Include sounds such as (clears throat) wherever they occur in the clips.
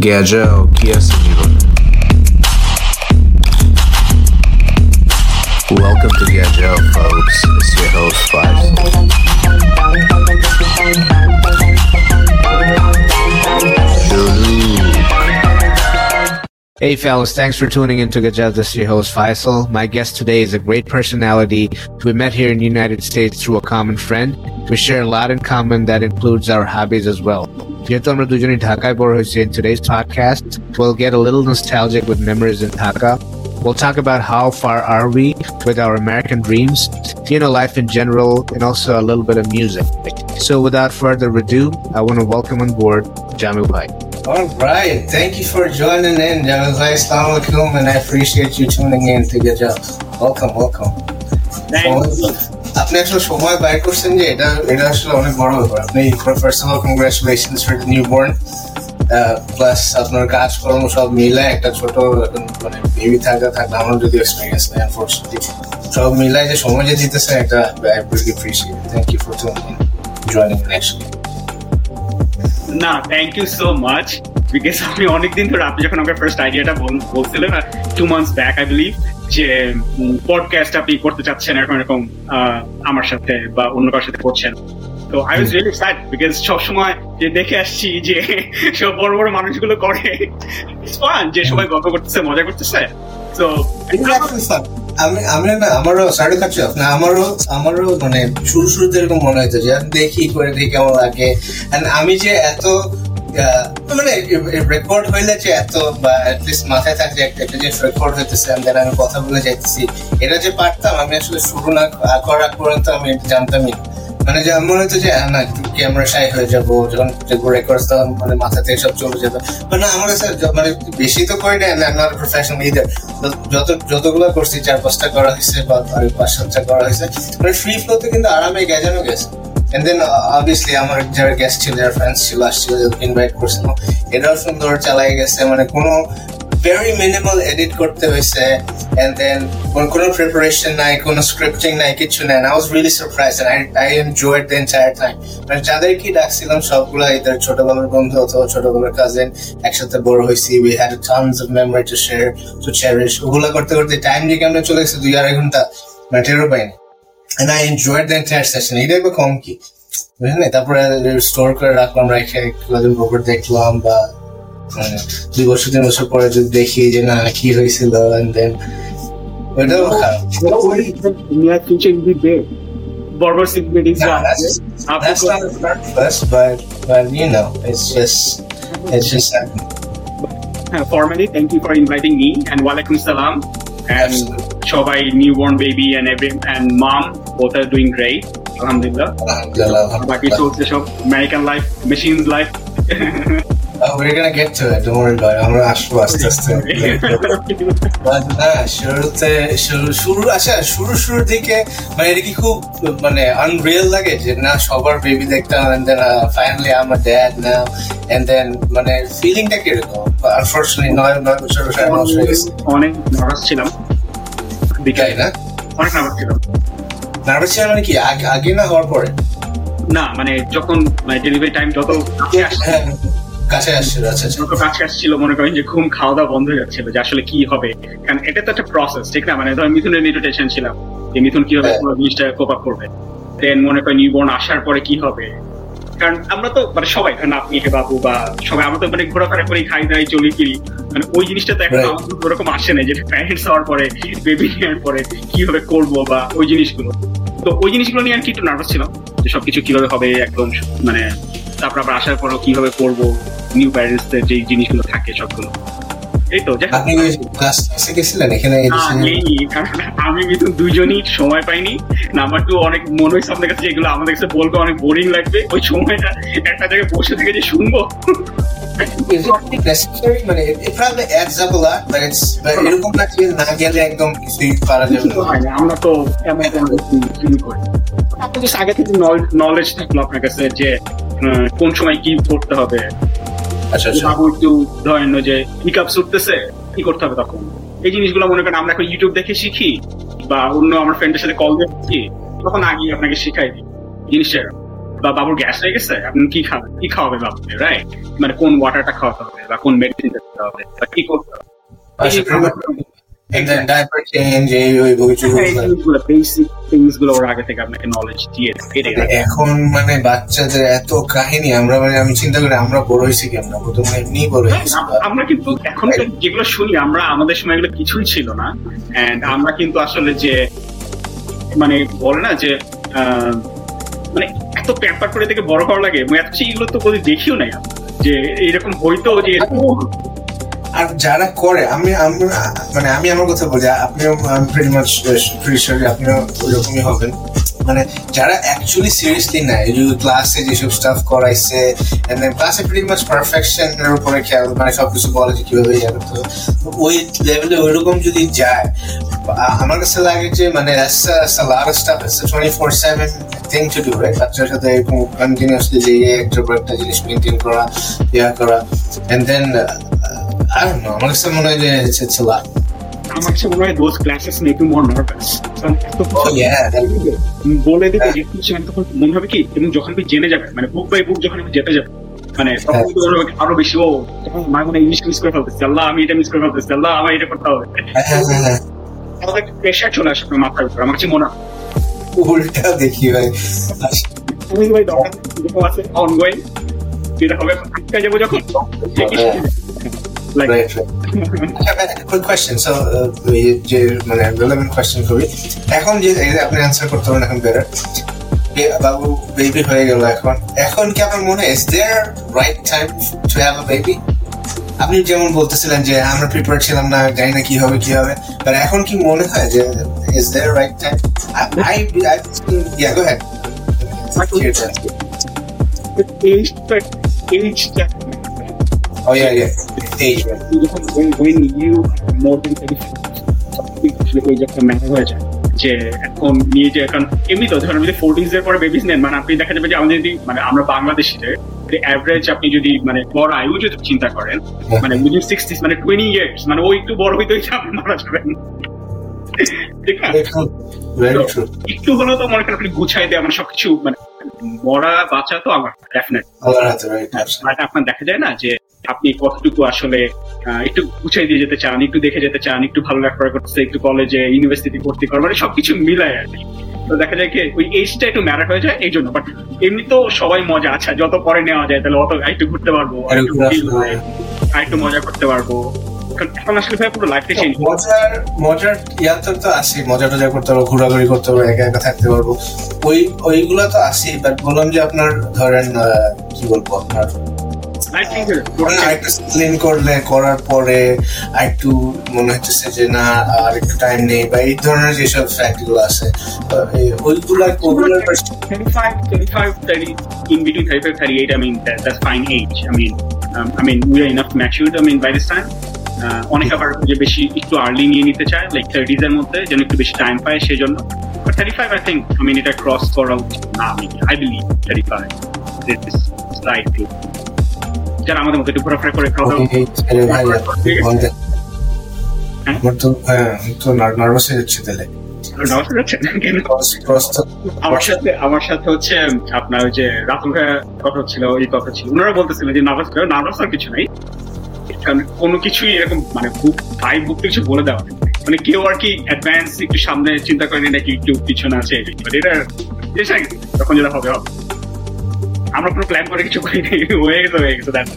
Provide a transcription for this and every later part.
Gadgel, ¿qué oh, hace Welcome to Gadgel, oh, folks. It's your host, Faisal. Hey fellas, thanks for tuning in to Gajaz. This is your host Faisal. My guest today is a great personality we met here in the United States through a common friend. We share a lot in common that includes our hobbies as well. যেহেতু আমরা দুজনে ঢাকায় বড় হয়েছি in today's podcast, we'll get a little nostalgic with memories in Dhaka. We'll talk about how far are we with our American dreams, you know, life in general, and also a little bit of music. So without further ado, I want to welcome on board Jamil Bhai. All right. Thank you for joining in, Jamazai. Assalamu alaikum, and I appreciate you tuning in to get jobs. Welcome, welcome. আপনি আসলে সময় করছেন যে এটা এটা আসলে অনেক বড় ব্যাপার। আপনি first of all congratulations for new born plus আপনার সব একটা ছোট মানে বেবি থাকা থাকলে আমার যদি এক্সপিরিয়েন্স নেই আনফর্চুনেটলি সব যে সময় যে দিতেছেন, এটা I thank you for actually না thank you so much because আমি অনেকদিন ধরে, আপনি যখন আমাকে ফার্স্ট আইডিয়াটা বলছিলেন two months back I believe যে পডকাস্ট আপনি করতে চাচ্ছেন এরকম এরকম আমার সাথে বা অন্য কারোর সাথে করছেন। তো I was really sad because সবসময় যে দেখে আসছি যে সব বড় বড় মানুষগুলো করে। ফান যে সবাই গল্প করতেছে মজা করতেছে। তো আমি আমি না আমারও সাড়ে কাছে না আমারও আমারও মানে শুরু শুরুতে এরকম মনে হতো যে দেখি করে দেখি কেমন লাগে। আমি যে এত মানে রেকর্ড হইলে যে এত বা মাথায় একটা যে রেকর্ড হইতেছে দেন আমি কথা বলে যাইতেছি। এটা যে পারতাম, আমি আসলে শুরু না করা পর্যন্ত আমি জানতামই মানে যে, মনে হতো যে না সাই হয়ে যাব, যখন রেকর্ড তখন মানে মাথা থেকে সব চলে যেত মানে আমার কাছে মানে বেশি তো করি না নট প্রফেশনাল ইদার যত, যতগুলো করছি, চার পাঁচটা করা হয়েছে বা, পাঁচ সাতটা করা হয়েছে মানে ফ্রি ফ্লোতে কিন্তু আরামে গেজানো গেছে। অবভিয়াসলি আমার যারা গেস্ট ছিল, যারা ফ্রেন্ডস ছিল, আসছিল ইনভাইট করছিল এটাও সুন্দর চালাই গেছে। মানে কোনো ভেরি মিনিমাল এডিট করতে হয়েছে। দেন প্রিপারেশন নাই স্ক্রিপ্টিং নাই, কিছু I was really surprise I I enjoyed the time মানে ডাকছিলাম, সবগুলো এদের ছোটবেলার বন্ধু অথবা ছোটবেলার কাজিন একসাথে বড় হয়েছি। We had tons of to share to cherish ওগুলো করতে করতে টাইম যে কেমন চলে গেছে, দুই আড়াই ঘণ্টা মানে টেরও পাইনি। and I enjoyed the entire session. এটাই বা কম কি বুঝলেন তারপরে স্টোর করে রাখলাম রেখে কদিন পর দেখলাম বা দুই বছর তিন বছর পরে যদি দেখি যে না কি হয়েছিল and then ওইটাও খারাপ near future will be big. Border celebrities No, that's, that's not a purpose, but but you know, it's just it's just happening. formally, thank you for inviting me and walaikum salam. And সবাই newborn baby and every and mom Both are doing great. Alhamdulillah. Alhamdulillah. বাকি চলছে সব American life, machines life. (laughs) Oh, we're gonna get to it. Don't worry about it. আমরা আসব আস্তে আস্তে না শুরুতে শুরু শুরু আচ্ছা শুরু শুরুর দিকে মানে এটা কি খুব মানে আনরিয়েল লাগে যে না সবার বেবি দেখতাম and then finally um dad now and then মানে ফিলিংটা কীরকম আনফর্চুনেটলি নয় নয় বছর সাড়ে নয় বছর অনেক নার্ভাস ছিলাম তাই না অনেক নার্ভাস ছিলাম নার্ভাস ছিলাম মানে কি? আগে না হওয়ার পরে? না মানে যখন মানে ডেলিভারি টাইম যত কাছে আসছে হ্যাঁ কাছে আসছিল আচ্ছা আচ্ছা। যত কাছে আসছিল মনে করেন যে ঘুম খাওয়া দাওয়া বন্ধ হয়ে যাচ্ছিল যে আসলে কি হবে। কারণ এটা তো একটা প্রসেস ঠিক না? মানে ধর মিথুনের নিয়ে টেনশন ছিলাম যে মিথুন কীভাবে হ্যাঁ। পুরো জিনিসটা কোপ আপ করবে। দেন মনে করেন নিউবর্ন আসার পরে কি হবে? কারণ আমরা তো মানে সবাই আপনি হে বাবু বা সবাই আমরা তো মানে ঘোরাফেরা করি খাই দাই চলি ফিরি। মানে ওই জিনিসটা তো এখন আমাদের ওরকম আসে না যে প্যারেন্টস হওয়ার পরে বেবি নেওয়ার পরে কীভাবে করব বা ওই জিনিসগুলো। তো ওই জিনিসগুলো নিয়ে আর কি একটু নার্ভাস ছিলাম যে সবকিছু কীভাবে হবে একদম মানে তারপর আবার আসার পরও কীভাবে করব নিউ প্যারেন্টসদের যে জিনিসগুলো থাকে সবগুলো। এই তো আপনি ক্লাসে গেছিলেন? এখানে না, নেই, কারণ আমি কিন্তু দুজনই সময় পাইনি। নাম্বার টু অনেক মনে হয়েছে আপনাদের কাছে এগুলো আমাদের কাছে বলবে অনেক বোরিং লাগবে। ওই সময়টা একটা জায়গায় বসে থেকে যে শুনব। Is it necessary? মানে it, it probably adds up a lot, but it's but এরকম না যে না গেলে একদম কিছুই পারা যাবে না। আমরা তো এমন ফিল করি। আপনার just আগে থেকে নলেজ থাকল আপনার কাছে যে কোন সময় কি করতে হবে? আচ্ছা আচ্ছা। একটু ধরেন যে হিকাপ উঠতেছে কি করতে হবে তখন? এই জিনিসগুলো মনে করেন আমরা এখন ইউটিউব দেখে শিখি বা অন্য আমার ফ্রেন্ডের সাথে কল দিয়ে তখন আগে আপনাকে শিখাই দিই। জিনিসটা বা বাবুর গ্যাস হয়ে গেছে আপনি কি খাবেন কি খাওয়াবে বাবুকে রাইট মানে কোন ওয়াটারটা খাওয়াতে হবে বা কোন মেডিসিন খাওয়াতে হবে বা কি করতে হবে? And then diaper change, এই ওই বই বেসিক থিংসগুলো ওরা আগে থেকে আপনাকে নলেজ দিয়ে এখন মানে বাচ্চাদের এত কাহিনী আমরা মানে আমি চিন্তা করি আমরা বড় হয়েছি আমরা প্রথমে এমনি বড় হয়েছি আমরা কিন্তু এখন যেগুলো শুনি আমরা আমাদের সময় এগুলো কিছুই ছিল না। এন্ড আমরা কিন্তু আসলে যে মানে বলে না যে আহ, মানে এত প্যাম্পার করে থেকে বড় করা লাগে মানে এত এগুলো তো কোনো দেখিও নাই যে এরকম হইতো যে আর যারা করে আমি মানে আমি আমার কথা বলি আপনিও প্রিটি আপনিও ওইরকমই হবেন মানে যারা অ্যাকচুয়ালি সিরিয়াসলি নেয় যে ক্লাসে যেসব স্টাফ করাইছে এন্ড দেন ক্লাসে প্রিটি মাচ পারফেকশন এর উপরে খেয়াল মানে সবকিছু বলে যে কীভাবে ইয়ে করতে হবে। তো ওই লেভেলে ওইরকম যদি যায় আমার কাছে লাগে যে মানে lot of stuff it's a 24/7 thing to do right বাচ্চার সাথে এরকম কন্টিনিউয়াসলি যে একটার পর একটা জিনিস মেনটেন করা ইয়া করা then uh, I don't know আমার কাছে মনে হয় যে it's, it's a lot আমার কাছে মনে হয় make you more nervous oh yeah বলে দিতে যে কিছু মানে তখন মনে হবে কি এবং যখন আপনি জেনে যাবে মানে বুক বাই বুক যখন আপনি যেতে যাবে মানে মনে আরও বেশি ও তখন আমার মনে ইংলিশ মিস করে ফেলতেছে আল্লাহ আমি এটা মিস করে ফেলতেছি আল্লাহ আমার এটা করতে হবে হ্যাঁ, হ্যাঁ, হ্যাঁ। আমাদের প্রেশার চলে আসে আপনার মাথার উপর আমার কাছে মনে হয় উল্টা দেখি ভাই তুমি ভাই দরকার আছে অনগোয়িং যেটা হবে আটকা যাব যখন right right quick question so যে মানে রিলেভেন্ট কোয়েশ্চেন করি এখন যে আপনি অ্যান্সার করতে পারেন এখন বেটার বাবু বেবি হয়ে গেল এখন। এখন কি আপনার মনে is there right time to have a baby আপনি যেমন বলতেছিলেন যে আমরা প্রিপেয়ার ছিলাম না জানি না কি হবে কি হবে। বাট এখন কি মনে হয় যে is there right time I I yeah go এইজটা এইজটা Oh yeah, yeah. Age? যখন when, you more than 35 আসলে ওই যে একটা হয়ে যায় যে এখন নিয়ে যে এখন এমনি তো ধরেন যদি ফোর্টিজ এর পরে বেবিস নেন মানে আপনি দেখা যাবে যে আমাদের যদি মানে আমরা বাংলাদেশিদের অ্যাভারেজ আপনি যদি মানে বড় আয়ু যদি চিন্তা করেন মানে উইদিন সিক্সটিস মানে টোয়েন্টি ইয়ার্স মানে ওই একটু বড় আপনি মারা যাবেন. একটু হলেও তো মনে করেন আপনি গুছাই দেয় মানে সবকিছু মানে মরা বাচ্চা তো আমার ডেফিনেট? বাট আপনার দেখা যায় না যে আপনি কতটুকু আসলে একটু গুছাই দিয়ে যেতে চান একটু দেখে যেতে চান একটু ভালো লেখাপড়া করতেছে একটু কলেজে ইউনিভার্সিটি ভর্তি করা মানে সবকিছু মিলায় আর কি। তো দেখা যায় কি ওই এজটা একটু ম্যাটার হয়ে যায় এই জন্য। বাট এমনি তো সবাই মজা আছে যত পরে নেওয়া যায় তাহলে অত একটু ঘুরতে পারব আরেকটু আরেকটু মজা করতে পারব। এখন- এখন আসলে ভাই পুরো লাইফটা চেঞ্জ মজার মজার ইয়াত্তর তো আছে মজা টজা করতে পারব ঘোরাঘুরি করতে পারব একা একা থাকতে পারব। ওই ওইগুলো তো আছে বাট বললাম যে আপনার ধরেন কি বলব আপনার? আরেকটু ক্লিন করলে করার পরে আরেকটু মনে হচ্ছে যে না আর একটু টাইম নেই বা এই ধরনের যেসব ফ্যাক্টগুলো আছে ওইগুলা ওইগুলোর 35, 35, 30, in between 35, 38, I mean, that, that's fine age. I mean, um, I mean, we are enough matured, I mean, by this time. Uh, অনেক আবার যে বেশি একটু আর্লি নিয়ে নিতে চায় লাইক থার্টিজ এর মধ্যে যেন একটু বেশি টাইম পায় সেই জন্য thirty five I think I mean এটা ক্রস করা উচিত না আমি I believe thirty five slightly যারা আমাদের মধ্যে একটু ঘোরাফেরা করে খাওয়া আমার তো তো নার্ভাস হয়ে যাচ্ছে তাহলে। কেন? Cross- cross তো- আমার সাথে আমার সাথে হচ্ছে আপনার যে রাতুল কথা ছিল ওই কথা ছিল। ওনারা বলতেছিলেন যে নার্ভাস নার্ভাস আর কিছু নাই। কোনো কিছুই এরকম মানে বুক ভাই বুক কিছু বলে দেওয়া। মানে কেউ আর কি অ্যাডভান্স একটু সামনে চিন্তা করেনি নাকি একটু পিছনে আছে। এটা তখন যেটা হবে হবে। আমরা কোনো প্ল্যান করে কিছু করি হয়ে গেছে হয়ে গেছে that's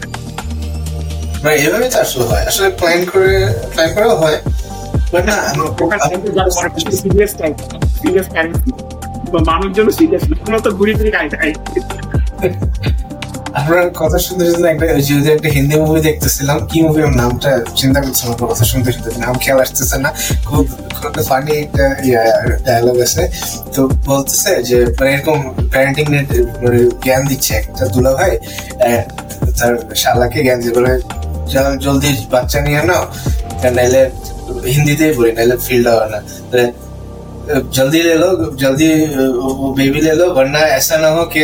না এভাবে তো আসলে হয়। আসলে প্ল্যান করে প্ল্যান করা হয়। বাট না সিরিয়াস টাইপ সিরিয়াস প্যারেন্টস মানুষজন সিরিয়াস না তো ঘুরি ঘুরি খাই খাই আপনার কথা শুনতে শুনতে একটা ওই যে একটা হিন্দি মুভি দেখতেছিলাম কি মুভি নামটা চিন্তা করছিলাম আপনার কথা শুনতে শুনতে নাম খেয়াল আসতেছে না খুব খুব ফানি একটা ডায়লগ আছে তো বলতেছে যে মানে এরকম প্যারেন্টিং মানে জ্ঞান দিচ্ছে একটা দুলা ভাই আহ, তার শালাকে জ্ঞান দিয়ে বলে "চল, জলদি বাচ্চা নিয়ে নাও তা নাইলে হিন্দিতেই বলি নাইলে ফিল্ড হবে না তাহলে, जल्दी ले लो जल्दी बेबी ले लो वरना ऐसा ना हो कि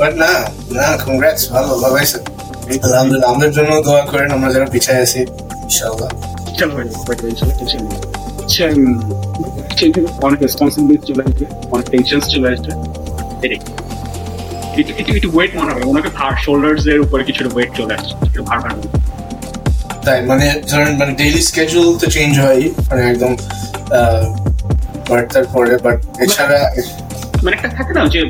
But না না কংগ্রাটস ভালো ভালো হয়েছে। আলহামদুলিল্লাহ আমাদের জন্য দোয়া করেন আমরা যারা পিছায় আছি ইনশাআল্লাহ। চলো ভাই আচ্ছা অনেক রেসপন্সিবিলিটি চলে আসছে অনেক টেনশন চলে একটু একটু একটু ওয়েট মনে হবে ওনাকে ভার শোল্ডার্স এর উপরে কিছু ওয়েট চলে আসছে একটু ভার ভার তাই মানে ধরেন মানে ডেইলি স্কেজুল তো চেঞ্জ হয় মানে একদম বার্তার পরে বাট এছাড়া মানে একটা থাকে না যে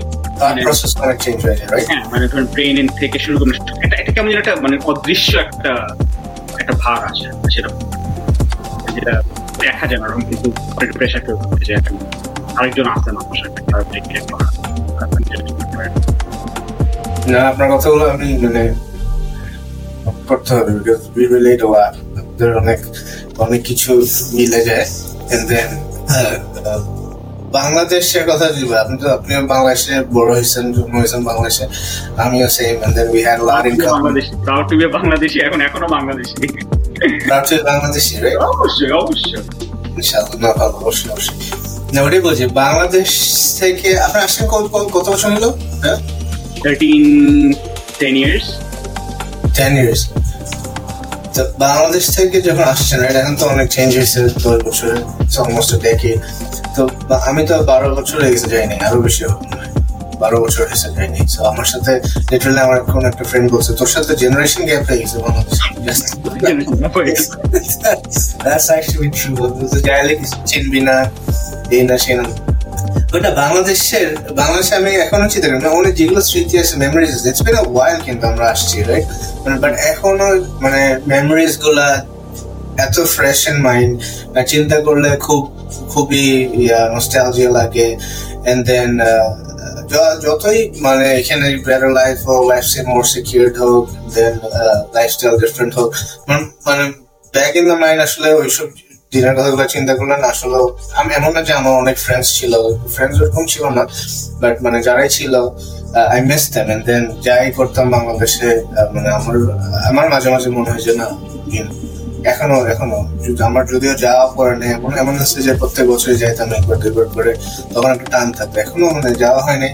মানে- প্রসেস অনেক চেঞ্জ হয়ে যায় রাইট হ্যাঁ মানে ধরেন ব্রেন থেকে শুরু করে। এটা এটা কেমন একটা মানে অদৃশ্য একটা একটা ভার আছে সেটা যেটা দেখা যায় না ওরকম কিন্তু প্রেশার কেউ আরেকজন না আমার না আপনার কথাগুলো আমি মানে করতে হবে বিকজ উই রিলেট ওয়ার অনেক অনেক কিছু মিলে যায় এন্ড দেন বাংলাদেশের কথা যদি আপনি তো আপনিও বাংলাদেশে বড় হয়েছেন জন্ম হয়েছেন বাংলাদেশে আমিও same and then we had Bangladeshi proud to be Bangladeshi এখন এখনও বাংলাদেশি। বাংলাদেশি রাইট অবশ্যই অবশ্যই। ইনশাআল্লাহ না ভালো অবশ্যই অবশ্যই। না ওটাই বলছি বাংলাদেশ থেকে আপনার কত কত- কত বছর হলো? হ্যাঁ? Thirteen ten years ten years তো বাংলাদেশ থেকে যখন আসছেন right, এখন তো অনেক চেঞ্জ হয়েছে দশ বছরে অলমোস্ট ডেকে তো আমি তো বারো বছর হয়ে গেছে যাইনি আরও বেশি। বারো বছর হয়েছে যাইনি। তো আমার সাথে লিটারালি আমার কোন একটা ফ্রেন্ড বলছে তোর সাথে জেনারেশন গ্যাপ হয়ে গেছে বাংলাদেশ। (laughs) That's actually true. বলতে কিছু চিনবি না এই না সে না। ওটা বাংলাদেশের, বাংলাদেশে আমি এখনও চিন্তা করি না। অনেক যেগুলো স্মৃতি আছে মেমোরিজ আছে ইটস বিন আ ওয়াইল কিন্তু আমরা আসছি রাইট মানে বাট এখনও মানে মেমোরিজগুলা এত ফ্রেশ এন্ড মাইন্ড চিন্তা করলে খুব, খুবই নস্টালজিয়া লাগে। এন্ড দেন যতই মানে এখানে বেটার লাইফ হোক লাইফ মোর সিকিউরড হোক দেন লাইফস্টাইল ডিফারেন্ট হোক, মানে- মানে ব্যাক ইন দ্য মাইন্ড আসলে ওইসব দিনের কথাগুলো চিন্তা করলে না, আসলে আমি এমন না যে আমার অনেক ফ্রেন্ডস ছিল ফ্রেন্ডস ওরকম ছিল না বাট মানে যারাই ছিল I miss them and then যাই করতাম বাংলাদেশে মানে আমার আমার মাঝে মাঝে মনে হয় যে না এখনও এখনও আমার যদিও যাওয়া পরে নেই, এমন এমন আছে যে প্রত্যেক বছরই যাইতাম একবার, দুইবার করে, তখন একটা টান থাকবে এখনও মানে যাওয়া হয় নাই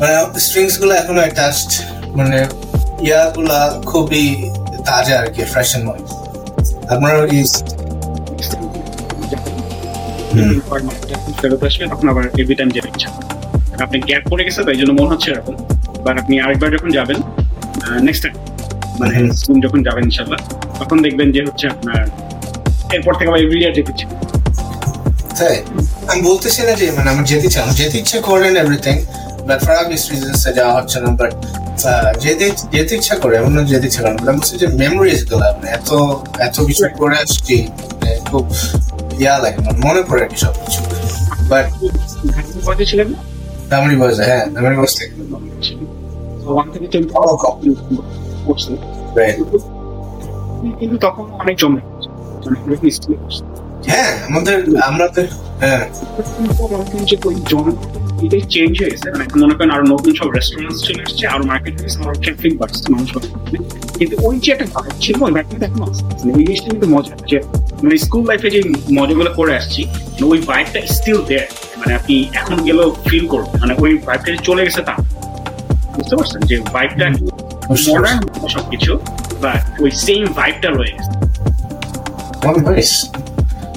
মানে স্ট্রিংসগুলো এখনও অ্যাটাচড মানে ইয়াগুলা খুবই তাজা আর কি ফ্রেশ এন্ড আপনার ফেরত আসবে তখন আবার এভরি টাইম যেতে ইচ্ছা আপনি গ্যাপ পড়ে গেছে তাই জন্য মনে হচ্ছে এরকম। বাট আপনি আরেকবার যখন যাবেন নেক্সট টাইম মানে স্কুল যখন যাবেন ইনশাল্লাহ তখন দেখবেন যে হচ্ছে আপনার এরপর থেকে আবার এভরি ইয়ার যেতে ইচ্ছে তাই? আমি বলতেছি না যে মানে আমার যেতে চাই যেতে ইচ্ছে করেন everything but for obvious reasons যাওয়া হচ্ছে না বাট যেতে যেতে ইচ্ছা করে এমন যেতে ইচ্ছা করে আমি বলছি যে মেমোরিজগুলো মানে এত এত কিছু করে আসছি মানে খুব ইয়া লাগে মানে পড়ে আর কি সবকিছু বাট কয়টা ছিলেন? হ্যাঁ মেমোরি বয়স থেকে। ওয়ান থেকে টেন করছেন কিন্তু তখন অনেক জমে। মানে হ্যাঁ আমাদের আমরা তো হ্যাঁ যে এটাই চেঞ্জ হয়েছে মানে মনে করেন আরও নতুন সব রেস্টুরেন্ট চলে এসছে আরও মার্কেট হয়েছে আরও ট্রাফিক বাড়ছে মানুষ কিন্তু ওই যে একটা ভাব ছিল ওই ভাবটা এখন মানে ওই জিনিসটা কিন্তু মজা যে মানে স্কুল লাইফে যে মজাগুলো করে আসছি মানে ওই ভাইবটা স্টিল দেয়ার মানে আপনি এখন গেলেও ফিল করবেন। মানে ওই ভাইবটা চলে গেছে তা বুঝতে পারছেন? যে ভাইবটা মডার্ন সবকিছু বা ওই সেম ভাইবটা রয়ে গেছে।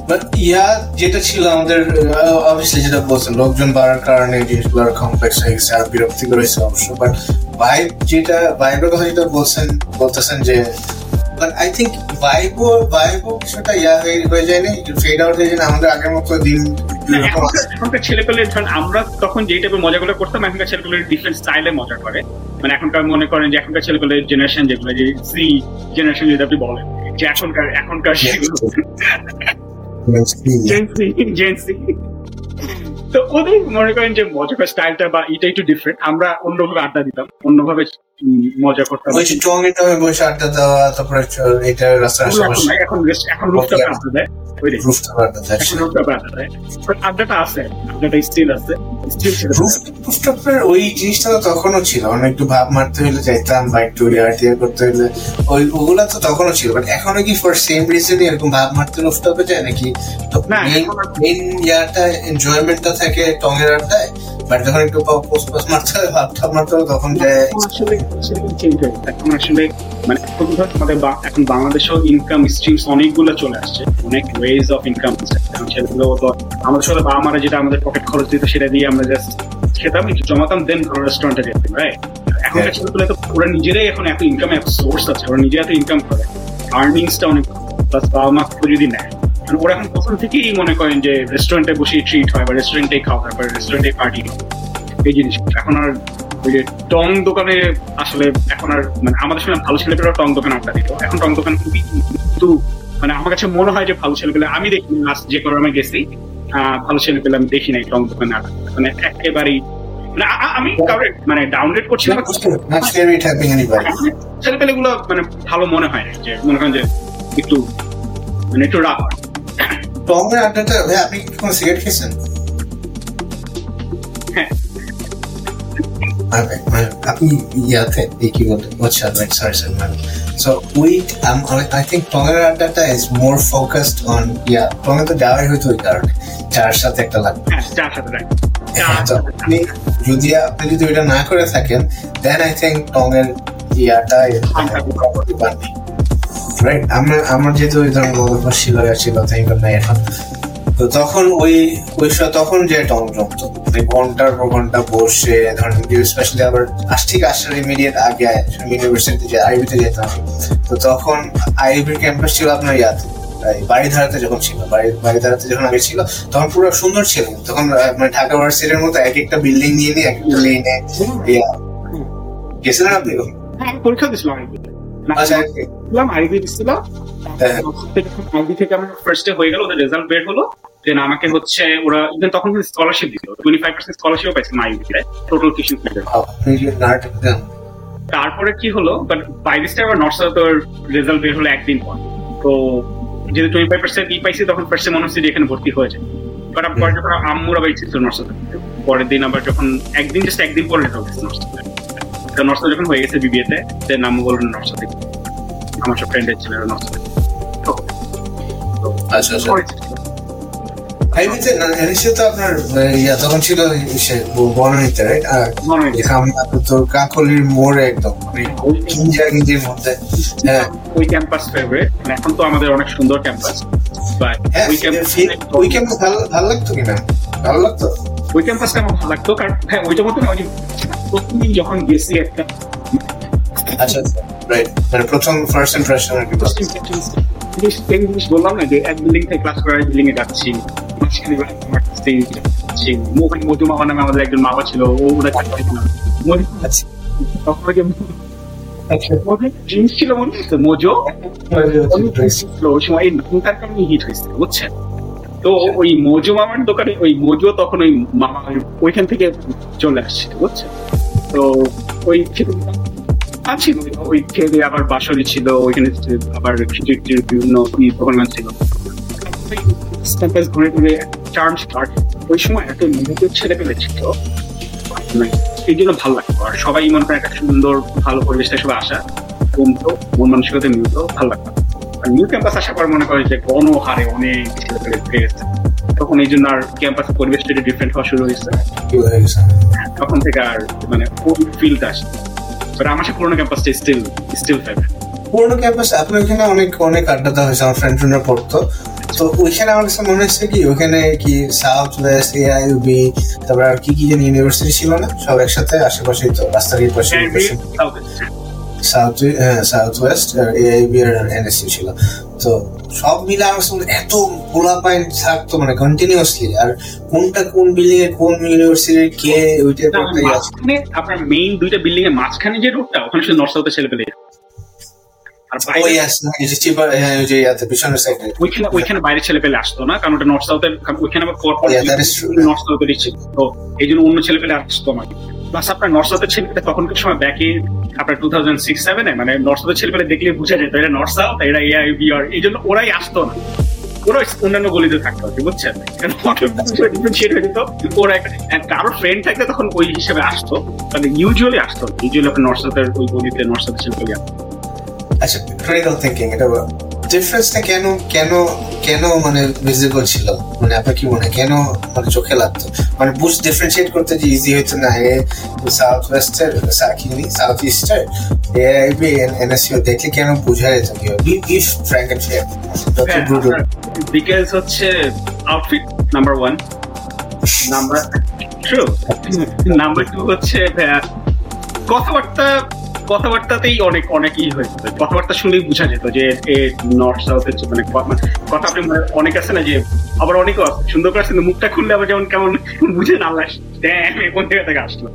বাট ইয়া যেটা ছিল আমাদের অবভিয়াসলি যেটা বলছেন লোকজন বাড়ার কারণে কমপ্লেক্স হয়ে গেছে আর বিরক্তিকর হয়েছে অবশ্য। বাট ভাইব যেটা ভাইবের কথা যেটা বলছেন বলতেছেন যে বাট আই থিঙ্ক কিছুটা ইয়া হয়ে হয়ে যায় না ফেড আউট হয়ে আমাদের আগের মতো দিন এখনকার ছেলেপেলে ধরেন আমরা তখন যেই টাইপের মজাগুলো করতাম এখনকার ছেলেপেলে ডিফারেন্ট স্টাইলে মজা করে। মানে এখনকার মনে করেন যে এখনকার ছেলেপেলে জেনারেশন যেগুলো যে সি জেনারেশন যদি আপনি বলেন যে এখনকার এখনকার তো ওদের মনে করেন যে মজাকার স্টাইলটা বা এটা একটু ডিফারেন্ট আমরা অন্যভাবে আড্ডা দিতাম, অন্যভাবে মজা করতাম ওই বসে আড্ডা দেওয়া তারপরে এটা রাস্তার এখন আশেপাশে এখন এখন rooftop আড্ডা দেয় ওইটাই। রুফটপ আড্ডা দেয় এখন rooftop আড্ডা দেয়। আড্ডাটা আছে আড্ডাটা স্টিল আছে রুফটপের ওই জিনিসটা তো তখনও ছিল মানে একটু ভাব মারতে হলে যাইতাম বা একটু ইয়ার করতে হলে ওই ওগুলা তো তখনও ছিল বাট এখনও কি ফর সেম রিজন এরকম ভাব মারতে রুফটপে যায় নাকি না, মেইন এখন আর- মেইন ইয়ারটা এনজয়মেন্টটা থাকে টঙের আড্ডায় বাট যখন একটু পোস্ট পোস্ট মারতে হয় ভাব মারতে হয় তখন যায় এখন আসলে আসলে হয়ে গেছে। এখন আসলে মানে এখন আমাদের এখন বাংলাদেশেও ইনকাম স্ট্রিমস অনেকগুলো চলে আসছে। অনেক ওয়েজ অফ ইনকাম সেগুলো তো আমাদের সাথে বাবা মারা যেটা আমাদের পকেট খরচ দিত সেটা দিয়ে আমরা জাস্ট খেতাম একটু জমাতাম দেন রেস্টুরেন্টে যেতাম রাইট Yeah. ছেলেগুলো তো ওরা নিজেরাই এখন এত ইনকাম এত সোর্স আছে। ওরা নিজেরা তো ইনকাম করে। আর্নিংসটা অনেক প্লাস বাবা মা যদি নেয় কারণ ওরা এখন প্রথম থেকেই মনে করেন যে রেস্টুরেন্টে বসে ট্রিট হয় বা রেস্টুরেন্টে খাওয়া হয় বা রেস্টুরেন্টে পার্টি এই জিনিস এখন আর ওই যে টং দোকানে আসলে এখন আর মানে আমাদের সময় ভালো ছেলেপেলেরা টং দোকানে আড্ডা দিত। এখন টং দোকান খুবই কিন্তু মানে আমার কাছে মনে হয় যে ভালো ছেলেপেলে আমি দেখি লাস্ট যে আমি গেছি ভালো ছেলেপেলে আমি দেখি নাই টং দোকানে আড্ডা মানে একেবারেই মানে আমি কাউরে মানে ডাউনলোড করছি না ছেলেপেলে গুলো মানে ভালো মনে হয় যে মনে করেন যে একটু মানে একটু রাগ হয়। টঙের আড্ডাটা আপনি কোনো সিগারেট খেয়েছেন? হ্যাঁ। মানে আপনি ইয়াতে এই কি বলতে আচ্ছা right sorry sir ma'am so we I think টঙের আড্ডাটা is more focused on yeah টঙে তো যাওয়াই হয়তো ওই কারণে চার সাথে একটা লাগবে। হ্যাঁ চার সাথে রাখ হ্যাঁ, আপনি যদি আপনি যদি ওইটা না করে থাকেন দেন আই থিঙ্ক টঙের ইয়াটা রাইট আমার আমার যেহেতু ওই ধরনের মদফার ছিল ছিল তাই নাই এখন তো তখন ওই ওই সময় তখন যে জমতো মানে ঘণ্টার পর ঘণ্টা বসে ধরেন স্পেশালি আবার ঠিক আসার ইমিডিয়েট আগে ইউনিভার্সিটি যে আইবিতে যেতাম। তো তখন আইবির ক্যাম্পাস ছিল আপনার ইয়াতে বাড়ি ধারাতে যখন ছিল বাড়ি বাড়ি ধারাতে যখন আগে ছিল তখন পুরো সুন্দর ছিল। তখন মানে ঢাকা ভার্সিটির মতো এক একটা বিল্ডিং নিয়ে নিয়ে এক একটা লেনে গেছিলেন আপনি পরীক্ষা দিয়েছিলাম দিলাম দিচ্ছিলাম হ্যাঁ। থেকে আমার ফার্স্ট হয়ে গেল ওদের রেজাল্ট বের হলো। দেন আমাকে হচ্ছে ওরা ইভেন তখন স্কলারশিপ দিত টোয়েন্টি ফাইভ পার্সেন্ট স্কলারশিপ পাইছিলাম টোটাল তারপরে কি হলো but by this time North সাউথের রেজাল্ট বের হলো একদিন পর। তো যেহেতু টোয়েন্টি ফাইভ পার্সেন্ট ই পাইছি তখন ফার্স্টে মনে হচ্ছে যে এখানে ভর্তি হয়ে যায়। বাট পরে যখন আম্মুরা বাইক ছিল নর্থ সাউথ পরের দিন আবার যখন একদিন জাস্ট একদিন পরে রেজাল্ট নর্থ সাউথে তো নর্থ যখন হয়ে গেছে বিবিএতে আম্মু বললেন নর্থ সাউথে আমার সব ফ্রেন্ডের ছিল আচ্ছা আচ্ছা। আইবিতে না এনএসইউ তো আপনার ইয়া তখন ছিল সে রাইট আর আমরা কাকলির মোড়ে একদম মানে মধ্যে হ্যাঁ। ওই ক্যাম্পাস ফেভারিট এখন তো আমাদের অনেক সুন্দর ক্যাম্পাস বাট ওই ক্যাম্পাস ওই ক্যাম্পাস ভালো লাগতো কিনা? ভালো লাগতো? ওই ক্যাম্পাসটা আমার ভালো লাগতো কারণ হ্যাঁ ওইটা মতো ওই যে প্রথমদিন যখন গেছি একটা আচ্ছা আচ্ছা রাইট মানে প্রথম ফার্স্ট ইমপ্রেশন আর কি জিনিস same জিনিস বললাম না যে এক বিল্ডিং থেকে ক্লাস করার বিল্ডিং এ যাচ্ছি। বেলা মধু মামা নামে আমাদের একজন মামা ছিল ও ওরা চাকরি ছিল আচ্ছা। তখন ওই আচ্ছা। মধু জিনিস ছিল মনে আছে মোজো ওই সময় এই নতুনটার কারণে হিট হয়েছে বুঝছেন? তো ওই মোজো মামার দোকানে ওই মোজো তখন ওই মামা ওইখান থেকে চলে আসছে বুঝছেন? তো ওই আছে ওই খেতে আবার ছিল, ওইখানে আবার খিচুড়ি টিচুড়ি বিভিন্ন দোকান ছিল। ঘুরে ঘুরে স্টার্ট। ওই সময় এত লিমিটেড ছেলে পেলে ছিল মানে এই জন্য ভালো লাগতো। আর সবাই মনে একটা সুন্দর, ভালো আসা। মন মানসিকতা ভালো লাগতো। আর নিউ ক্যাম্পাস আসার পর মনে করে যে গণ হারে অনেক ছেলে পেলে তখন এই জন্য আর ক্যাম্পাস পরিবেশটা ডিফারেন্ট হওয়া শুরু হয়েছে। হয়ে তখন থেকে আর মানে ওই ফিলটা আসে বাট আমার পুরোনো ক্যাম্পাসটা স্টিল স্টিল ফেভারিট পুরোনো ক্যাম্পাস আপনার ওইখানে অনেক অনেক আড্ডা দেওয়া হয়েছে আমার ফ্রেন্ড ফ্রেন্ডরা পড়তো। তো ওইখানে আমার কাছে মনে হচ্ছে কি ওখানে কি সাউথ ওয়েস্ট এআইউবি তারপর আর কি কি যেন ইউনিভার্সিটি ছিল না সব একসাথে আশেপাশেই তো রাস্তার এই পাশে। সাউথ হ্যাঁ। সাউথ ওয়েস্ট আর এআইবি আর এনএসসি ছিল। তো সব মিলে আমার হয় এত পোলা থাকতো মানে কন্টিনিউয়াসলি আর কোনটা কোন বিল্ডিং এ কোন ইউনিভার্সিটির কে ওইটা একটা ইয়ে আপনার মেইন দুইটা বিল্ডিং এর মাঝখানে যে রোডটা ওখানে শুধু নর্থ সাউথের ছেলে পেলে ওইখানে বাইরে ছেলে পেলে আসতো না কারণ ওটা নর্থ সাউথের ওইখানে আবার. নর্থ সাউথেরই ছিল। তো এই জন্য অন্য ছেলে পেলে আসতো আমার প্লাস আপনার নর্থ সাউথের ছেলেপেলে তখনকার সময় ব্যাকে আপনার টু থাউজেন্ড সিক্স সেভেনে মানে নর্থ সাউথের ছেলেপেলে দেখলে বুঝা যেত এটা নর্থ সাউথ এরা এআই বিআর এই জন্য ওরাই আসতো না। অন্যান্য গলিতে থাকতো আর বুঝছেন? মানে আচ্ছা ডিফারেন্সটা কেন কেন কেন মানে ভিজিবল ছিল? মানে আপনার কি মনে কেন মানে চোখে লাগতো? মানে বুঝ ডিফারেন্সিয়েট করতে যে ইজি না এ সাউথ ওয়েস্টার কি সাউথ ইস্টার এআইবি দেখলে কেন বোঝা যেত কি ইফ ফ্র্যাঙ্ক এন্ড ফেয়ার যত বিকজ হচ্ছে outfit number one number true number two হচ্ছে কথাবার্তা কথাবার্তাতেই অনেক অনেকই হয়ে যেত। কথাবার্তা শুনেই বোঝা যেত যে এ নর্থ সাউথের মানে মানে কথা আপনি মানে অনেক আছে না যে আবার অনেকও আছে সুন্দর করে কিন্তু মুখটা খুললে আবার যেমন কেমন বুঝে না আল্লাহ কোন জায়গা থেকে আসলো?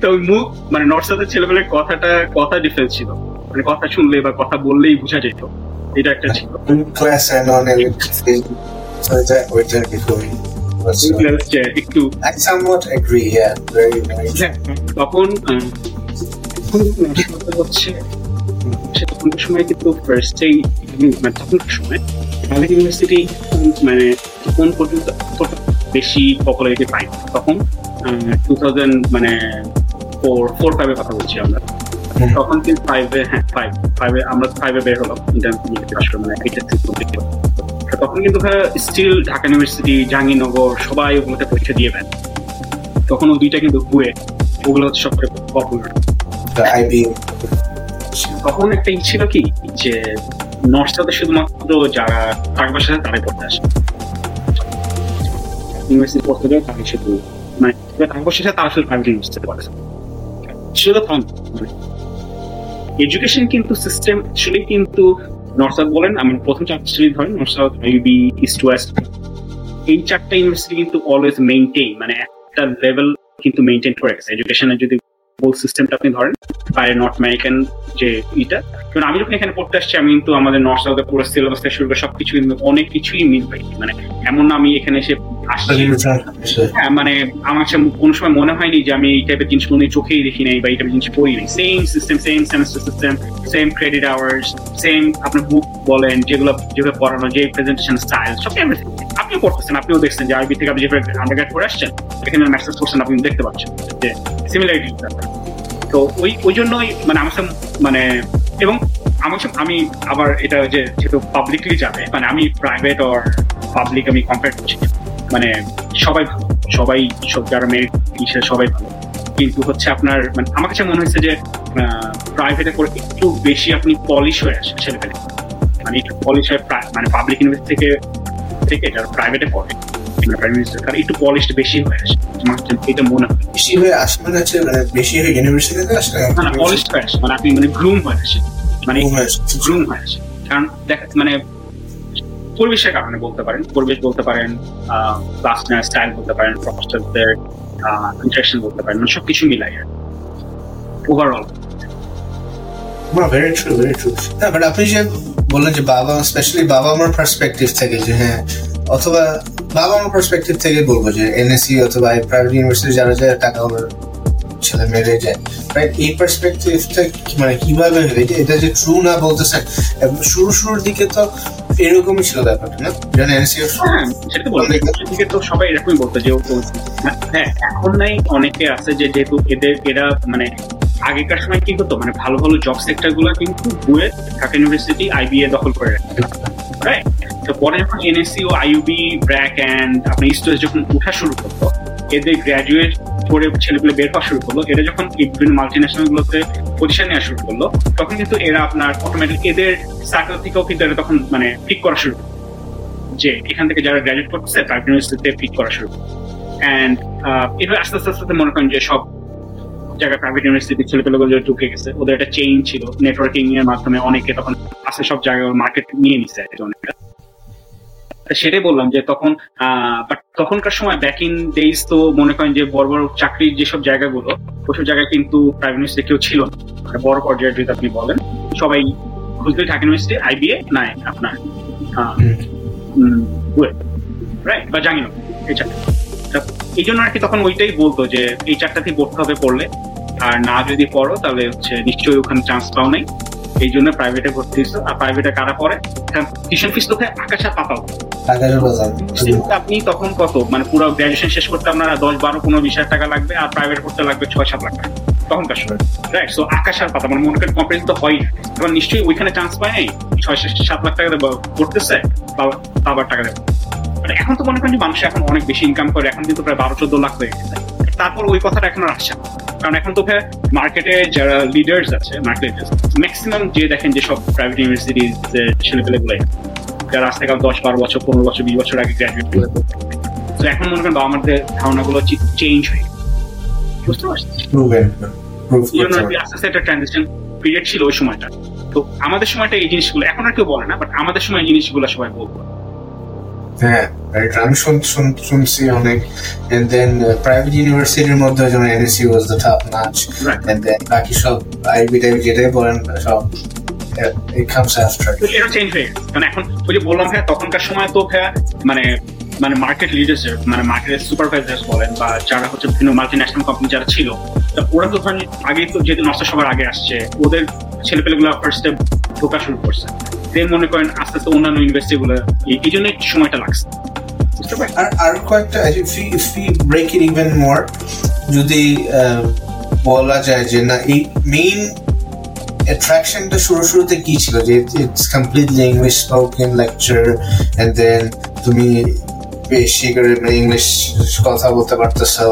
তো মুখ মানে নর্থ সাউথের ছেলেমেয়ের কথাটা কথা ডিফারেন্স ছিল। মানে কথা শুনলে বা কথা বললেই বোঝা যেত। এটা একটা ছিল। Uh, একটু very হ্যাঁ, তখন তখন হচ্ছে সময় কিন্তু ফার্স্টেই মানে তখনকার সময় ঢাকা ইউনিভার্সিটি মানে তখন পর্যন্ত বেশি পপুলারিটি পাই তখন টু থাউজেন্ড মানে ফোর ফোর ফাইভে কথা বলছি আমরা। তখন কিন্তু ফাইভে হ্যাঁ ফাইভ ফাইভে আমরা ফাইভে বের হলাম ইন্টারমিডিয়েট মানে এইচএসসি কমপ্লিট তখন কিন্তু স্টিল ঢাকা ইউনিভার্সিটি জাহাঙ্গীরনগর সবাই ওগুলোতে পরীক্ষা দিয়ে দেন। তখন ওই দুইটা কিন্তু ওগুলো হচ্ছে সবচেয়ে পপুলার IB. তখন একটা কি? যে নর্থ সাউথে শুধুমাত্র যারা তারাই পড়তে আসে। ইউনিভার্সিটি পড়তে তারাই শুধু মানে তারা শুধু মানে এডুকেশন কিন্তু সিস্টেম অ্যাকচুয়ালি কিন্তু নর্থ সাউথ বলেন, আমি প্রথম চারটি ধরেন নর্থ সাউথ ইউবি ইস্ট ওয়েস্ট এই চারটা ইউনিভার্সিটি কিন্তু অলওয়েজ মেইনটেইন মানে একটা লেভেল কিন্তু মেনটেন করে গেছে। এডুকেশনের যদি হোল সিস্টেমটা আপনি ধরেন বাইরে নর্থ আমেরিকান যে ইটা। কারণ আমি যখন এখানে পড়তে আসছি আমি কিন্তু আমাদের নর্থ সাউথের পুরো সিলেবাস থেকে শুরু করে সবকিছু কিন্তু অনেক কিছুই মিল পাই মানে এমন না আমি এখানে এসে আসছি। হ্যাঁ মানে আমার কোনো সময় মনে হয়নি যে আমি এই টাইপের জিনিস কোনো চোখেই দেখি নাই বা এই টাইপের জিনিস পড়ি নাই। Same system same semester system same credit hours same আপনার বুক বলেন যেগুলো যেভাবে পড়ানো যে প্রেজেন্টেশন স্টাইল সব এভরিথিং আপনিও পড়তেছেন, আপনিও দেখছেন যে আরবি থেকে আপনি যেভাবে আন্ডারগ্রেড করে আসছেন, এখানে ম্যাসেজ করছেন আপনি দেখতে পাচ্ছেন যে সিমিলারিটি তো ওই ওই জন্যই মানে আমার মানে এবং আমার আমি আবার এটা যে যেহেতু পাবলিকলি যাবে মানে আমি প্রাইভেট অর পাবলিক আমি কম্পেয়ার করছি। মানে সবাই ভালো, সবাই, সব যারা মেরিট হিসেবে সবাই ভালো। কিন্তু হচ্ছে আপনার মানে আমার কাছে মনে হয়েছে যে প্রাইভেটে করে একটু বেশি আপনি পলিশ হয়ে আসে ছেলেপেলে মানে একটু পলিশ হয়ে মানে পাবলিক ইউনিভার্সিটি থেকে থেকে যারা প্রাইভেটে পড়ে। মানে প্রাইভেট ইউনিভার্সিটি তারা একটু পলিশড বেশি হয়ে আসে। এটা মনে হয়। বেশি হয়ে আসে মানে হচ্ছে মানে বেশি হয়ে ইউনিভার্সিটিতে আসে না না পলিশড হয়ে আসে। মানে আপনি মানে গ্রুম হয়ে আসে। মানে Groom হয়ে আসে। গ্রুম হয়ে আসে। কারণ দেখা মানে পরিবেশের কারণে বলতে পারেন। পরিবেশ বলতে পারেন ক্লাস স্টাইল বলতে পারেন প্রফেসরদের ইন্টারেকশন বলতে পারেন মানে সবকিছু মিলাই ওভারঅল না ভেরি ট্রু ভেরি ট্রু না বাট আপনি যে বললেন যে বাবা স্পেশালি বাবা আমার পার্সপেক্টিভ থেকে যে হ্যাঁ অথবা বাবা আমার পার্সপেক্টিভ থেকে বলব যে এনএসসি অথবা প্রাইভেট ইউনিভার্সিটি যারা যায় টাকা ছেলে যায় রাইট এই পার্সপেক্টিভটা মানে কীভাবে এটা এটা যে ট্রু না বলতেছেন এবং শুরু শুরুর দিকে তো এরকমই ছিল ব্যাপারটা না? যেন এনএসসি হ্যাঁ সেটা তো বলতে দিকে তো সবাই এরকমই বলতো যে ও হ্যাঁ এখন নাই অনেকে আছে যে যেহেতু এদের এরা মানে আগেকার সময় কি হতো? মানে ভালো ভালো জব সেক্টরগুলো কিন্তু বুয়েট, ঢাকা ইউনিভার্সিটি আইবিএ দখল করে রাখতো। পরে যখন এনএসসি ও আইউবি ব্র্যাক অ্যান্ড আপনার ইস্টোস যখন উঠা শুরু করতো এদের গ্রাজুয়েট করে ছেলেগুলো বের হওয়া শুরু করল, এরা যখন বিভিন্ন মাল্টি ন্যাশনাল গুলোতে পজিশন নেওয়া শুরু করল, তখন কিন্তু এরা আপনার অটোমেটিক এদের সার্কেল থেকেও কিন্তু এরা তখন মানে পিক করা শুরু যে এখান থেকে যারা গ্রাজুয়েট করছে প্রাইভেট ইউনিভার্সিটিতে পিক করা শুরু অ্যান্ড এভাবে আস্তে আস্তে আস্তে মনে করেন যে সব জায়গায় প্রাইভেট ইউনিভার্সিটি ছেলেপেলেগুলো যে ঢুকে গেছে ওদের একটা চেইন ছিল নেটওয়ার্কিং এর মাধ্যমে অনেকে তখন আস্তে সব জায়গায় মার্কেট নিয়ে আর অনেকটা। সেটাই বললাম যে তখন বাট তখনকার সময় ব্যাক ইন ডেইজ তো মনে করেন যে বড় বড় চাকরির যেসব জায়গাগুলো ওইসব জায়গায় কিন্তু প্রাইভেট ইউনিভার্সিটি কেউ ছিল না। বড় পর্যায়ে যদি আপনি বলেন সবাই খুঁজলে ঢাকা ইউনিভার্সিটি আইবিএ নাই আপনার রাইট বা জানি না এই চাকরি এই জন্য আর কি তখন ওইটাই বলতো যে এই চারটাতেই পড়তে হবে পড়লে। আর না যদি পড়ো তাহলে হচ্ছে নিশ্চয়ই ওখানে চান্স পাও নাই। এই জন্য প্রাইভেটে ভর্তি হয়েছো। আর প্রাইভেটে কারা পড়ে? টিউশন ফিস তো আকাশা পাতাও। আপনি তখন কত? মানে পুরো গ্রাজুয়েশন শেষ করতে আপনার দশ বারো পনেরো বিশ হাজার টাকা লাগবে আর প্রাইভেট পড়তে লাগবে ছয় সাত লাখ টাকা। তখনকার সময়। রাইট সো আকাশ আর পাতা মানে মনে করেন তো হয় তখন নিশ্চয়ই ওইখানে চান্স পায় নাই? ছয় সাত লাখ টাকা পড়তেছে বাবার টাকা দেবো। মানে এখন তো মনে করেন যে মানুষ এখন অনেক বেশি ইনকাম করে এখন কিন্তু প্রায় বারো চোদ্দ লাখ হয়ে গেছে। তারপর ওই কথাটা এখন আর আসছে না। কারণ এখন তো মার্কেটে যারা লিডার্স আছে মার্কেট ম্যাক্সিমাম যে দেখেন যে সব প্রাইভেট ইউনিভার্সিটির ছেলেপেলেগুলো যারা আজ থেকে দশ বারো বছর পনেরো বছর বিশ বছর আগে গ্রাজুয়েট করে তো এখন মনে করেন বাবা আমাদের ধারণাগুলো চেঞ্জ হয়ে বুঝতে পারছি এই জন্য আর কি আস্তে আস্তে একটা ট্রানজিশন পিরিয়ড ছিল ওই সময়টা। তো আমাদের সময়টা এই জিনিসগুলো এখন আর কেউ বলে না বাট আমাদের সময় এই জিনিসগুলো সবাই বলব। হ্যাঁ right. আমি শুন- শুন- শুনছি অনেক। And then প্রাইভেট ইউনিভার্সিটির মধ্যে যেমন NSC was the top notch and then বাকি সব আইবি টাইবি যেটাই বলেন সব after. তো এটা চেঞ্জ হয়ে গেছে। কারণ এখন ওই যে বললাম ভাইয়া তখনকার সময় তো ভাইয়া মানে মানে মার্কেট লিডার্স মানে মার্কেটের সুপারভাইজার্স বলেন বা যারা হচ্ছে বিভিন্ন মাল্টি ন্যাশনাল কোম্পানি যারা ছিল তা ওরা তো ধরেন আগেই তো যেহেতু নষ্ট সবার আগে আসছে ওদের ছেলেপেলেগুলো ফার্স্টে ঢোকা শুরু করছে। দেন মনে করেন আস্তে আস্তে অন্যান্য ইউনিভার্সিটি গুলো, এই জন্য সময়টা লাগছে। আর কয়েকটা break it even more, যদি বলা যায় যে না, এই মেইন অ্যাট্রাকশনটা শুরু, শুরুতে কি ছিল? যে it's completely English spoken lecture and then তুমি বেশি করে ইংলিশ কথা বলতে পারতেছো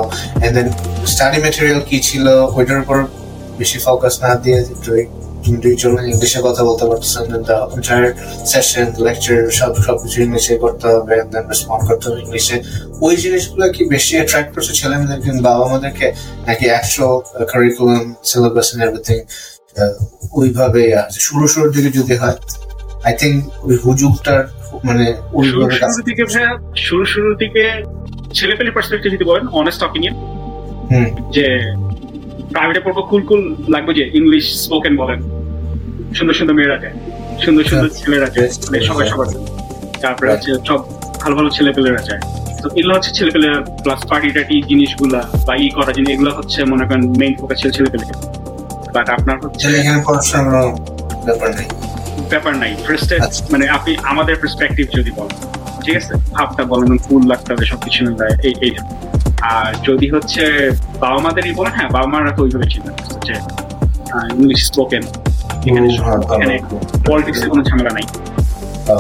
এন্ড দেন স্টাডি ম্যাটেরিয়াল কি ছিল? ওইটার উপর বেশি ফোকাস না দিয়ে একটু দুইজন ইংলিশে কথা বলতে পারতেছো এন্টায়ার সেশন লেকচার সব সবকিছু ইংলিশে করতে হবে দেন রেসপন্ড করতে হবে ইংলিশে ওই জিনিসগুলো কি বেশি অ্যাট্রাক্ট করছে ছেলে মেয়েদেরকে বাবা মাদেরকে নাকি actual curriculum syllabus and everything ওইভাবে শুরু শুরুর দিকে যদি হয় আই থিঙ্ক ওই হুজুগটার মানে শুরু ওইভাবে শুরুর দিকে শুরু শুরুর দিকে ছেলেপেলে পার্সপেক্টিভ যদি বলেন অনেস্ট অপিনিয়ন হুম। যে প্রাইভেটে পড়ব কুল কুল লাগবে যে ইংলিশ স্পোকেন বলেন। সুন্দর সুন্দর মেয়েরা যায়। সুন্দর সুন্দর হ্যাঁ। ছেলেরা যায়। মানে সবাই সবার তারপরে হচ্ছে সব ভালো ভালো ছেলে পেলেরা যায়। তো এগুলো হচ্ছে ছেলে পেলে প্লাস পার্টি টাটি জিনিসগুলা বা ই করা জিনিস এগুলো হচ্ছে মনে করেন মেইন ফোকাস ছিল ছেলে পেলে বাট আপনার হচ্ছে ব্যাপার নেই? ব্যাপার নাই। ফার্স্টে আচ্ছা। মানে আপনি আমাদের পার্সপেক্টিভ যদি বলেন। ঠিক আছে? ভাবটা বলেন ফুল লাগতে হবে সবকিছু এই এই। আর যদি হচ্ছে বাবা মাদেরই বলেন হ্যাঁ বাবা মারা তো ওইভাবে চিন্তা ইংলিশ স্পোকেন এখানে ও, হ্যাঁ, এখানে পলিটিক্সের কোনো ঝামেলা নাই।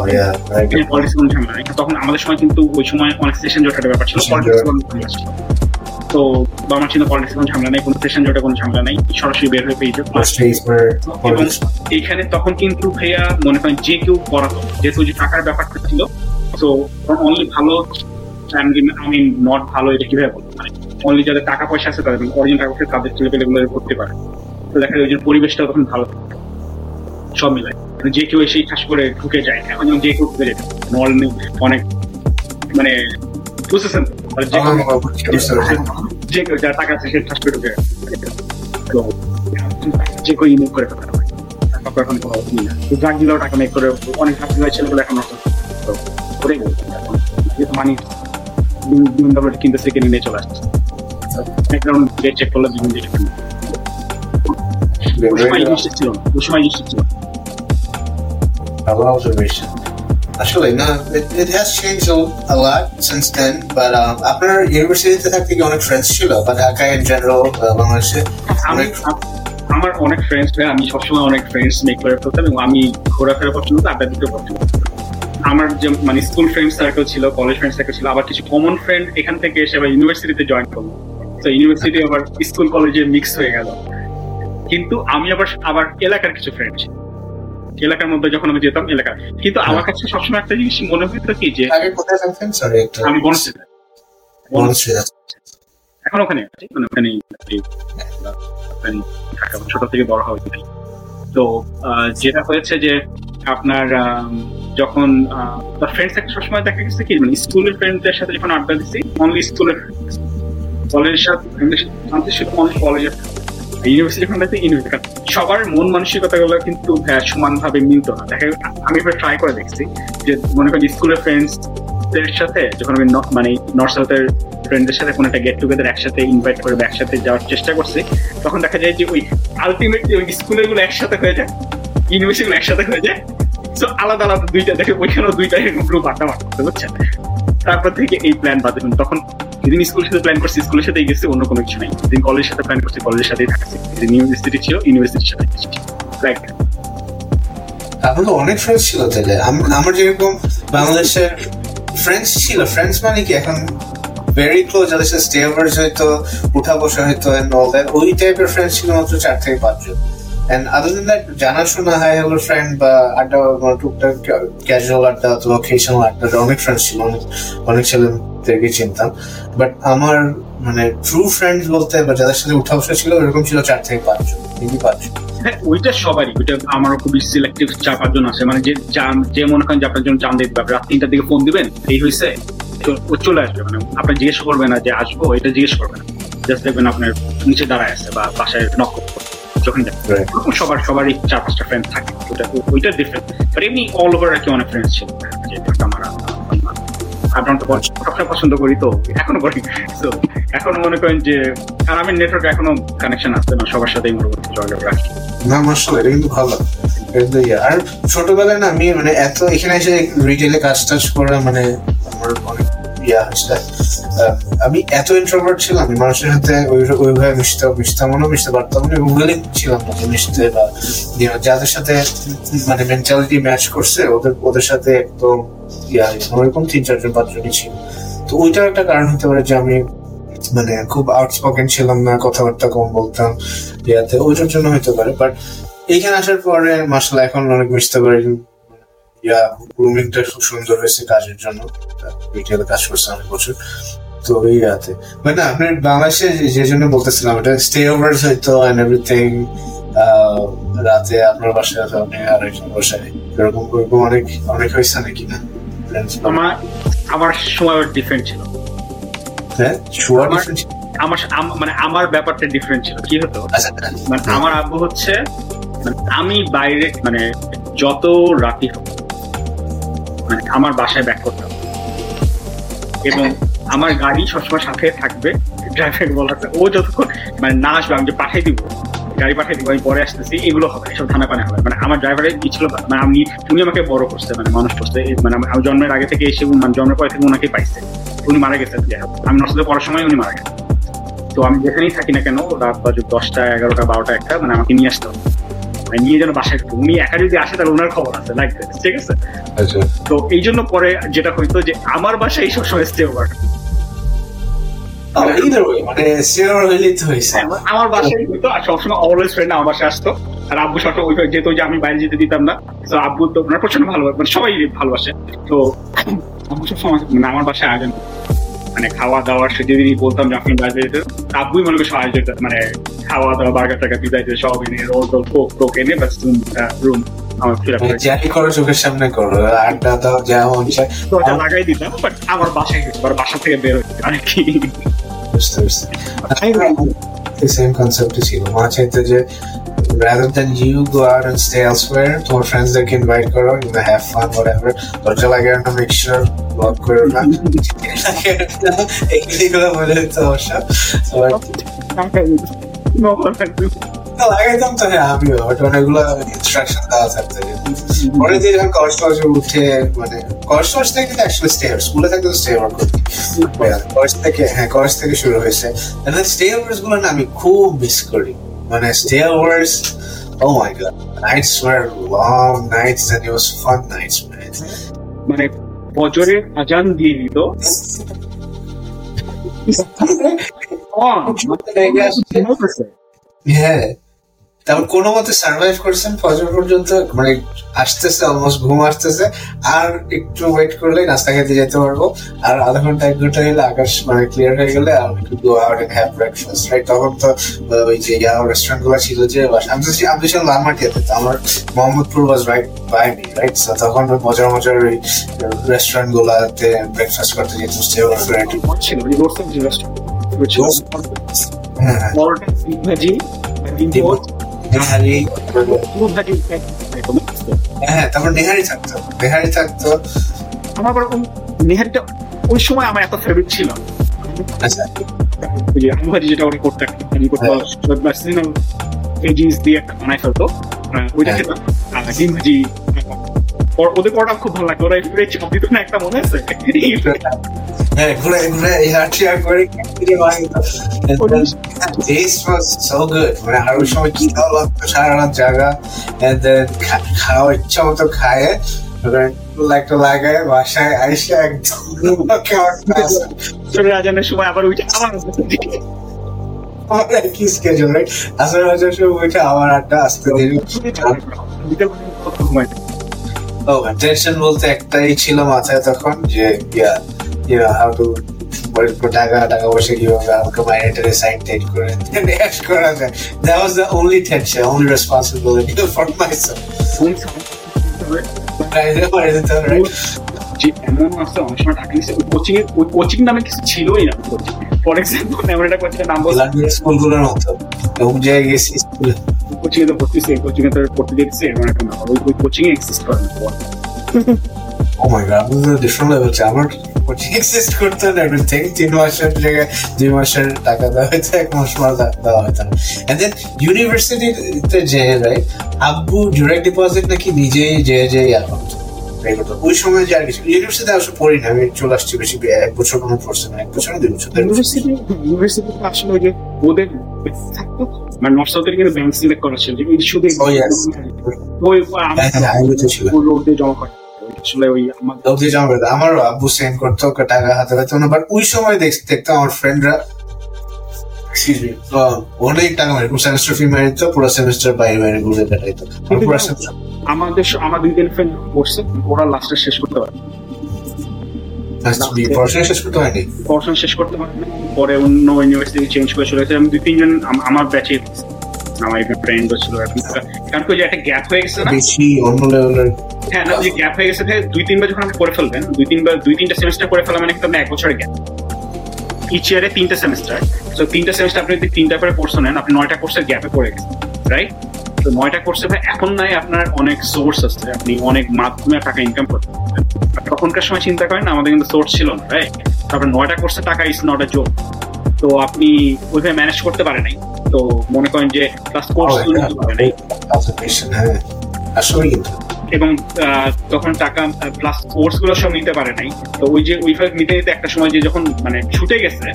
yeah, I এখানে get পলিটিক্স কোনো ঝামেলা নাই। তখন আমাদের সময় কিন্তু ওই সময় অনেক সেশন জোটের ব্যাপার ছিল পলিটিক্স কোনো তো বাবা ছিল পলিটিক্স কোনো ঝামেলা নেই কোনো সেশন জোটে কোনো ঝামেলা নেই। সরাসরি বের হয়ে পেয়ে যেত এবং এইখানে তখন কিন্তু ভাইয়া মনে করেন যে কেউ পড়াতো যেহেতু যে টাকার ব্যাপারটা ছিল তো অনলি ভালো আই মিন নট ভালো এটা কীভাবে বলব? মানে অনলি যাদের টাকা পয়সা আছে তাদের অরিজিনাল টাকা পয়সা তাদের ছেলে পেলে করতে পারে। তো দেখা যায় ওই যে পরিবেশটা তখন ভালো। থাকে। সব মিলায়। মানে যে কেউ এসেই খাস করে ঢুকে যায়। এখন যেমন যে কেউ ঢুকে যেত নর্মালি অনেক মানে বুঝতেছেন মানে যে কেউ- যার টাকা আছে সে ঠাস করে ঢুকে যে কেউ ইমেল করে পারে তারপর এখন কোনো না তো ড্রাগ দিলেও টাকা মেক করে। অনেক হাত ছেলেগুলো এখন এখন যেহেতু মানি বিভিন্ন কিনতেছে কিনে নিয়ে চলে আসছে ব্যাকগ্রাউন্ড চেক করলে বিভিন্ন জিনিস কিনবে। ওই সময় জিনিসটা ছিল না ওই সময় জিনিসটা ছিল না। ভালো observation. আসলে না it, it has changed a, a lot since then but um, আপনার ইউনিভার্সিটিতে থাকতে কি অনেক ফ্রেন্ডস ছিল বা ঢাকায় ইন জেনারেল বাংলাদেশে অনেক আমার অনেক ফ্রেন্ডস আমি সবসময় অনেক ফ্রেন্ডস মেক করে ফেলতাম এবং আমি ঘোরাফেরা পছন্দ আড্ডা দিতে পছন্দ। আমার যে মানে স্কুল ফ্রেন্ড সার্কেল ছিল কলেজ ফ্রেন্ড সার্কেল ছিল আবার কিছু কমন ফ্রেন্ড এখান থেকে এসে আবার ইউনিভার্সিটিতে জয়েন করল। তো ইউনিভার্সিটি আবার স্কুল কলেজে মিক্স হয়ে গেল। কিন্তু আমি আবার আবার এলাকার কিছু ফ্রেন্ড ছিল। এলাকার মধ্যে যখন আমি যেতাম এলাকা কিন্তু আমার কাছে সবসময় একটা জিনিস মনে হতো কি যে আমি বনশ্রীতে এখন ওখানে আছি মানে ওখানে ছোট থেকে বড় হওয়া তো যেটা হয়েছে যে আপনার যখন ফ্রেন্ড সার্কেল সবসময় দেখা গেছে কি মানে স্কুলের ফ্রেন্ডদের সাথে যখন আড্ডা দিচ্ছি অনলি স্কুলের কলেজের সাথে আমাদের শুধু অনলি কলেজের ইউনিভার্সিটি ফ্রেন্ড ইউনিভার্সিটি সবার মন মানসিকতা গুলো কিন্তু সমান ভাবে মিলত না। দেখা আমি এবার ট্রাই করে দেখছি যে, মনে করেন স্কুলের ফ্রেন্ডস দের সাথে যখন আমি মানে নর্থ সাউথের ফ্রেন্ডদের সাথে কোনো একটা গেট টুগেদার একসাথে ইনভাইট করে একসাথে যাওয়ার চেষ্টা করছি, তখন দেখা যায় যে ওই আলটিমেটলি ওই স্কুলেরগুলো একসাথে হয়ে যায় ইউনিভার্সিটি গুলো একসাথে হয়ে যায় আলাদা আলাদা দুইটা দেখে ওইখানেও দুইটা এরকম গ্রুপ আড্ডা মারতে বুঝছেন তারপর থেকে এই প্ল্যান বাদে তখন যেদিন স্কুলের সাথে প্ল্যান করছি স্কুলের সাথেই গেছি, অন্য কোনো কিছু নেই। যেদিন কলেজের সাথে প্ল্যান করছি কলেজের সাথেই থাকছি। যেদিন ইউনিভার্সিটি ছিল ইউনিভার্সিটির সাথে তো অনেক ফ্রেন্ডস ছিল তাহলে। আমার যেরকম বাংলাদেশের ফ্রেন্ডস ছিল ফ্রেন্ডস মানে কি? এখন ভেরি ক্লোজ যাদের সাথে হয়তো উঠা বসা দ্যাট ওই টাইপের ফ্রেন্ডস ছিল মাত্র চার থেকে পাঁচজন। মানে টুকটাক অনেক ফ্রেন্ডস ছিল, অনেক বাট আমার মানে ট্রু ফ্রেন্ডস বলতে, বা যাদের সাথে উঠা বসা ছিল, এরকম ছিল চার থেকে পাঁচজন তিনই পাঁচজন। হ্যাঁ ওইটা সবারই, ওইটা আমারও খুবই সিলেক্টিভ চার, পাঁচজন আছে। মানে যে যে মনে করেন যে আপনার জন্য দিতে পারবে, রাত তিনটার দিকে ফোন দিবেন, এই হয়েছে ও চলে আসবে। মানে আপনি জিজ্ঞেস করবেন না যে আসব, এটা জিজ্ঞেস করবেন না। জাস্ট দেখবেন আপনার নিচে দাঁড়ায় আছে, বা বাসায় নক যখন। সবার সবারই চার পাঁচটা ফ্রেন্ড থাকে। ওটা ওইটা ডিফারেন্ট বাট এমনি অল ওভার আর কি অনেক ফ্রেন্ডস ছিল। যে আমার আপনার তো সবসময় পছন্দ করি তো এখনও করি। তো এখনও মনে করেন যে আর আমি নেটওয়ার্ক এখনও কানেকশন আসছে না সবার সাথেই মোটামুটি যোগাযোগ রাখি। না এটা কিন্তু ভালো। আর ছোটবেলায় না আমি মানে এত এখানে এসে রিটেলে কাজ টাজ করে মানে আমার অনেক ইয়া হয়েছে। আমি এত ইন্ট্রোভার্ট ছিলাম, আমি মানুষের সাথে ওইভাবে মিশতে মিশতাম না, মিশতে পারতাম না, এবং উইলিং ছিলাম না মিশতে বা যাদের সাথে মানে মেন্টালিটি ম্যাচ করছে, ওদের ওদের সাথে একদম, ইয়া, ওরকম তিন চারজন, পাঁচজনই ছিল। তো ওইটার একটা কারণ হতে পারে যে আমি মানে খুব আউটস্পোকেন ছিলাম না, কথাবার্তা কম বলতাম, ইয়াতে, ওইটার জন্য হইতে পারে। বাট এইখানে আসার পরে মাসালা এখন অনেক মিশতে পারি। ইয়া গ্রুমিংটা খুব সুন্দর হয়েছে কাজের জন্য। কাজ করছে অনেক বছর। তো এই ইয়াতে। বাট না আপনি বাংলাদেশে যে- জন্য বলতেছিলাম এটা স্টে ওভার হয়তো অ্যান্ড এভরিথিং রাতে আপনার বাসায় আছে আপনি আরেকজন বাসায়। এরকম এরকম অনেক অনেক হয়েছে নাকি না? আমার আমার সময় ডিফারেন্ট ছিল। হ্যাঁ? আমার- আমার মানে আমার ব্যাপারটা ডিফারেন্ট ছিল। কি হতো? আচ্ছা। মানে আমার আব্বু হচ্ছে মানে আমি বাইরে মানে যত রাতি হোক মানে আমার বাসায় ব্যাক করতে হবে এবং আমার গাড়ি সবসময় সাথে থাকবে ড্রাইভার বলা ও যতক্ষণ মানে না আসবে, আমি যে পাঠিয়ে দিব, গাড়ি পাঠিয়ে দিব, আমি পরে আসতেছি, এগুলো হবে, এসব ধানা পানে হবে। মানে আমার ড্রাইভারের ছিল মানে আমি উনি আমাকে বড় করছে মানে মানুষ করছে মানে আমি জন্মের আগে থেকে এসে মানে জন্মের পরে থেকে ওনাকেই পাইছে। উনি মারা হোক। আমি সাথে পড়ার সময় উনি মারা গেছেন তো আমি যেখানেই থাকি না কেন, রাত বাজে দশটা, এগারোটা, বারোটা একটা মানে আমাকে নিয়ে আসতে হবে। মানে নিয়ে যেন বাসায় উনি একা যদি আসে তাহলে ওনার খবর আছে লাইক ঠিক আছে? আচ্ছা। তো এই জন্য পরে যেটা হইতো যে আমার বাসায় সব সময় স্টে ওভার আমার বাসায় হইতো আর সবসময় অলওয়েজ ফ্রেন্ড আমার বাসায় আসতো। আর আব্বু সবসময় ওই যেহেতু যে আমি বাইরে যেতে দিতাম না। তো আব্বু তো ওনার প্রচণ্ড ভালো মানে সবাই ভালোবাসে। তো আব্বু সবসময় মানে আমার বাসায় আয়োজন করতো। মানে খাওয়া দাওয়ার সে যদি বলতাম যে আপনি বাইরে যেতে আব্বুই মনে করে মানে খাওয়া দাওয়া বার্গার টাকা পিজা সব এনে রোল টোল কোক টোক এনে বাস রুম আমার মানে যাই করো চোখের সামনে করো আড্ডা দাও যা মন চায়। লাগাই দিতাম বাট আমার বাসায় বাসা থেকে বের হইতে আর কি। বুঝতে পারছি। সেম কনসেপ্ট ছিল। মা চাইতে যে rather than you go out and stay elsewhere তোমার ফ্রেন্ডস ইনভাইট করো ইউ হ্যাভ ফান whatever. দরজা লাগায় না মেক শিওর ব্লক করো না। এইগুলো বলে সমস্যা লাগাইতাম তো হ্যাঁ আমিও বাট অনেকগুলো ইনস্ট্রাকশন দেওয়া থাকতো পরে দিয়ে যখন কলেজ টলেজে উঠে মানে টলেজ থেকে কিন্তু অ্যাকচুয়ালি স্টে স্কুলে থাকতে তো স্টে ওভার করতি কলেজ থেকে হ্যাঁ কলেজ থেকে শুরু হয়েছে। স্টে ওভার্সগুলো না আমি খুব মিস করি। মানে stay overs oh my god nights were long nights and it was fun nights man মানে বজরে আজান দিয়ে দিত হ্যাঁ (laughs) তারপর কোনো মতে সার্ভাইভ করছেন ফজর পর্যন্ত মানে আসতেছে অলমোস্ট ঘুম আসতেছে আর একটু ওয়েট করলে নাস্তা খেতে যেতে পারব। আর আধা ঘণ্টা এক ঘণ্টা গেলে আকাশ মানে ক্লিয়ার হয়ে গেলে আর একটু go out and have breakfast right তখন তো ওই যে ইয়া রেস্টুরেন্টগুলো ছিল যে আমি তো আমি ছিলাম লালমাটিয়াতে তো আমার Mohammadpur was right by me right তখন মজার মজার ওই রেস্টুরেন্ট গুলাতে ব্রেকফাস্ট করতে যেত রিসোর্সেস রেস্টুরেন্ট হ্যাঁ। হ্যাঁ নেহারি হ্যাঁ তারপর নেহারি থাকতো। নেহারি থাকতো। আমার ওরকম নেহারিটা ওই সময় আমার এত ফেভারিট ছিল। আচ্ছা। যেটা ওরা করতে আমি করতে ভেজিস দিয়ে বানাই ফেলতো। ওইটা হ্যাঁ। খেতাম। আর ডিম ভাজি ওদের পরোটা খুব ভালো লাগতো। ওরা একটু দিত না একটা মনে আছে? (laughs) হ্যাঁ ঘুরে ঘুরে করে টেস্ট ওয়াজ সো গুড মানে আর ওই সময় কি ভালো লাগতো সারা রাত খা- খাওয়া ইচ্ছা মতো খায় একটা লাগায় বাসায় আইসে একদম খাওয়ার class। চলে রাজানের সময় আবার আবার আমার একই schedule, right? আসলে হচ্ছে সময় উঠে আবার আড্ডা আসতে দেরি (laughs) ও টেনশন বলতে একটাই ছিল মাথায় তখন যে ইয়া ইয়া হাউ টু টাকা টাকা পয়সা কীভাবে আমাকে মাইনেটারে সাইড টাইড করে ড্যাশ (laughs) করা যায়। That was the only tension only responsibility for myself যে এমন আছে অনেক সময় টাকা নিচ্ছে কোচিং এর কোচিং নামে কিছু ছিলই না। ফর এক্সাম্পল এমন একটা কোচিং নাম বললাম স্কুলগুলোর মতো। এবং জায়গায় গেছি স্কুলে। কোচিং এ তো পড়তেছে কোচিং এ তো পড়তে দিচ্ছে এমন একটা ব্যাপার। ওই ওই কোচিং এ এক্সিস্ট করে না কোচিং এক্সিস্ট করতে না এভরিথিং তিন মাসের জায়গায় দুই মাসের টাকা দেওয়া হয়তো এক মাস পর দেওয়া হতো না। এন্ড দেন ইউনিভার্সিটিতে যে রাইট আব্বু ডিরেক্ট ডিপোজিট নাকি নিজেই যে যে ইয়া করতো। ওই সময় যে আর কিছু ইউনিভার্সিটিতে আসলে পড়ি না আমি চলে আসছি বেশি এক বছর কোনো পড়ছে না এক বছর দুই বছর। ইউনিভার্সিটি ইউনিভার্সিটি আসলে ওই যে ওদের থাকতো মানে নর্থ সাউথের কিন্তু ব্যাংক সিলেক্ট করা ছিল শুধু Oh. ওই হ্যাঁ হ্যাঁ ওই জমা করে। আসলে ওই আমারও আব্বু সেন্ড করতো ওকে টাকা হাতে পেতো না বাট ওই সময় দেখতাম আমার ফ্রেন্ডরা অনেক টাকা মারি সেমিস্টার ফি মারি তো পুরো সেমিস্টার বাইরে বাইরে ঘুরে কাটাইতো আমি পুরো semester- আমাদের আমার দুই তিন ফ্রেন্ড পড়ছে ওরা লাস্টে শেষ করতে পারে পড়াশোনা শেষ করতে হয়নি? পড়াশোনা শেষ করতে পারে অন্য ইউনিভার্সিটি চেঞ্জ করে চলে আমি দুই তিনজন আমার ব্যাচে ছিল কারণ কি যে একটা গ্যাপ হয়ে গেছে না? বেশি অন্য লেভেলের হ্যাঁ না যে গ্যাপ হয়ে গেছে দুই তিনবার যখন আপনি করে ফেলবেন দুই তিনবার দুই তিনটা সেমিস্টার করে ফেলা মানে এক বছরের গ্যাপ ইচ ইয়ারে তিনটা সেমিস্টার তো তিনটা সেমিস্টার আপনি যদি তিনটা করে কোর্স নেন আপনি নয়টা কোর্সের গ্যাপে পড়ে গেছেন রাইট তো নয়টা কোর্সে ভাই এখন নাই আপনার অনেক সোর্স আছে আপনি অনেক মাধ্যমে টাকা ইনকাম করতে তখনকার সময় চিন্তা করেন আমাদের কিন্তু সোর্স ছিল না রাইট তারপরে নয়টা কোর্সের টাকা ইজ নট আ জোক তো আপনি ওইভাবে ম্যানেজ করতে পারেন নাই। তো মনে করেন যে কোর্স হ্যাঁ আসলে কিন্তু। এবং তখন টাকা প্লাস কোর্সগুলো সব নিতে পারে নাই। তো ওই যে ওইভাবে নিতে নিতে একটা সময় যে যখন মানে ছুটে গেছে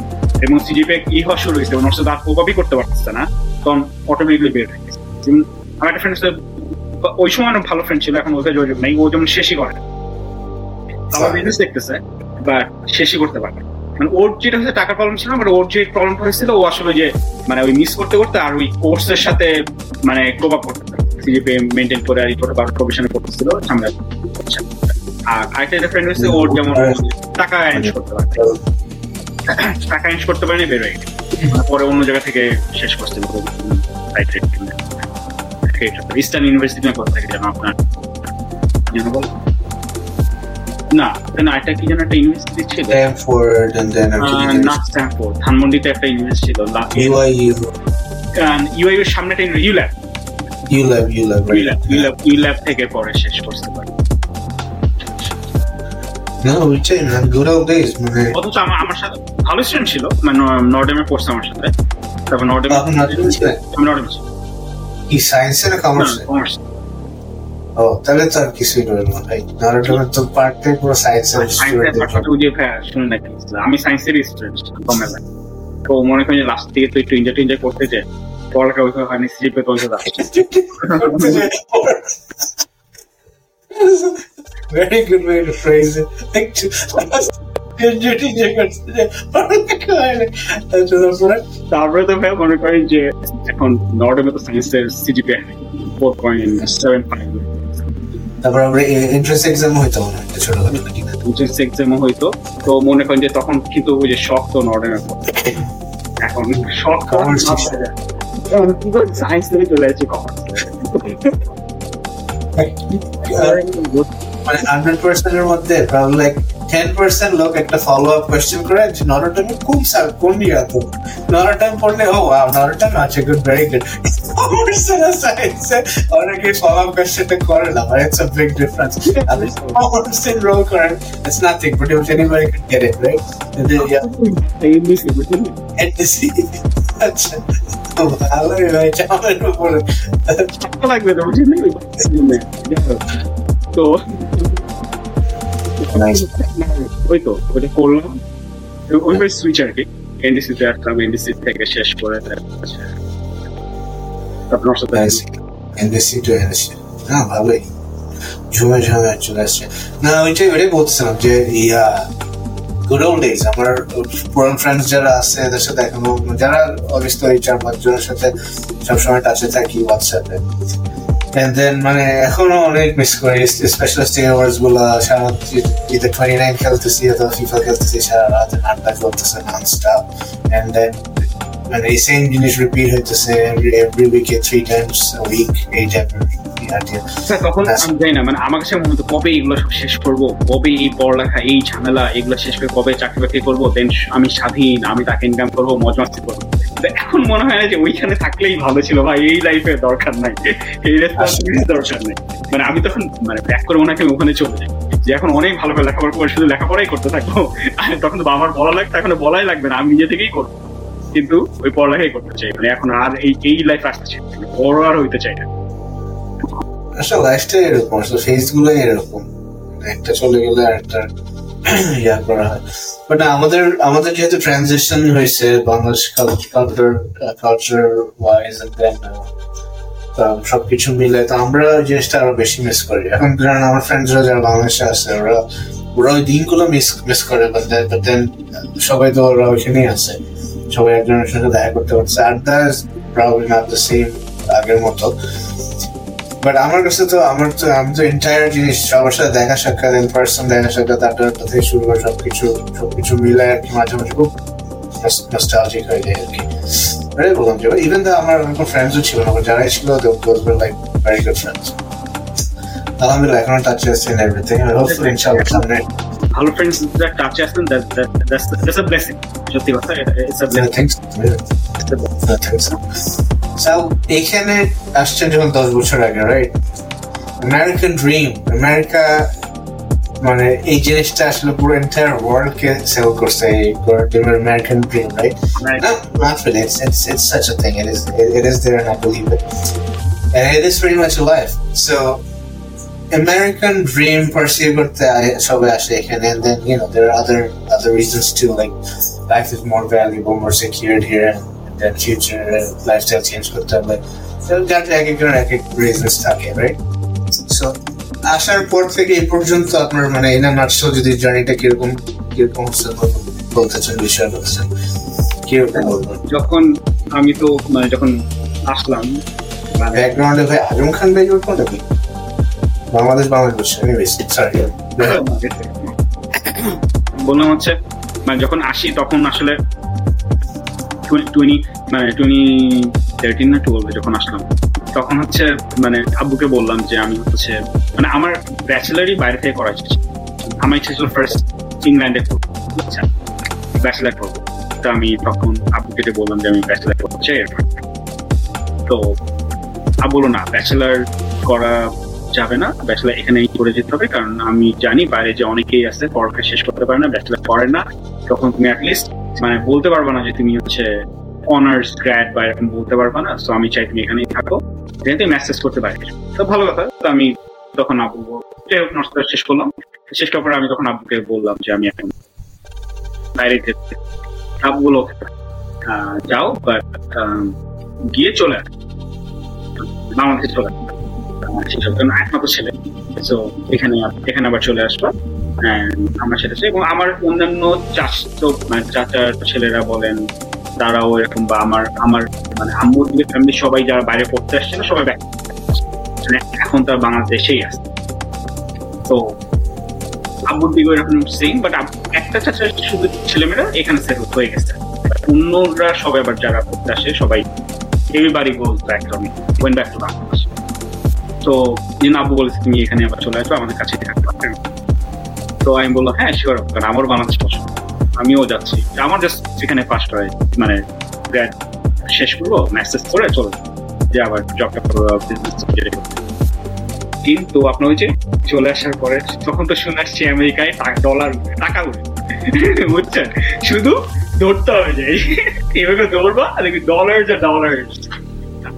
এবং সিজিপে ই হওয়া শুরু হয়েছে ওনার সাথে আর কোপাপি করতে পারতেছে না তখন অটোমেটিকলি বের হয়ে গেছে। আমার একটা ফ্রেন্ড ওই সময় অনেক ভালো ফ্রেন্ড ছিল এখন ওকে যোগাযোগ নেই ও যেমন শেষই করে। আমার বিজনেস দেখতেছে বাট শেষই করতে পারে না। মানে ওর যেটা হচ্ছে টাকার প্রবলেম ছিল বাট ওর যে প্রবলেমটা হয়েছিল, ও আসলে যে মানে ওই মিস করতে করতে আর ওই কোর্সের সাথে মানে কোপ করতে সিজিপি মেনটেন করে আর করে বা প্রফেশনে করতেছিল ঝামেলা করছে। আর আরেকটা ফ্রেন্ড হচ্ছে ওর যেমন টাকা অ্যারেঞ্জ করতে পারে টাকা অ্যারেঞ্জ করতে পারেনি, বের হয়ে গেছে। পরে অন্য জায়গা থেকে শেষ করছিল। ইস্টার্ন ইউনিভার্সিটি না কোথা থেকে যেন আপনার না এটা কি যেন একটা ইউনিভার্সিটি ছিল? And then আহ, না স্ট্যানফোর্ড ধানমন্ডিতে একটা ইউনিভার্সিটি ছিল BYU ইউআই এর সামনে একটা ULAB right? ULAB ULAB ULAB থেকে পরে শেষ করতে পারে। ওইটাই মানে অথচ আমার আমার সাথে ভালো স্টুডেন্ট ছিল মানে নর্ডেমে পড়ছে আমার সাথে। তারপর নর্ডেমে আপনি নর্ডেমে ছিলেন? আমি নর্ডেমে ছিলাম। কি সায়েন্সে না কমার্সে কমার্স ও তাহলে তো আর কিছুই রইল না ভাই। তো পার্টটাই পুরো সায়েন্সের সায়েন্সের পাঠটা ওই যে ভাইয়া শুনে নাকি আমি সায়েন্সেরই স্টুডেন্ট কমে তো মনে করি লাস্ট দিকে তো একটু টেনজয় করতে পড়ালেখা ওইভাবে হয়নি সিজিপে তো ওইভাবে your consider- পড়ালেখা হয়নি। আচ্ছা, তারপরে? তো ভাই মনে করেন যে এখন নর্ডেমে তো সায়েন্সের CGPA four point seven five তারপর আমরা এন্ট্রান্স এক্সাম হইতো মনে হয় ছোটখাটো না এক্সামও হইতো। তো মনে করেন যে তখন কিন্তু ওই যে শখ তো নর্ডেমে পড়তে এখন শখ Commerce কি করে সায়েন্স থেকে চলে যাচ্ছে কমার্স মানে হান্ড্রেড পার্সেন্টের মধ্যে লাইক টেন পার্সেন্ট লোক একটা ফলো আপ কোয়েশ্চেন করে যে নরটমে কোন স্যার কোন ইয়া তো? নরটম পড়লে ও ওয়াও নরটম আছে গুড ভেরি গুড অনেকে ফলো আপ কোয়েশ্চেনটা করে না but it's a big difference. and this percent roll করেন it's nothing but if anybody could get it right? And then, yeah. NDC আচ্ছা তো ভালোই হয়েছে আমার উপরে লাগবে তো বুঝলি তো ওই তো ওইটা করলাম। ওইভাবে সুইচ আর কি। এনডিসিতে আসলাম এনডিসি থেকে শেষ করে ওর সাথে NDC to NDC না ভালোই। ঝুমে ঝুমে চলে আসছে। না ওইটাই ওটাই বলছিলাম যে ইয়া গুড ওল্ড ডেজ আমার পুরান ফ্রেন্ডস যারা আছে এদের সাথে এখনও যারা অবশ্যই চার পাঁচ জনের সাথে সবসময় টাচে থাকি হোয়াটসঅ্যাপে এন্ড দেন মানে এখনও অনেক মিস করি স্পেশালিস্ট অ্যাওয়ার্ডসগুলো। সারা ঈদে টোয়েন্টি নাইন খেলতেছি অথবা ফিফা খেলতেছি সারা রাত আড্ডা চলতেছে নন স্টপ এন্ড দেন মানে এই সেম জিনিস রিপিট হইতেছে এভরি উইকে থ্রি টাইমস উইক এই টাইপের স্যার, তখন আমি জানি না মানে আমার কাছে মনে হতো কবে এগুলো সব শেষ করব কবে এই পড়ালেখা এই ঝামেলা এগুলো শেষ করে কবে চাকরি বাকরি করব দেন আমি স্বাধীন আমি তাকে ইনকাম করব মজ মাস্তি করব। এখন মনে হয় না যে ওইখানে থাকলেই ভালো ছিল ভাই এই লাইফে দরকার নাই। এই রেসপন্সিবিলিটি দরকার নেই। মানে আমি তখন মানে ব্যাক করে হয় ওখানে চলে যাই। যে এখন অনেক ভালো করে লেখাপড়া করে শুধু লেখাপড়াই করতে থাকব। আর তখন তো আমার বলা লাগতো এখন বলাই লাগবে না আমি নিজে থেকেই করব। কিন্তু ওই পড়ালেখাই করতে চাই। মানে এখন আর এই এই লাইফ আসতে চাই। বড় আর হইতে চাই না। আসলে লাইফটাই এরকম আসলে ফেসগুলোই এরকম। একটা চলে গেলে আরেকটা ইয়া করা হয়। বাট আমাদের আমাদের যেহেতু হয়েছে, বাংলাদেশ কালচার কালচার ওয়াইজ সবকিছু মিলে, তো আমরা জিনিসটা আরও বেশি মিস করি। এখন ধরেন আমার ফ্রেন্ডসরা যারা বাংলাদেশে আছে, ওরা ওরা ওই দিনগুলো মিস মিস করে বাট দেন সবাই তো ওরা ওইখানেই আছে। সবাই একজনের সঙ্গে দেখা করতে পারছে। আর that probably not the same আগের মতো। বাট আমার কাছে তো, আমার তো, আমি তো এন্টায়ার জিনিস, সবার সাথে দেখা সাক্ষাৎ ইন পার্সন দেখা সাক্ষাৎ, আড্ডা আড্ডা শুরু করে সবকিছু সবকিছু মিলে আর কি মাঝে মাঝে খুব নস্টালজিক হয়ে যায় আর কি। এটাই বললাম যে ইভেন দা আমার কোনো ফ্রেন্ডসও ছিল না যারাই ছিল those were like very good friends আলহামদুলিল্লাহ, এখনও টাচে আছে ইন এভরিথিং হোপফুলি ইনশাআল্লাহ সামনে ভালো ফ্রেন্ডস যারা টাচে আসতেন দ্যাটস আ ব্লেসিং সত্যি কথা it's a blessing thanks so এখানে আসছেন যখন দশ বছর আগে রাইট আমেরিকান ড্রিম আমেরিকা মানে এই জিনিসটা আসলে পুরো এন্টায়ার ওয়ার্ল্ড কে সেল করছে এই American dream right No, not really. It's, it's it's such a thing. It is it, it is there, and I believe it. And it is pretty much alive. So, American dream pursue করতে সবাই আসে এখানে, and then you know there are other other reasons too. Like life is more valuable, more secured here, and then future uh, lifestyle change করতে হবে. So, যার এক একজনের এক এক reasons থাকে, right? So, আসার পর থেকে এই পর্যন্ত আপনার মানে ইন নাটশো যদি জার্নিটা কীরকম কীরকম হচ্ছে বলতে চান বিষয় বলতেছেন কীরকম বলবেন যখন আমি তো মানে যখন আসলাম মানে ব্যাকগ্রাউন্ডে ভাই আজম খান ভাই ওর কোনটা বাংলাদেশ বাংলাদেশ এনিওয়েজ সরি বললাম হচ্ছে মানে যখন আসি তখন আসলে মানে থার্টিন না টুয়েলভে যখন আসলাম, তখন হচ্ছে মানে আব্বুকে বললাম যে আমি হচ্ছে মানে আমার ব্যাচেলারই বাইরে থেকে করা ইচ্ছে আমার ইচ্ছা ছিল ফার্স্ট ইংল্যান্ডে আচ্ছা ব্যাচেলার করব তো আমি তখন আব্বুকে বললাম যে আমি ব্যাচেলার করতে চাই তো বলল, না ব্যাচেলার করা যাবে না। ব্যাচেলার এখানেই করে যেতে হবে, কারণ আমি জানি বাইরে যে অনেকেই আছে, পড়ালেখা শেষ করতে পারে না ব্যাচেলার করে না। তখন তুমি অ্যাটলিস্ট মানে বলতে পারবে না যে তুমি হচ্ছে অনার্স গ্র্যাড বা এরকম বলতে পারবে না। তো আমি চাই তুমি এখানেই থাকো যেহেতু মেসেজ করতে পারি তো ভালো কথা, তো আমি তখন আব্বু যাই হোক নষ্ট শেষ করলাম। শেষ করার পরে আমি তখন আব্বুকে বললাম যে আমি এখন বাইরে যেতে আব্বু বলো যাও বাট গিয়ে চলে বাংলাদেশে চলে আসো। সেসব কারণ একমাত্র ছেলে। তো এখানে এখানে আবার চলে আসলো আমরা সেটা এবং আমার অন্যান্য চাচাতো মানে চাচার ছেলেরা বলেন, তারাও এরকম বা আমার আমার মানে আম্মুর ফ্যামিলি সবাই যারা বাইরে পড়তে আসছে না, সবাই মানে এখন তার বাংলাদেশেই আছে। তো আব্বুর দিকে এরকম সেম বাট একটা চাচার শুধু ছেলেমেয়েরা এখানে সেটেল হয়ে গেছে। অন্যরা সবাই আবার যারা পড়তে আসে, সবাই everybody goes back to when back to Bangladesh তো দিন আব্বু বলেছে, তুমি এখানে আবার চলে আসবে, আমাদের কাছে থাকবে। তো তো আমি বললাম হ্যাঁ শিওর কারণ আমার বাংলাদেশ পছন্দ আমিও যাচ্ছি। আমার জাস্ট সেখানে পাস করে মানে গ্র্যাড শেষ করব ম্যাসেজ করে চলে যে আবার জবটা বিজনেস কিন্তু আপনার ওই যে চলে আসার পরে তখন তো শুনে আসছি আমেরিকায় ডলার টাকা উঠে। বুঝছেন? শুধু দৌড়তে হবে যে এভাবে দৌড়বা দেখবি ডলার যা ডলার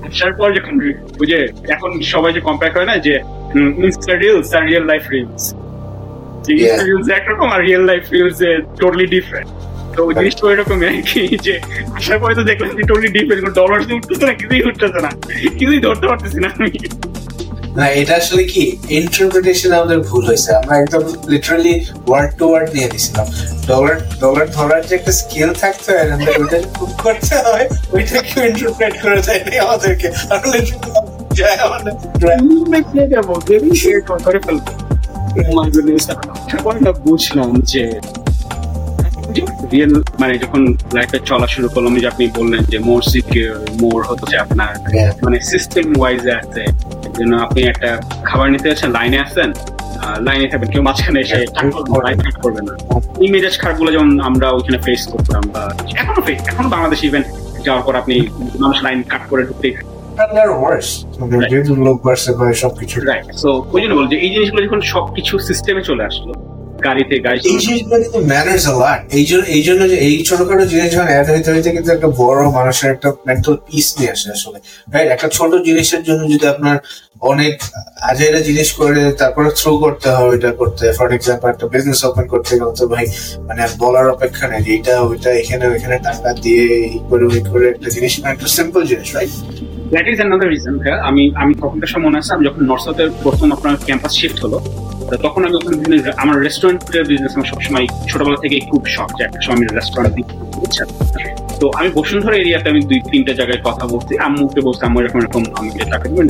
আসার পর যখন ওই যে এখন সবাই যে কম্পেয়ার করে না যে ইনস্টা রিলস আর real life reels insta reels একরকম আর real life reels totally different তো ওই জিনিসটা ওইরকমই আর কি যে আসার পরে তো দেখলাম যে টোটালি ডিফারেন্ট ডলার উঠতেছে না কিছুই উঠতেছে না। কিছুই ধরতে পারতেছি না আমি। না এটা আসলে কি ইন্টারপ্রিটেশন আমাদের ভুল হয়েছে। আমরা একদম লিটারালি ওয়ার্ড টু ওয়ার্ড নিয়ে দিছিলাম ডলার ডলার ধরার যে একটা স্কিল থাকতে হয় আমাদের ওইটা প্রুভ করতে হয় ওইটাকে ইন্টারপ্রেট করে দেয়নি আমাদেরকে। আমরা যায় আমাদের বুঝলাম যে রিয়েল মানে যখন লাইফে চলা শুরু করলাম যে আপনি বললেন যে মোর সিকিউর মোর হচ্ছে আপনার মানে সিস্টেম ওয়াইজ আছে। যেন আপনি একটা খাবার নিতে লাইনে আসছেন লাইনে থাকবেন কেউ মাঝখানে এসে কাট করবে না। ইমেজাজ খারাপগুলো যেমন আমরা ওইখানে ফেস করতাম বা এখনও বাংলাদেশ ইভেন যাওয়ার পর আপনি মানুষ লাইন কাট করে ঢুকতেই সবকিছু সো ওই জন্য বল যে এই জিনিসগুলো যখন সবকিছু সিস্টেমে চলে আসলো গাড়িতে গাড়ি এই জিনিসগুলো কিন্তু ম্যানার্স আলাট এই জন্য এই জন্য যে এই ছোটখাটো জিনিস যখন অ্যাড হইতে কিন্তু একটা বড় মানুষের একটা মেন্টাল পিস নিয়ে আসে আসলে। রাইট একটা ছোট জিনিসের জন্য যদি আপনার অনেক আজেরা জিনিস করে, তারপরে থ্রু করতে হয়, ওইটা করতে। ফর এক্সাম্পল একটা বিজনেস ওপেন করতে গেলে তো ভাই মানে বলার অপেক্ষা নেই এটা ওইটা, এখানে, ওইখানে টাকা দিয়ে, এই করে, ওই করে একটা জিনিস মানে একটা সিম্পল জিনিস right that is another reason আমি আমি তখনকার সময় মনে আছে আমি যখন নর্থ সাউথের প্রথম আপনার ক্যাম্পাস শিফট হলো তখন আমি ওখানে আমার রেস্টুরেন্টের বিজনেস আমার সবসময় ছোটবেলা থেকে খুব শখ যে একটা সময় আমি রেস্টুরেন্ট দিই। বুঝছেন তো আমি বসুন্ধরা এরিয়াতে আমি দুই তিনটা জায়গায় কথা বলছি। আম্মুকে বলছি আম্মু এরকম এরকম আমাকে টাকা দিবেন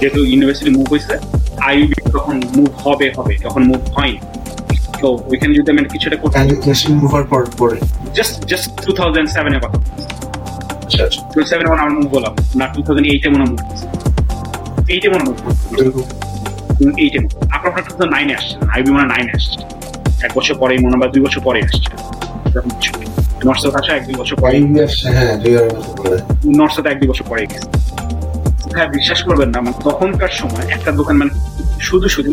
যেহেতু ইউনিভার্সিটি মুভ হয়েছে আইবি তখন মুভ হবে হবে তখন মুভ হয়নি। তো ওইখানে যদি আমি কিছু একটা করতে মুভার পর পরে। জাস্ট জাস্ট টু থাউজেন্ড সেভেনের কথা। আচ্ছা আচ্ছা। টু সেভেন মনে আমার মুভ হলাম না টু থাউজেন্ড এইটে মনে মুভ এইটে মনে মুভ এইটে আপনার আপনার টু থাউজেন্ড নাইনে আসছে। আইবি মনে নাইনে আসছে। এক বছর পরেই মনে হয় বা দুই বছর পরে আসছে। নর্থ আসা এক দুই বছর পরে হ্যাঁ পরে। নর্থ সাউথ এক দুই বছর পরে গেছে। হ্যাঁ বিশ্বাস করবেন না মানে তখনকার সময় একটা দোকান মানে শুধু শুধু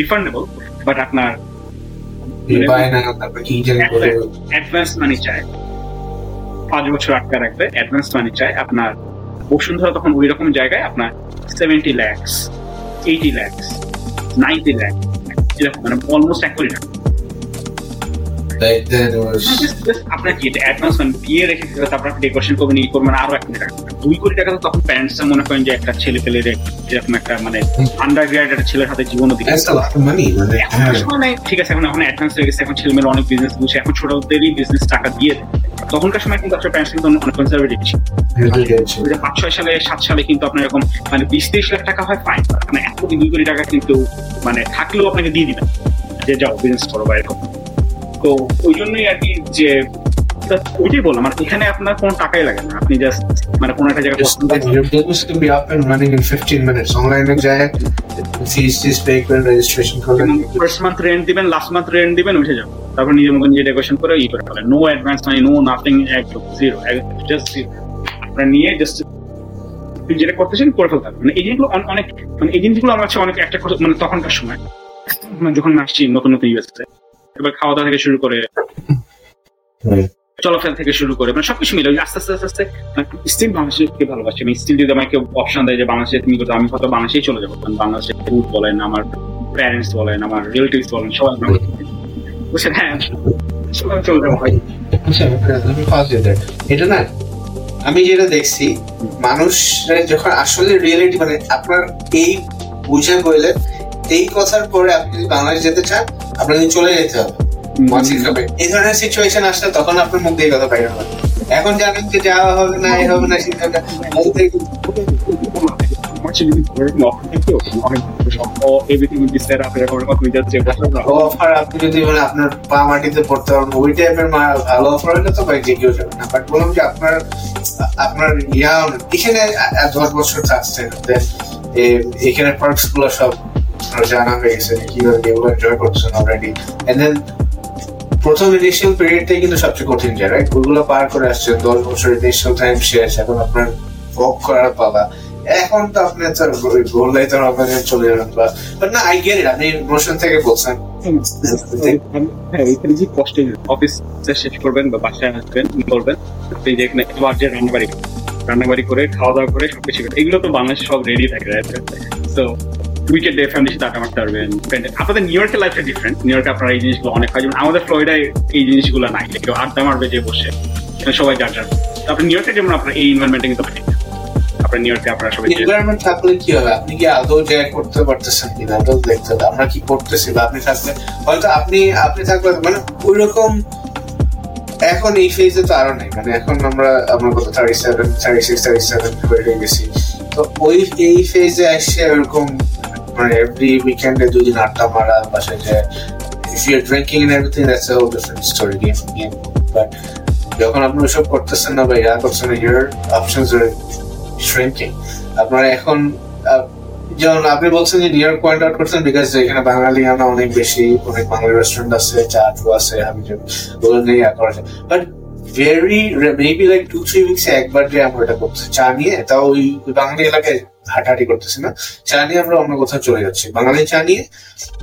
রিফান্ডেবল বাট আপনার অ্যাডভান্স মানি চায়। পাঁচ বছর আটকা রাখবে অ্যাডভান্স মানি চায় আপনার। বসুন্ধরা তখন ওই রকম জায়গায় আপনার seventy lakhs eighty lakhs ninety lakhs এরকম মানে অলমোস্ট এক কোটি টাকা। Then it was আপনার কি অ্যাডভান্স মানে দিয়ে রেখে দিতে তারপর আপনি ডেকোরেশন করবেন ই করবেন আরও এক কোটি টাকা। দুই কোটি টাকা তো তখন প্যারেন্টসরা মনে করেন যে একটা ছেলে পেলে এরকম একটা মানে আন্ডার গ্রাড একটা ছেলের হাতে মানে হ্যাঁ মানে ঠিক আছে এখন এখন অ্যাডভান্স হয়ে গেছে এখন ছেলেমেয়েরা অনেক বিজনেস বুঝছে এখন ছোটদেরই বিজনেস টাকা দিয়ে তখনকার সময় কিন্তু আসলে প্যারেন্টস কিন্তু অনেক কনজারভেটিভ ছিল। পাঁচ ছয় সালে সাত সালে কিন্তু আপনার এরকম মানে বিশ তিরিশ লাখ টাকা হয় ফাইন মানে এক কোটি দুই কোটি টাকা কিন্তু মানে থাকলেও আপনাকে দিয়ে দিবেন যে যাও বিজনেস করো বা এরকম। তো ওই জন্যই আর কি যে ওইটাই বললাম আর এখানে আপনার কোনো টাকাই লাগে না। আপনি জাস্ট মানে কোনো একটা জায়গায় পছন্দ like your business can be up and running in 15 minutes. Online এ যায় fees টিস pay করে registration করবেন ফার্স্ট মান্থ রেন্ট দিবেন লাস্ট মান্থ রেন্ট দিবেন উঠে তারপর নিজের মতন নিজে ডেকোরেশন করে ই করে ফেলেন। নো অ্যাডভান্স মানে নো নাথিং একদম জিরো জাস্ট জিরো আপনারা নিয়ে জাস্ট যেটা করতেছেন করে ফেলতে মানে এই জিনিসগুলো অন- অনেক মানে এই জিনিসগুলো আমার কাছে অনেক একটা মানে তখনকার সময়। মানে যখন আসছি নতুন নতুন ইউএসএ এবার খাওয়া দাওয়া থেকে শুরু করে চলাফেরা থেকে শুরু করে মানে সবকিছু মিলে আস্তে আস্তে আস্তে আস্তে স্টিল বাংলাদেশকে ভালোবাসি? আমি স্টিল যদি আমাকে অপশন দেয় যে বাংলাদেশে তুমি করতে আমি হয়তো বাংলাদেশেই চলে যাব। কারণ বাংলাদেশে ফুড বলেন আমার প্যারেন্টস বলেন আমার রিলেটিভস বলেন সবাই বুঝছেন? হ্যাঁ চলে যাব ভাই। আচ্ছা. এটা না আমি যেটা দেখছি মানুষ যখন আসলে রিয়েলিটি মানে আপনার এই বুঝে বললে এই কথার পরে আপনি বাংলাদেশ যেতে চান আপনাকে চলে যেতে হবে। মাছি খাবে। এই ধরনের সিচুয়েশন আসলে তখন আপনার মুখ দিয়ে কথা বাইরে হবে এখন জানেন যে যাওয়া হবে না এই হবে না আপনি যদি মানে আপনার পা মাটিতে পড়তে পারেন ওই টাইপের ভালো অফার হলে তো ভাই যে কেউ যাবে না। বাট বললাম যে আপনার আপনার ইয়া এখানে দশ বছর এ- এখানে পার্কসগুলো সব এনজয় করছেন প্রথম ইনিশিয়াল পিরিয়ডটাই কিন্তু সবচেয়ে কঠিন যায় রাইট পার করে আসছে দশ ইনিশিয়াল টাইম শেষ, এখন আপনার করার পালা। এখন তো আপনি আপনাকে চলে যাবেন বা বাট না আই গেট ইট আপনি ইমোশন থেকে বলছেন। এখানে যে অফিস শেষ করবেন বাসায় আসবেন করবেন রান্নাবাড়ি করে খাওয়া দাওয়া করে সবকিছু এগুলো তো বাংলাদেশে সব রেডি থাকে তো উইকেন্ড ডে ফ্যামিলির সাথে মারতে পারবেন আপনাদের নিউ ইয়র্কের লাইফটা ডিফারেন্ট নিউ ইয়র্কে আপনারা এই জিনিসগুলো অনেক হয় যেমন আমাদের ফ্লোরিডায় এই জিনিসগুলো নাই। কেউ আড্ডা মারবে যে বসে। সবাই যার যার। আপনি নিউ ইয়র্কে যেমন আপনার এই ইনভারমেন্টে কিন্তু আপনার হয়তো আপনি আপনি মানে এখন এই তো নেই। মানে এখন আমরা গেছি। তো ওই এই ফেজে এসে এরকম মানে এভরি উইকেন্ডে দুই আড্ডা মারা, বাসায় যে you're drinking and everything, that's a whole different story, game game. But যখন আপনি ওইসব করতেছেন না বা ইয়া করছেন your options are shrinking. আপনারা এখন যেমন আপনি বলছেন যে নিউ ইয়র্ক পয়েন্ট আউট করছেন বিকজ এখানে বাঙালি আনা অনেক বেশি, অনেক বাঙালি রেস্টুরেন্ট আছে চা আছে হাবি ওগুলো নিয়ে ইয়া করা but very maybe like two three উইকসে একবার যে আমরা এটা করতেছি। চা নিয়ে, তাও ওই বাঙালি এলাকায় হাঁটাহাঁটি করতেছি না। চা নিয়ে আমরা অন্য কোথাও চলে যাচ্ছি। বাঙালি চা নিয়ে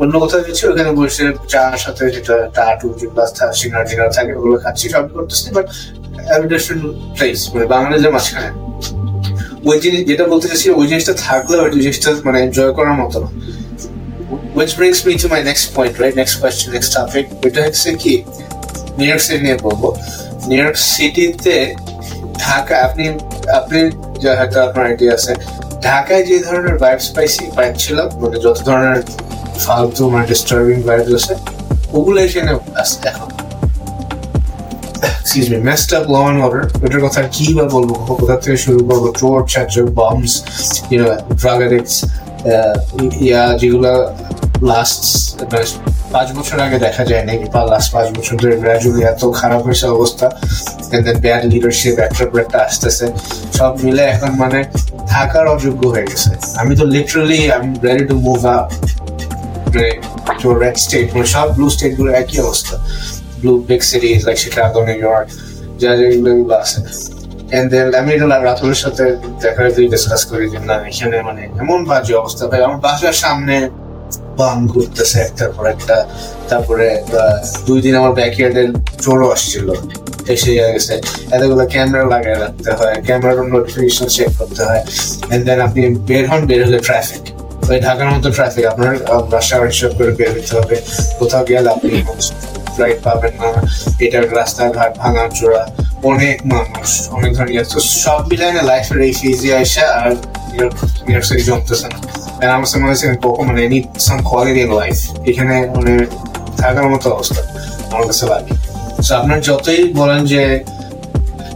অন্য কোথাও যাচ্ছি ওখানে বসে চার সাথে যেটা টা, টু প্লাস সিঙ্গার টিঙ্গার থাকে, ওগুলো খাচ্ছি, সব করতেছি বাট প্লেস মানে বাঙালিদের মাঝখানে। ওই জিনিস, যেটা বলতে চাচ্ছি ওই জিনিসটা থাকলে ওই জিনিসটা মানে এনজয় করার মতো না। Which brings me to my next point, right? Next question, next topic ওইটা হচ্ছে কি নিউ ইয়র্ক সিটি নিয়ে বলব। নিউ ইয়র্ক সিটিতে ঢাকা, আপনি আপনি হয়তো আপনার আইডিয়া আছে, ঢাকায় যে ধরনের ভাইবস পাইছি পাইছিলাম মানে যত ধরনের ফালতু মানে ডিস্টার্বিং ভাইবস আছে ওগুলো এখানে আছে এখন. ওটার কথা কি বা বলব কোথা থেকে শুরু করব চোর চাচর লাস্ট পাঁচ বছর আগে দেখা যায় নাকি বা লাস্ট পাঁচ বছর ধরে গ্রাজুয়ালি এত খারাপ হয়েছে অবস্থা ব্যাড লিডারশিপ একটার পর একটা আসতেছে। সব মিলে এখন মানে থাকার অযোগ্য হয়ে গেছে। আমি তো literally I am ready to move up a red state মানে সব ব্লু স্টেটগুলো একই অবস্থা। Blue big cities like Chicago New York যা যেগুলো এগুলো আছে। এন্ড দেন আমি এটা রাতুলের সাথে দেখা ডিসকাস করি যে না, এখানে মানে এমন বাজে অবস্থা। ভাই, আমার বাসার সামনে বাম ঘুরতেছে একটার পর একটা। তারপরে দুই দিন আমার ব্যাকইয়ার্ডের চোরও আসছিল। এসে গেছে। এতগুলো ক্যামেরা লাগিয়ে রাখতে হয় ক্যামেরার নোটিফিকেশন চেক করতে হয়। এন্ড দেন আপনি বের হন, বের হলে ট্রাফিক ওই ঢাকার মতো ট্রাফিক আপনার রাস্তা হিসাব করে বের হতে হবে। কোথাও গেলে আপনি ফ্লাইট পাবেন না। এটার রাস্তাঘাট ভাঙা চোরা অনেক মানুষ, অনেক ধরনের ইয়ে। তো সব মিলাই না লাইফের এই ফেজে আসা আর নিউইয়র্ক সিটি জমতেছে না। আর আমার মনে হচ্ছে কখন মানে নিড সাম কোয়ালিটি লাইফ এখানে মানে থাকার মতো অবস্থা আমার কাছে লাগে। তো আপনার যতই বলেন যে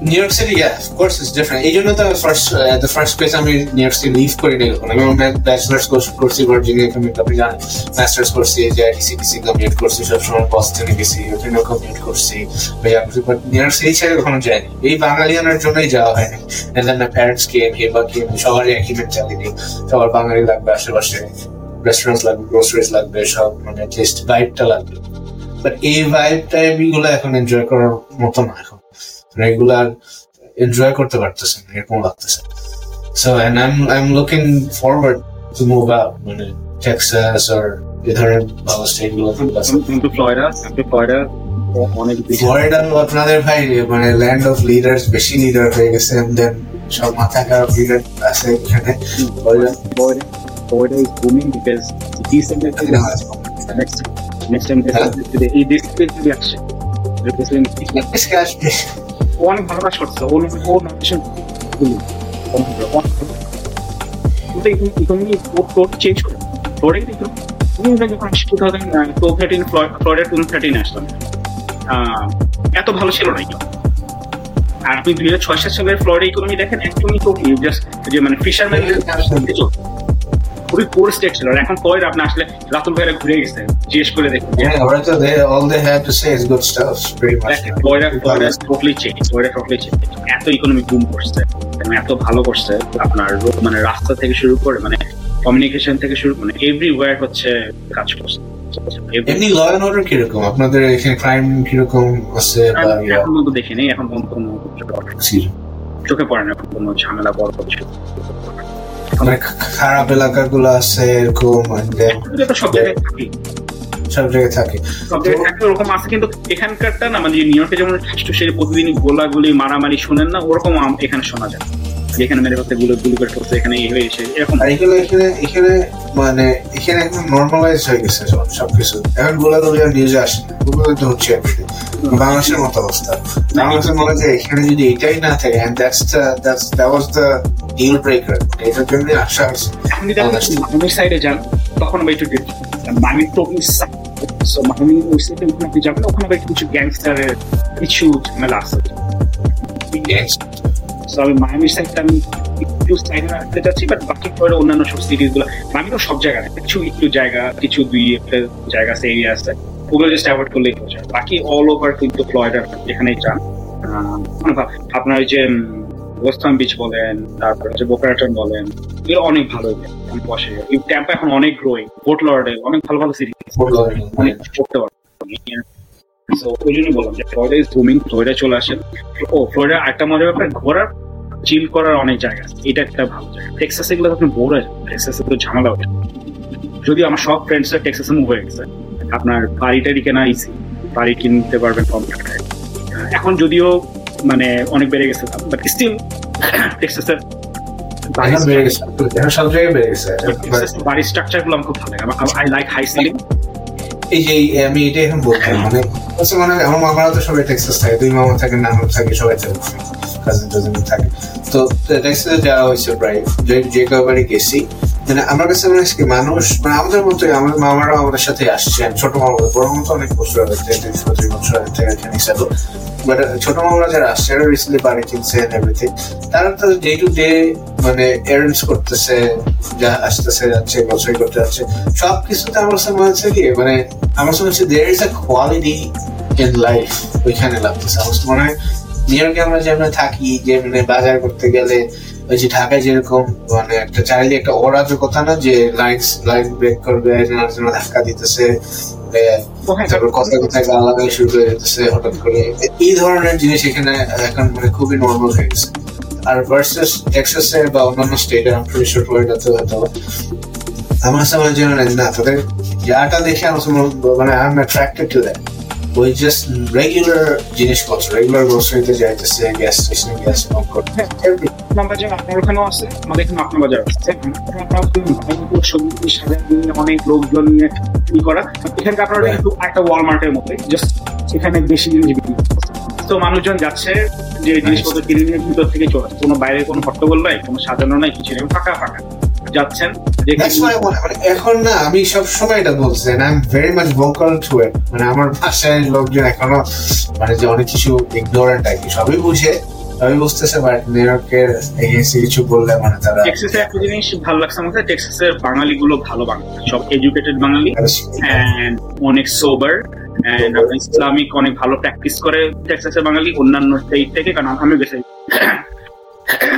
New York city of course, it's different. এই তো ফার্স্ট দ্য ফার্স্ট প্লেস আমি নিউ ইয়র্ক সিটি লিভ করি নাই কখনো। আমি ব্যাচেলার্স কোর্স করছি ভার্জিনিয়া কমিউনিটি আপনি জানেন মাস্টার্স করছি যে আইটিসিপিসি কমিউট করছি, সবসময় বস্টনে গেছি, ওখানেও কমিউট করছি। বাট নিউ ইয়র্ক সিটি ছেড়ে কখনো যায়নি এই বাঙালিয়ানার জন্যই যাওয়া হয়নি and then my parents came here বা সবারই একই মেন্টালিটি সবার বাঙালি লাগবে, আশেপাশে রেস্টুরেন্টস লাগবে গ্রোসারিজ লাগবে, সব মানে জাস্ট ভাইবটা লাগবে। বাট এই ভাইবটা এগুলো এখন এনজয় করার মতো না রেগুলার এনজয় করতে পারতেছেন এরকম লাগতেছে so and I am I am looking forward to move out মানে টেক্সাস অর এ ধরনের ভালো স্টেটগুলো কিন্তু ফ্লয়ডা কিন্তু ফ্লয়ডা অনেক বেশি ফ্লোরিডা আপনাদের ভাই মানে ল্যান্ড অফ লিডার্স বেশি লিডার হয়ে গেছে দেন সব মাথা খারাপ লিডার আছে এখানে Florida Florida, Florida is booming because decentralized next next time this এই ডিসপ্লে যদি আসে আজকে অনেক ভালো কাজ করছে। ও ও নমিনেশন ইকোনমি কোড চেঞ্জ করে। ফ্লোরিডা ইকোনমি যখন আসি two thousand two thirteen Florida two thirteen আসলাম। আহ, এত ভালো ছিল না। আর আপনি দুই হাজার ছয় সাত সালের ফ্লোরিডা ইকোনমি দেখেন একদমই তো জাস্ট যে মানে ফিশারম্যান খুবই পোর স্টেট ছিল। এখন ফ্লোরিডা আপনি আসলে রাতুল ভাইরা ঘুরে গেছে। জিজ্ঞেস করে দেখুন ওরা তো টোটালি চেঞ্জ টোটালি চেঞ্জ এত ইকোনমি বুম করছে এত ভালো করছে আপনার মানে রাস্তা থেকে শুরু করে মানে কমিউনিকেশন থেকে শুরু মানে এভরিওয়্যার হচ্ছে কাজ করছে। Every- এমনি ল এন্ড অর্ডার কীরকম? আপনাদের এখানে ক্রাইম কীরকম আছে এখন দেখিনি এখন কোনো চোখে পড়ে না কোনো ঝামেলা বড় কিছু মানে খারাপ খারাপ এলাকাগুলো আছে এরকম সব জায়গায় থাকে। সব জায়গায় থাকে। সব জায়গায় থাকে ওরকম আছে কিন্তু এখানকারটা না মানে নিউ ইয়র্কে যেমন প্রতিদিন গোলাগুলি মারামারি শোনেন না ওরকম এখানে শোনা যায়। যেখানে মেরে হচ্ছে গুলো গুলি করে ঠকছে এখানে এই হয়ে এসে এরকম। এগুলো এখানে এখানে মানে এখানে এখন নর্মালাইজ হয়ে গেছে সব- সবকিছু। এখন গোলাগুলি আর নিউজে আসে গুলো তো হচ্ছে বাংলাদেশের মতো অবস্থা। বাংলাদেশের মনে যে এখানে যদি এটাই না থাকে and that's the that's that was the deal breaker এটার জন্য আশা আছে। এখন যদি আপনি সাইডে যান তখন আবার একটু মাইমি তো সো মাইমি ওই সাইডে ওখানে আপনি যাবেন ওখানে একটু কিছু গ্যাংস্টারের কিছু ঝামেলা আছে। আমি মায়ামির সাইডটা আমি একটু সাইডে রাখতে চাচ্ছি বাট বাকি পরে অন্যান্য সব সব জায়গায় কিছু একটু জায়গা কিছু দুই একটা জায়গা আছে এরিয়া আছে। ওগুলো জাস্ট অ্যাভয়েড করলেই হয়ে যায়। বাকি অল ওভার কিন্তু যেখানেই আপনার ওই যে ওয়েস্টার্ন বিচ বলেন তারপর হচ্ছে বোকারাটন বলেন এগুলো অনেক ভালো বসে ট্যাম্পা এখন অনেক গ্রোয়িং পোর্ট লর্ডেল অনেক ভালো ভালো সিরিজ অনেক করতে তো ওই জন্য বললাম যে ফ্লোরিডা ইজ বুমিং ফ্লোরিডা চলে আসেন ও ফ্লোরিডা একটা মজার ব্যাপার ঘোরার চিল করার অনেক জায়গা আছে। এটা একটা ভালো জায়গা। টেক্সাসে গেলে তো আপনি বোর যাবেন। টেক্সাসে তো ঝামেলা হচ্ছে যদি আমার সব ফ্রেন্ডসরা টেক্সাসে মুভ হয়ে গেছে আপনার বাড়ি টাড়ি কেনা ইসি বাড়ি কিনতে পারবেন কম টাকায়। এখন যদিও মানে অনেক বেড়ে গেছে বাট স্টিল টেক্সাসের বাড়ির স্ট্রাকচারগুলো আমার খুব ভালো লাগে। আই লাইক হাই সিলিং এই যে আমি এটাই এখন বলতাম মানে হচ্ছে মানে আমার মামারা তো সবাই টেক্সাস থাকে দুই মামা থাকে না থাকে সবাই থাকে। কাজিন টাজিন থাকে। তো টেক্সাসে যাওয়া হয়েছে প্রায় যে যে কয়েকবারই গেছি। মানে আমার কাছে মনে হচ্ছে মানুষ মানে আমাদের মতোই আমাদের মামারাও আমাদের সাথে আসছেন ছোট মামা বড় মতো অনেক বছর আগে তিরিশ বছর আগে থেকে এখানে ছোট মামারা যারা আসছে যারা রিসেন্টলি বাড়ি কিনছেন এভরিথিং তারা তো ডে টু ডে মানে এরেন্স করতেছে, যা আসতেছে, যাচ্ছে করতে যাচ্ছে, সবকিছুতে আমার কাছে মনে হচ্ছে কি মানে আমার হচ্ছে there is a quality in life ওইখানে লাগতেছে। আমার মনে হয় নিউ ইয়র্কে আমরা যেমন থাকি যে মানে বাজার করতে গেলে ওই যে ঢাকায় যেরকম মানে একটা চাইলে একটা অরাজকতা না যে লাইন লাইন ব্রেক করবে ধাক্কা দিতেছে এ, তারপর কথা কোথায় গালাগালি শুরু করে যেতেছে হঠাৎ করে। এই ধরনের জিনিস এখানে এখন মানে খুবই নর্মাল হয়ে গেছে। আর ভার্সেস টেক্সাসে বা অন্যান্য স্টেটে আমি ফ্লোরিডাতে হয়তো। আমার সময় জন্য না তাদের যাটা দেখে আমার মানে I am attracted to that ওই জাস্ট রেগুলার জিনিসপত্র রেগুলার গ্রোসারিতে যাইতেছে গ্যাস স্টেশনে গ্যাস পাম্প করতে আপনার বাজার আপনার ওখানেও আছে আমাদের এখানে আপনার বাজার আছে সবজি সাজা অনেক লোকজন করা এখানকার আপনার একটু একটা ওয়ালমার্টের মতোই জাস্ট এখানে বেশি জিনিস বিক্রি তো মানুষজন যাচ্ছে যে জিনিসপত্র কিনে নিয়ে ভিতর থেকে চলে কোনো বাইরে কোনো হট্টগোল নাই কোনো সাজানো নাই কিছু নেই ফাঁকা ফাঁকা যাচ্ছেন। মানে এখন না আমি সব সময় এটা বলছি I am very much vocal to it মানে আমার ভাষায় লোকজন এখনও মানে যে অনেক কিছু ইগনোরেন্ট আর কি সবই বুঝে বুঝতেছে বাট নিউ ইয়র্কের এগেন্সে কিছু বললে মানে তারা টেক্সাসে একটা জিনিস ভালো লাগছে আমাকে টেক্সাসের বাঙালি গুলো ভালো বাঙালি সব এডুকেটেড বাঙালি and অনেক সোবার and ইসলামিক অনেক ভালো প্র্যাকটিস করে টেক্সাসের বাঙালি অন্যান্য স্টেট থেকে কারণ আমি বেশি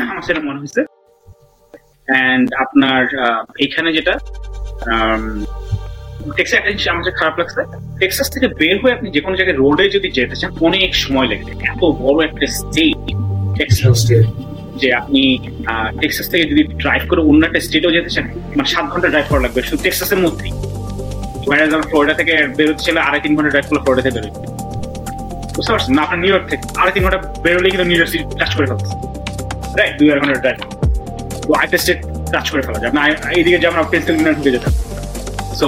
আমার সেটা মনে হয়েছে। অ্যান্ড আপনার এখানে যেটা টেক্সাস একটা জিনিস আমার খারাপ লাগছে। টেক্সাস থেকে বের হয়ে আপনি যে কোনো জায়গায় রোডে যদি যেতে চান অনেক সময় লেগে যায়। এত বড় একটা স্টেট টেক্সাস যে আপনি টেক্সাস থেকে যদি ড্রাইভ করে অন্য একটা স্টেটেও যেতে চান মানে সাত ঘণ্টা ড্রাইভ করা লাগবে শুধু টেক্সাসের মধ্যেই। whereas আমার ফ্লোরিডা থেকে বেরোচ্ছিল আড়াই তিন ঘণ্টা ড্রাইভ করলে ফ্লোরিডা থেকে বেরোয়। বুঝতে পারছেন? না আপনার নিউ ইয়র্ক থেকে আড়াই তিন ঘণ্টা বেরোলেই কিন্তু নিউ ইয়র্ক সিটি টাচ করে ফেলছে। রাইট দুই আড়াই ঘণ্টা ড্রাইভ স্টেট টাচ করে ফেলা যায়। আপনি এইদিকে যেমন পেন্সিলভেনিয়া ঢুকে যেতে সো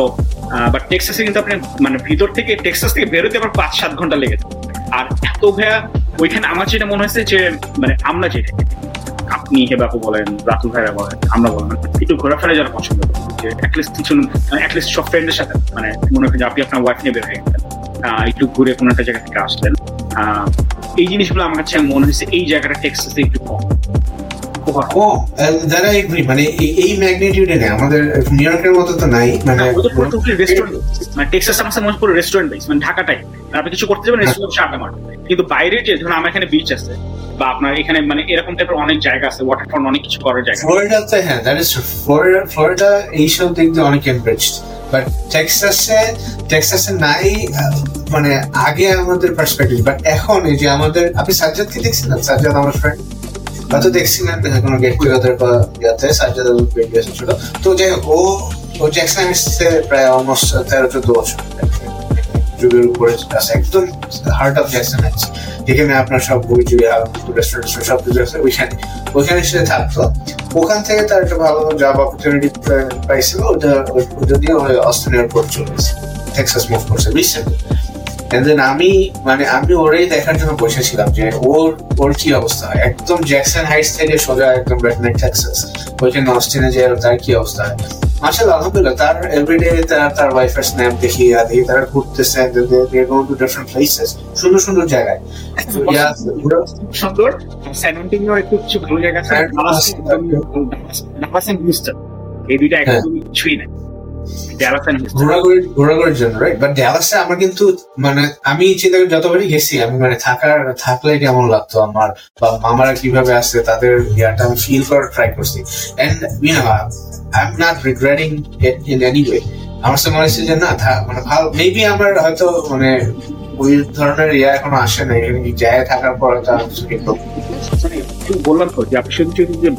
বাট টেক্সাসে কিন্তু আপনি মানে ভিতর থেকে টেক্সাস থেকে বেরোতে আবার পাঁচ সাত ঘণ্টা লেগে যায়। আর এত ভয়া, ওইখানে আমার যেটা মনে হয়েছে যে মানে আমরা যেটা আপনি হেবাকু বলেন, রাতুল ভাইরা বলেন, আমরা বলেন, একটু ঘোরাফেরা যারা পছন্দ করেন, যে অ্যাটলিস্ট কিছু অ্যাটলিস্ট সব ফ্রেন্ডের সাথে মানে মনে করেন যে আপনি আপনার ওয়াইফ নিয়ে বের হয়ে গেলেন একটু ঘুরে কোনো একটা জায়গা থেকে আসলেন। এই জিনিসগুলো আমার কাছে মনে হয়েছে এই জায়গাটা টেক্সাসে একটু কম। এগ্রি মানে এই- এই ম্যাগনিটিউডে নেই। আমাদের নিউ ইয়র্কের মতো তো নাই মানে রেস্টুরেন্ট মানে টেক্সাস আমার মনে পুরো রেস্টুরেন্ট বেস মানে ঢাকাটাই। আপনি কিছু করতে যাবেন রেস্টুরেন্ট কিন্তু বাইরে যে ধরুন আমার এখানে বিচ আছে বা আপনার এখানে মানে এরকম টাইপের অনেক জায়গা আছে ওয়াটারফ্রন্ট অনেক কিছু করার জায়গা। ফ্লোরিডাতে হ্যাঁ দ্যাট ইজ ফ্লোরিডা ফ্লোরিডা এইসব দিক দিয়ে অনেক এনরিচড বাট টেক্সাসে টেক্সাসে নাই মানে আগে আমাদের পার্সপেক্টিভ বাট এখন এই যে আমাদের আপনি সাজ্জাদকে দেখছিলেন সাজ্জাদ আমার ফ্রেন্ড হয়তো দেখছিলেন কোনো গেট টুগেদার বা ইয়াতে সাজ্জাদ বেবি এসেছিল তো হোক, ও ও জ্যাকসন এসছে প্রায় অলমোস্ট তেরো, চোদ্দ বছর যুগের উপরে আছে। একদম হার্ট অফ জ্যাকসন আছে। যেখানে আপনার সব বই জুড়ে রেস্টুরেন্ট সব কিছু আছে। ওইখানে ওইখানে সে থাকতো। ওখান থেকে তার একটা ভালো জব অপরচুনিটি পাইছিল। ওটা ওটা দিয়ে অস্ট্রেন এয়ারপোর্ট চলে গেছে। টেক্সাস মুভ করছে রিসেন্টলি দেন আমি মানে আমি ওরাই দেখার জন্য বসেছিলাম যে ওর ওর কি অবস্থা? একদম জ্যাকসন হাইটস থেকে সোজা একদম রেডনেক টেক্সাস ওইখানে অস্টিনে যে তার কি অবস্থা? হয় মাসাল আলহামদুলিল্লাহ তার এভরিডে তার তার ওয়াইফের স্ন্যাপ দেখি আর দেখি তারা ঘুরতেছে টু ডিফারেন্ট প্লেসেস সুন্দর সুন্দর জায়গায়। সুন্দর। স্যান অ্যান্টোনিও একটু কিছু ভালো জায়গা আছে। এই দুইটা একদম নাই ডালাস এন্ড হিউস্টন ঘোরাঘুরি, ঘোরাঘুরির জন্য রাইট বাট ড্যালাসে আমার কিন্তু মানে আমি চিন্তা করি যতবারই গেছি, আমি মানে থাকার, থাকলে কেমন লাগতো আমার বা মামারা কীভাবে আসছে, তাদের ইয়াটা আমি ফিল করার ট্রাই করছি। And you know I am not regretting it in any way আমার সাথে মনে হচ্ছে যে না মানে ভালো মেবি আমার হয়তো মানে ওই ধরনের ইয়া এখনও আসে না এখানে যায় থাকার পর। মানে বললাম তো, যে আপনি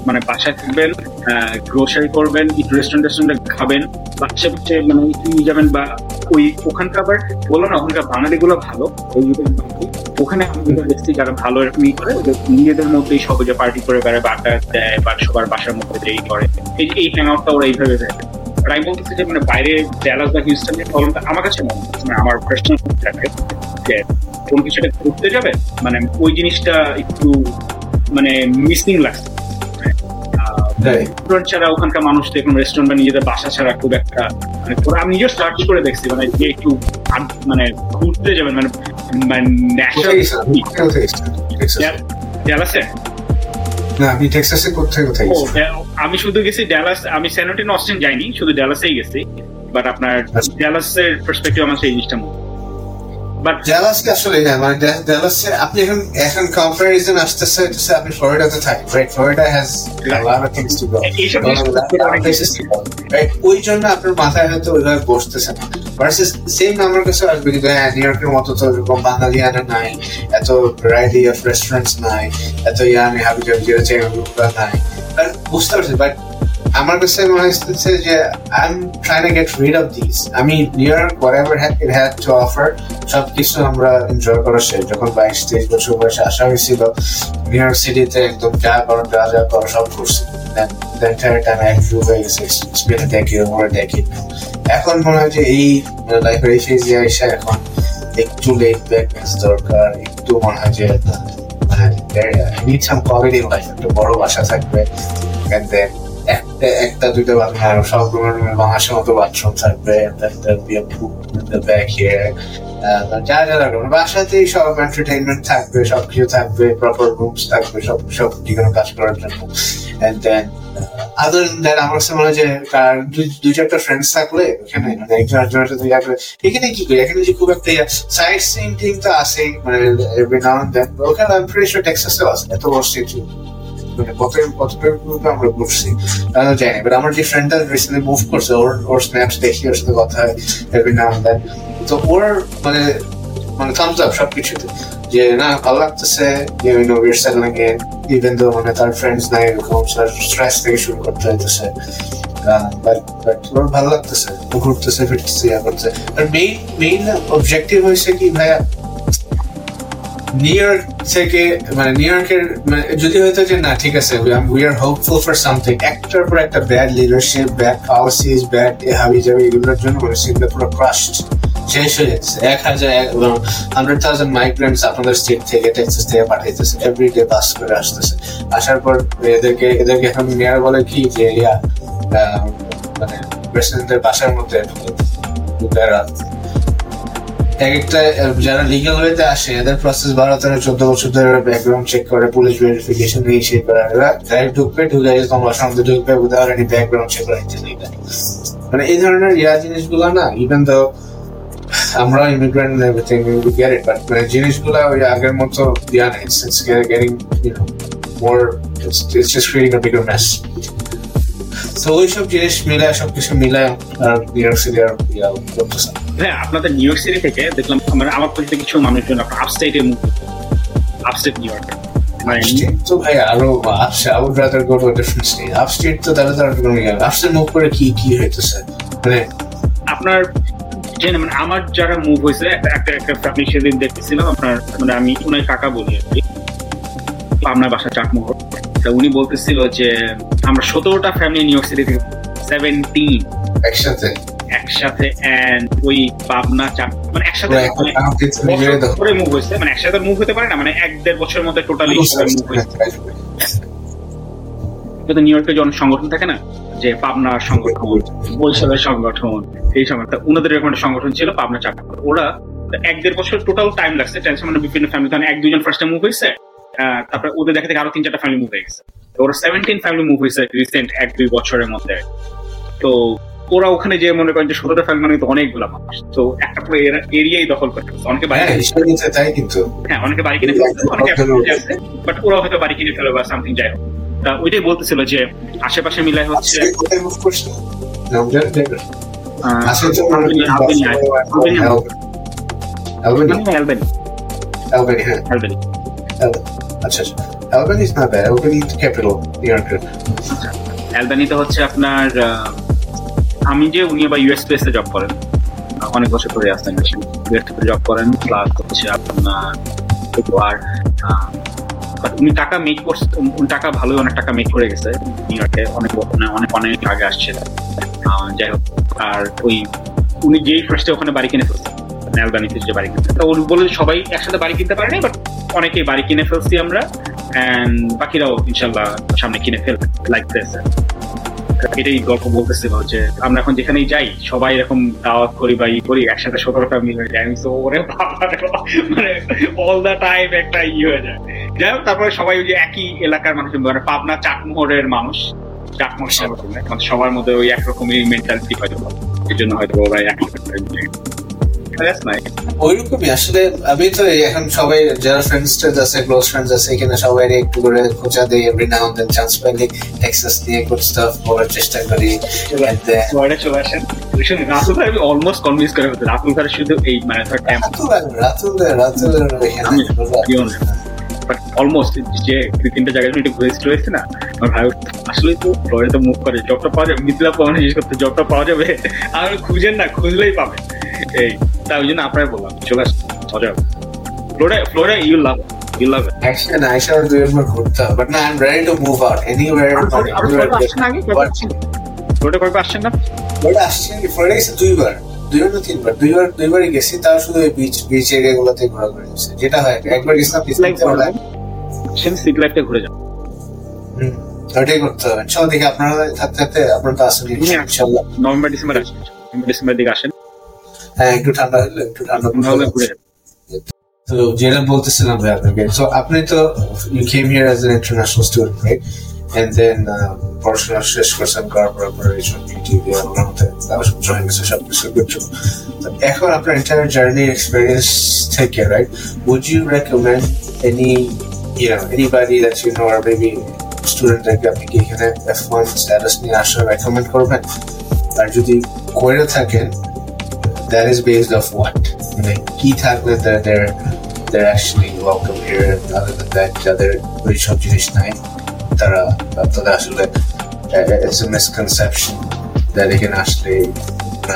মানে বাসায় থাকবেন গ্রোসারি করবেন রেস্টুরেন্ট রেস্টুরেন্টে খাবেন, বাচ্চা বাচ্চা মানে নিয়ে যাবেন বা ওই ওখানকার আবার বললাম না, ওখানকার বাঙালি গুলো ভালো ওখানে আমি দেখছি যারা ভালো এরকম করে নিজেদের মধ্যেই যে পার্টি করে বেড়ায়, বা দেয়, বা সবার বাসার মধ্যে এই করে, এই হ্যাং আউটটা ওরা এইভাবে দেয় আর আমি বলতেছি যে মানে বাইরে ড্যালাস বা হিউস্টনের প্রবলেমটা আমার কাছে মনে হচ্ছে। মানে আমার পার্সোনাল যে কোনো কিছু একটা ঘুরতে যাবে মানে ওই জিনিসটা একটু মানে মিসিং লাগছে। রেস্টুরেন্ট ছাড়া ওখানকার মানুষ তো এখন রেস্টুরেন্ট বা নিজেদের বাসা ছাড়া খুব একটা মানে আমি নিজেও সার্চ করে দেখছি মানে যে একটু মানে ঘুরতে যাবেন মানে মানে? ন্যাচারাল কোথায় না আপনি টেক্সাসে কোথায় কোথায় আমি শুধু গেছি ড্যালাস আমি স্যানোটিন অস্টিন যাইনি শুধু ড্যালাসেই গেছি বাট আপনার আচ্ছা। ড্যালাসের পার্সপেক্টিভ আমার সেই জিনিসটা বাট ড্যালাসকে আসলে হ্যাঁ মানে আপনি এখন এখন কম্পারিজন আসতেছে হচ্ছে আপনি ফ্লোরিডাতে থাকেন রাইট ফ্লোরিডা হ্যাজ? ওই জন্য আপনার মাথায় হয়তো ওইভাবে বসতেছে না। ভার্সেস সেম আমার কাছে আসবে কিন্তু হ্যাঁ নিউ ইয়র্কের মতো তো এরকম বাঙালিয়ানা নাই এত ভ্যারাইটি অফ রেস্টুরেন্টস নাই এত ইয়ানি হাবি জাবি যেটা চাই ওগুলো নাই। বুঝতে পারছি বাট আমার কাছে মনে হচ্ছে যে I am trying to get rid of this আমি New York what it had to offer সবকিছু আমরা এনজয় করা শেষ। যখন বাইশ, তেইশ বছর বয়সে আসা হয়েছিল নিউ ইয়র্ক সিটিতে একদম যা করো যা যা করো সব করছি। এখন মনে হয় যে এই লাইফের এই ফেজে এসে এখন একটু লেট ব্যাকনেস দরকার। একটু মনে হয় যে মানে নিড সাম কোয়ালিটি লাইফ একটা বড় বাসা থাকবে। And then একটা একটা দুইটা বাথরুম সব রুমের রুমে মতো বাথরুম থাকবে। here আহ, যা যা লাগবে। মানে বাসাতেই সব এন্টারটেইনমেন্ট থাকবে সবকিছু থাকবে প্রপার রুমস থাকবে সব সব যেকোনো কাজ করার জন্য। And then আদার দ্যাট আমার কাছে মনে হয় যে তার দুই- চারটা ফ্রেন্ডস থাকলে ওখানে মানে একজন একজনের সাথে করে এখানে কি করি? এখানে যে খুব একটা সাইড সিং টিং তো আছে মানে এভরি নাও দেন ওখানে আমি শিওর টেক্সাসেও আছে এত বড় সিটি মানে তা মানে মানে মানে তার ফ্রেন্ডস নাই, এরকম স্ট্রেস থেকে শুরু করতে হইতেছে। ভালো লাগতেছে, ঘুরতেছে, ফিরতেছে, ইয়া করতেছে। আর মেইন মেইন অবজেক্টিভ হয়েছে কি, ভাইয়া? নিউ ইয়র্ক থেকে মানে নিউ ইয়র্কের মানে যদি হয়তো যে না, ঠিক আছে we are hopeful for something একটার পর একটা bad leadership bad policies bad হাবি যাবে এগুলোর জন্য মানে সিটটা পুরো ক্রাশড শেষ হয়ে যাচ্ছে। এক হাজার হান্ড্রেড থাউজেন্ড মাইগ্রেন্টস আপনাদের স্টেট থেকে টেক্সাস থেকে পাঠাইতেছে। এভরি ডে বাস করে আসতেছে। আসার পর এদেরকে এদেরকে এখন মেয়ার বলে কি যে, ইয়া মানে প্রেসিডেন্টের বাসার মধ্যে ঢুকে এক একটা যারা লিগাল ওয়েতে আসে, এদের প্রসেস বারো, তেরো, চোদ্দ বছর ধরে ব্যাকগ্রাউন্ড চেক করে পুলিশ ভেরিফিকেশন দিয়ে সে করে। এরা ডাইরেক্ট ঢুকবে ঢুকে তোমার সামনে ঢুকবে এনি ব্যাকগ্রাউন্ড চেক করে মানে এই ধরনের ইয়া জিনিসগুলো না ইভেন তো আমরা immigrant everything we get it but জিনিসগুলো ওই আগের মতো ইয়া নেই it's getting more it's just creating a bigger mess তো ওইসব জিনিস মিলে সবকিছু মিলে নিউ ইয়র্ক সিটি আর ইয়া হ্যাঁ আপনাদের নিউ ইয়র্ক সিটি থেকে দেখলাম মানে আমার পরিচিত কিছু মানুষজন আপনার আপস্টেটে মুভ আপস্টেট নিউ ইয়র্ক মানে তো ভাই আরও আপসে I would rather go to a different state upstate তো তাহলে তারা কোনো গেল আপস্টেট মুভ করে কি কি হইতেছে? মানে আপনার জেনে মানে আমার যারা মুভ হয়েছে একটা একটা আপনি সেদিন দেখতেছিলাম আপনার মানে আমি উনার কাকা বলি আর কি। আপনার বাসা চাটমোহর। তা উনি বলতেছিল যে আমরা সতেরোটা ফ্যামিলি নিউ ইয়র্ক সিটি থেকে সেভেন্টিন একসাথে। একসাথে ওই পাবনা চাট মানে একসাথে একটা মানে মুভ হয়েছে মানে একসাথে মুভ হতে পারে না মানে এক দেড় বছরের মধ্যে টোটালি মুভ হয়েছে। কিন্তু নিউ ইয়র্কে যখন সংগঠন থাকে না যে পাবনা সংগঠন বরিশালের সংগঠন এই সংগঠন ওনাদের এরকম একটা সংগঠন ছিল পাবনা চাকরি ওরা এক দেড় বছর টোটাল টাইম লাগছে টেনশন মানে বিভিন্ন ফ্যামিলি এক দুজন ফার্স্টে মুভ হয়েছে তারপরে ওদের দেখা থেকে আরও তিন চারটা ফ্যামিলি মুভ হয়ে গেছে। ওরা সেভেন্টিন ফ্যামিলি মুভ হয়েছে রিসেন্ট এক দুই বছরের মধ্যে। তো ওরা ওখানে যে মনে করেন যে সতেরোটা ফ্যামিলি মানে অনেকগুলো মানুষ। তো একটা পুরো এরিয়াই দখল করে। অনেকে বাড়ি হ্যাঁ তাই কিন্তু। হ্যাঁ অনেকে বাড়ি কিনে ফেলছে অনেকে বেঁচে আছে বাট ওরা হয়তো বাড়ি কিনে ফেলে বা সামথিং যাই হোক। তা ওইটাই বলতেছিল যে আশেপাশে মিলাই হচ্ছে আলবেনিয়া, আলবেনিয়া, অ্যালবানি মানে অ্যালবেনি, হ্যাঁ। Albany. Albany not bad Albany capital New ইয়র্কের অ্যালবেনিতে হচ্ছে আপনার আমি যে উনি আবার ইউএস প্লেসে জব করেন, অনেক বছর ধরে আসতেন ইউএস প্লেসে জব করেন প্লাস হচ্ছে আপনার আর উনি টাকা মেক করছে, উনি টাকা ভালোই অনেক টাকা মেক করে গেছে নিউ ইয়র্কে অনেক অনেক অনেক আগে আসছে। যাই হোক, আর ওই, উনি যেই ফার্স্টে ওখানে বাড়ি কিনে ফেলছে। বাড়ি কিনতে তো উনি বলে সবাই একসাথে বাড়ি কিনতে বাট অনেকেই বাড়ি কিনে ফেলছি আমরা অ্যান্ড বাকিরাও ইনশাল্লাহ সামনে কিনে ফেলবে লাইক দিস এটাই গল্প আমরা এখন যেখানেই যাই, সবাই এরকম দাওয়াত করি বা ই করি, একসাথে সতেরোটা মিলে যাই আমি তো ওরে মানে অল টাইম একটা ই হয়ে যায় যাই হোক, তারপরে সবাই ওই যে একই এলাকার মানুষ মানে পাবনা চাটমোহরের মানুষ, চাটমোহর মানে সবার মধ্যে ওই একরকমই মেন্টালিটি হয়তো এই জন্য হয়তো ওরা এক. ওইরকমই আসলে আমি তো এখন সবাই যারা ফ্রেন্ডস আছে ক্লোজ ফ্রেন্ডস আছে এখানে সবাই একটু করে খোঁজা দেই এভরি নাও দেন চান্স পাইলে অ্যাক্সেস দিয়ে গুড স্টাফ বলার চেষ্টা করি চলে আসেন। রাতুল ভাই অলমোস্ট কনভিন্স করে ফেলতে রাতুল ভাই শুধু এই মানে রাতুল রাতুল রাতুল বাট অলমোস্ট যে দুই তিনটা জায়গায় একটু ঘুরে রয়েছে না? আমার ভাই আসলে তো ফ্লোরিডা মুভ করে জবটা পাওয়া যাবে মিথিলা পাওয়া জিজ্ঞেস করতে জবটা পাওয়া যাবে? আর খুঁজেন না খুঁজলেই পাবে। এই তাই ওই জন্য আপনার বললাম চলে আসুন মজা হবে। Florida Florida you love you love Actually, I shall do it. But I'm ready to move out anywhere. But দুইবার না তিনবার? দুইবার দুইবারই গেছি তাও শুধু ওই বিচ বিচ ঘোরাঘুরি হয়েছে যেটা হয় একবার গেছিলাম সিটি লাইফটা ঘুরে হুম, ওটাই করতে হবে। চলো দেখি আপনারা থাকতে থাকতে আপনার তো আসেন নভেম্বর ডিসেম্বর আসেন নভেম্বর ডিসেম্বর দিকে আসেন। হ্যাঁ একটু ঠান্ডা হলে একটু ঠান্ডা তাহলে ঘুরে তো যেটা বলতেছিলাম ভাই আপনাকে সো আপনি তো you came here as an international student right and then পড়াশোনা শেষ করছেন করার পর পরে এইসব ইউটিউবে আপনার মধ্যে জয়েন গেছে সব কিছু করছ তো এখন আপনার এন্টায়ার জার্নি এক্সপিরিয়েন্স থেকে right would you recommend any you know, anybody that you know or maybe student দেখবে আপনি কি এখানে এফ ওয়ান স্ট্যাটাস নিয়ে আসা রেকমেন্ড করবেন? আর যদি করে থাকেন, that is based off what? Like key থাকলে they're they're they're actually welcome here and other than that যাদের ওইসব জিনিস নাই? তারা তাদের আসলে uh, it's a misconception that এখানে আসলে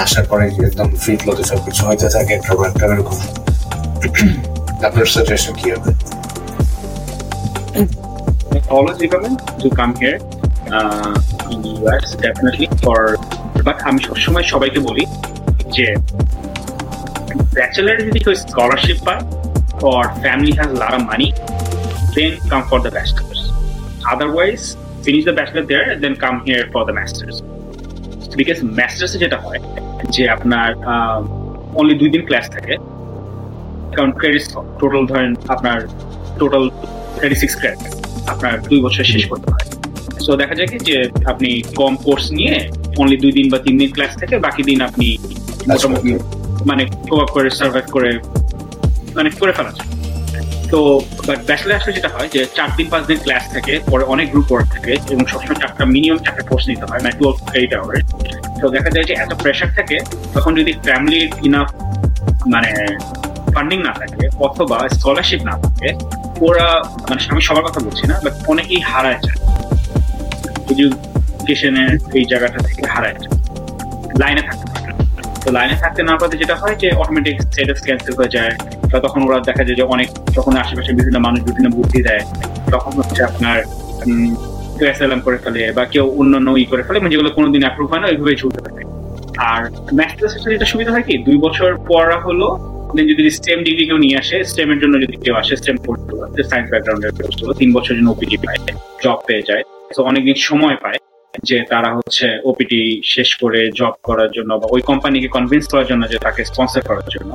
আসার পরে যে একদম ফ্রি ফ্লোতে সব কিছু হইতে থাকে প্রোগ্রামটা এরকম আপনার সাজেশন কি হবে always recommend to come here uh, in US definitely for but আমি সবসময় সবাইকে বলি যে ব্যাচেলার যদি কেউ স্কলারশিপ পায় or family has a lot of money then come for the bachelor's otherwise finish the bachelor there and then come here for the masters. Because masters যেটা হয় যে আপনার অনলি দুই দিন ক্লাস থাকে। কারণ ক্রেডিট টোটাল ধরেন আপনার টোটাল থার্টি সিক্স ক্রেডিট আপনার দুই বছর শেষ করতে হয়। সো দেখা যায় কি যে আপনি কম কোর্স নিয়ে অনলি দুই দিন বা তিন দিন ক্লাস থেকে বাকি দিন আপনি মোটামুটি মানে কোপ করে সার্ভাইভ করে মানে করে ফেলা যায় তো বাট যেটা হয় যে, চার দিন, পাঁচ দিন ক্লাস থাকে, পরে অনেক গ্রুপ ওয়ার্ক থাকে, এবং সবসময় চারটা মিনিমাম চারটা কোর্স নিতে হয় মানে টুয়েলভ ক্রেডিট আওয়ার তো দেখা যায় যে, এত প্রেশার থাকে, তখন যদি ফ্যামিলির ইনাফ মানে ফান্ডিং না থাকে, অথবা স্কলারশিপ না থাকে, ওরা মানে আমি সবার কথা বলছি না বাট অনেকেই হারায় যায়। এডুকেশনের এই জায়গাটা থেকে হারায় যায়। লাইনে থাকতে পারে তো লাইনে থাকতে না পারতে যেটা হয় যে অটোমেটিক স্টেটাস ক্যান্সেল হয়ে যায়। বা তখন ওরা দেখা যায় যে অনেক যখন আশেপাশে বিভিন্ন মানুষ বিভিন্ন বুদ্ধি দেয়। তখন হচ্ছে আপনার এসএলএম করে ফেলে বা কেউ অন্যান্য ই করে ফেলে মানে যেগুলো কোনোদিন অ্যাপ্রুভ হয় না, ওইভাবেই চলতে থাকে। আর সাথে যেটা সুবিধা হয় কি, দুই বছর পড়া হলো যদি স্টেম ডিগ্রি কেউ নিয়ে আসে স্টেমের জন্য যদি কেউ আসে স্টেম সায়েন্স ব্যাকগ্রাউন্ডের কোর্স হলো তিন জন্য ওপিটি পায় জব পেয়ে যায়। তো অনেকদিন সময় পায় যে তারা হচ্ছে ওপিটি শেষ করে জব করার জন্য বা ওই কোম্পানিকে কনভিন্স করার জন্য যে তাকে স্পন্সর করার জন্য।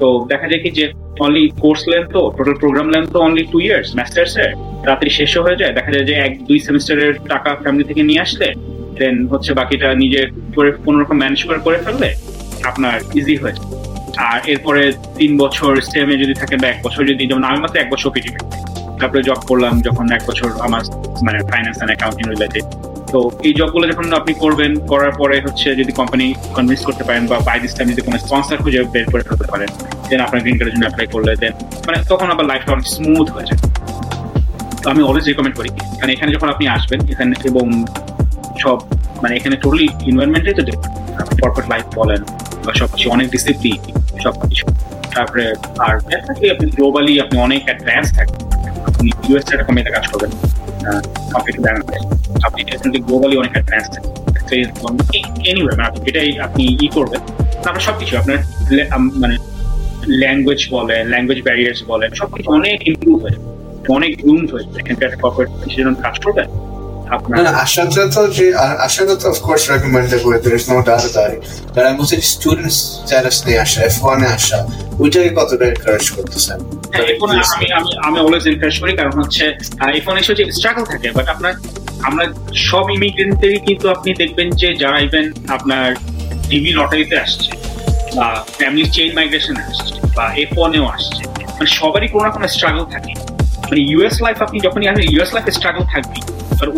তো দেখা যায় কি যে অনলি কোর্স লেন্থ তো টোটাল প্রোগ্রাম লেন্থ তো অনলি টু ইয়ার্স মাস্টার্স এর তাড়াতাড়ি শেষ হয়ে যায়। দেখা যায় যে এক, দুই সেমিস্টারের টাকা ফ্যামিলি থেকে নিয়ে আসলে দেন হচ্ছে বাকিটা নিজে করে কোনো রকম ম্যানেজ করে করে ফেললে আপনার ইজি হয়ে যায়। আর এরপরে তিন বছর স্টেমে যদি থাকে বা এক বছর যদি, যেমন আমি মাত্র এক বছর পিটি তারপরে জব করলাম যখন এক বছর আমার মানে ফাইন্যান্স অ্যান্ড অ্যাকাউন্টিং রিলেটেড তো এই জবগুলো যখন আপনি করবেন, করার পরে হচ্ছে যদি কোম্পানি কনভিন্স করতে পারেন বা বাই দিস টাইম যদি কোনো স্পন্সার খুঁজে বের করে ফেলতে পারেন দেন আপনার গ্রিন কার্ডের জন্য অ্যাপ্লাই করলে দেন মানে তখন আবার লাইফটা অনেক স্মুথ হয়ে যায়। তো আমি অলওয়েজ রিকমেন্ড করি। কারণ এখানে যখন আপনি আসবেন, এখানে এবং সব মানে এখানে টোটালি এনভায়রনমেন্টে তো কর্পোরেট লাইফ বলেন বা সবকিছু অনেক ডিসিপ্লিন সবকিছু। তারপরে আর থাকলে আপনি গ্লোবালি আপনি অনেক অ্যাডভান্স থাকবেন। আপনি ইউএস এর কোম্পানিতে কাজ করবেন। কম্পিউটার ব্যাংক আপনি ডেফিনেটলি গ্লোবালি অনেক অ্যাডভান্স এনিওয়ে মানে আপনি যেটাই আপনি ই করবেন, তারপর সবকিছু আপনার মানে ল্যাঙ্গুয়েজ বলেন ল্যাঙ্গুয়েজ ব্যারিয়ার্স বলেন সবকিছু অনেক ইমপ্রুভ হয়ে অনেক রুম হয়ে যাবে। এখানকার কর্পোরেট কাজ করবেন বলছি স্টুডেন্টস নিয়ে আসা এফ ওয়ানে আসা ওইটাকে কতটা এনকারেজ করতেছেন? হ্যাঁ, এখন আমি আমি আমি অলওয়েজ এনকারেজ করি কারণ হচ্ছে এখন এসে যে স্ট্রাগল থাকে বাট আপনার আমরা সব ইমিগ্রেন্টেরই কিন্তু আপনি দেখবেন যে যারা ইভেন আপনার ডিবি লটারিতে আসছে বা ফ্যামিলি চেইন মাইগ্রেশনে আসছে বা এফ ওয়ানেও আসছে মানে সবারই কোনো না কোনো স্ট্রাগল থাকে। মানে ইউএস লাইফ আপনি যখনই আসেন ইউএস লাইফে স্ট্রাগল থাকবে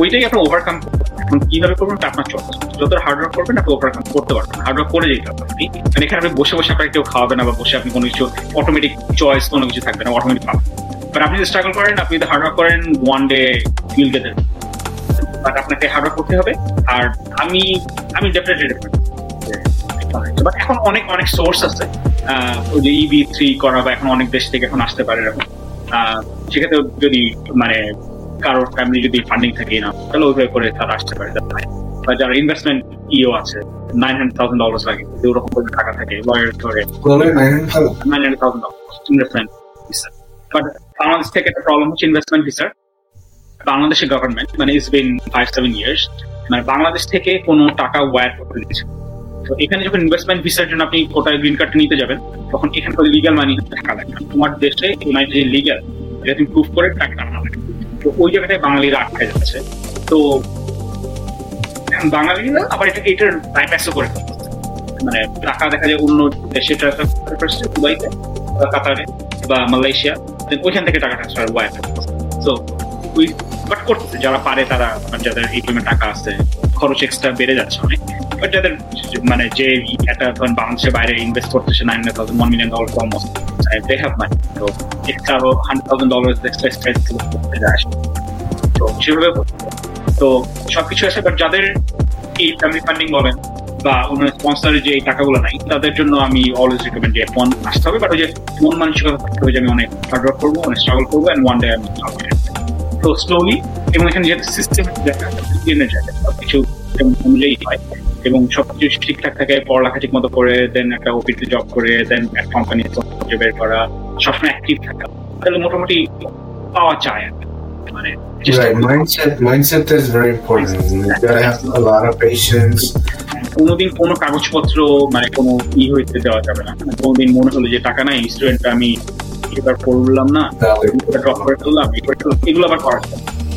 ওইটাই আপনার ওভারকাম এখন কীভাবে করবেন আপনার চয়েস হার্ড ওয়ার্ক করবেন, আপনি ওভারকাম করতে পারবেন। হার্ড ওয়ার্ক করে যেতে হবে আপনি। মানে এখানে আপনি বসে বসে কেউ খাওয়াবে না বা বসে আপনি কোনো কিছু অটোমেটিক চয়েস কোনো কিছু থাকবে না অটোমেটিক পাবেন বাট আপনি যদি স্ট্রাগল করেন, আপনি যদি হার্ড ওয়ার্ক করেন ওয়ান ডে বাট আপনাকে হার্ড ওয়ার্ক করতে হবে। আর আমি আমি ডেফিনেটলি বাট এখন অনেক অনেক সোর্স আছে। যে ইবি থ্রি করা বা এখন অনেক দেশ থেকে এখন আসতে পারে এরকম। সেক্ষেত্রে যদি মানে কারোর ফ্যামিলি যদি ফান্ডিং থাকে না তাহলে ওইভাবে করে তারা আসতে পারে। বা যারা ইনভেস্টমেন্ট ইও আছে নাইন হান্ড্রেড থাউজেন্ড লাগে ওরকম করে টাকা থাকে লয়ার ধরে nine hundred thousand investment but Bangladesh থেকে একটা প্রবলেম হচ্ছে ইনভেস্টমেন্ট ভিসার বাংলাদেশের গভর্নমেন্ট মানে it's been five seven years মানে বাংলাদেশ থেকে কোনো টাকা ওয়ার করতে দিচ্ছে তো এখানে যখন ইনভেস্টমেন্ট ভিসার জন্য আপনি কোটা গ্রিন কার্ড নিতে যাবেন তখন এখানে লিগাল মানি টাকা লাগবে না। তোমার দেশে ইউনাইটেড যে লিগাল এটা তুমি প্রুভ করে টাকা টাকা তো ওই জায়গাটায় বাঙালিরা আটকে যাচ্ছে। তো বাঙালিরা আবার এটা এটার বাইপ্যাসও করে মানে টাকা দেখা যায় অন্য দেশে দুবাইতে, বা কাতারে, বা মালয়েশিয়া, ওইখান থেকে টাকা ট্রান্সফার হয়। তো ওই বাট করতেছে, যারা পারে তারা মানে যাদের এটিএম টাকা আছে, খরচ এক্সট্রা বেড়ে যাচ্ছে অনেক বাট যাদের মানে যে একটা ধরেন বাংলাদেশের বাইরে ইনভেস্ট করতেছে nine thousand one million dollar almost they have money তো এক্সট্রা আরও হান্ড্রেড থাউজেন্ড ডলার আসে তো সেভাবে তো সবকিছু আছে বাট যাদের এই ফ্যামিলি ফান্ডিং বলেন বা অন্য স্পন্সরের যে টাকাগুলো নাই, তাদের জন্য আমি অলওয়েজ রিকমেন্ড যে ফোন আসতে হবে বাট ওই যে মন মানসিকতা থাকতে হবে যে আমি অনেক হার্ড ওয়ার্ক করব, অনেক স্ট্রাগল করব অ্যান্ড ওয়ান ডে আমি তো স্লোলি এবং এখানে যেহেতু সিস্টেম জায়গা জায়গা সবকিছু যেমন অনুযায়ী হয়, এবং সবকিছু ঠিকঠাক থাকে, পড়ালেখা ঠিক মতো করে দেন একটা অফিসে জব করে দেন একটা কোম্পানি বের করা, সবসময় অ্যাক্টিভ থাকা, তাহলে মোটামুটি পাওয়া যায় Right, mindset mindset is very important. You gotta have a lot of patience. কোনোদিন কোনো কাগজপত্র মানে কোনো ই হইতে দেওয়া যাবে না। কোনোদিন মনে হলো যে টাকা নাই স্টুডেন্ট আমি এবার পড়লাম না ড্রপ করে ফেললাম এগুলো আবার করা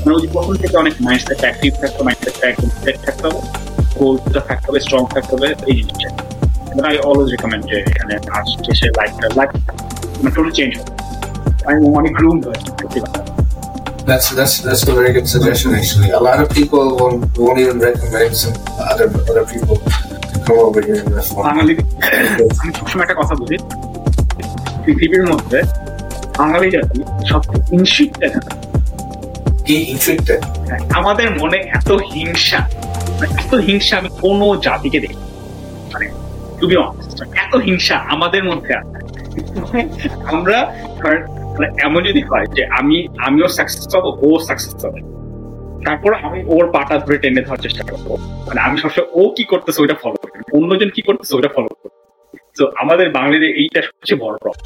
মানে ওই প্রথম থেকে অনেক মাইন্ডসেট অ্যাক্টিভ থাকতে মাইন্ডসেটটা একদম সেট থাকতে হবে গোলটা থাকতে হবে স্ট্রং থাকতে হবে এই জিনিসটা। আই অলওয়েজ রেকমেন্ড যে এখানে আজ শেষে লাইফটা লাইফ মানে টোটাল চেঞ্জ হবে। আমি অনেক groom That's that's that's a very good suggestion. Actually, a lot of people won't, won't even recommend some other other people to come over here and reform. Bangali আমি সবসময় একটা কথা বলি পৃথিবীর মধ্যে বাঙালি জাতি সবচেয়ে inflicted. আমাদের মনে এত হিংসা মানে এত হিংসা আমি কোনো জাতিকে দেখি। মানে টুবি এত হিংসা আমাদের মধ্যে আছে মানে আমরা মানে এমন যদি হয় যে আমি আমিও সাকসেস পাবো ও সাকসেস পাবে তারপর আমি ওর পাটা ধরে টেনে ধরার চেষ্টা করব। মানে আমি সবসময় ও কি করতেছে ওইটা ফলো করি অন্যজন কি করতেছে ওইটা ফলো করি। তো আমাদের বাঙালিদের এইটা সবচেয়ে বড় প্রবলেম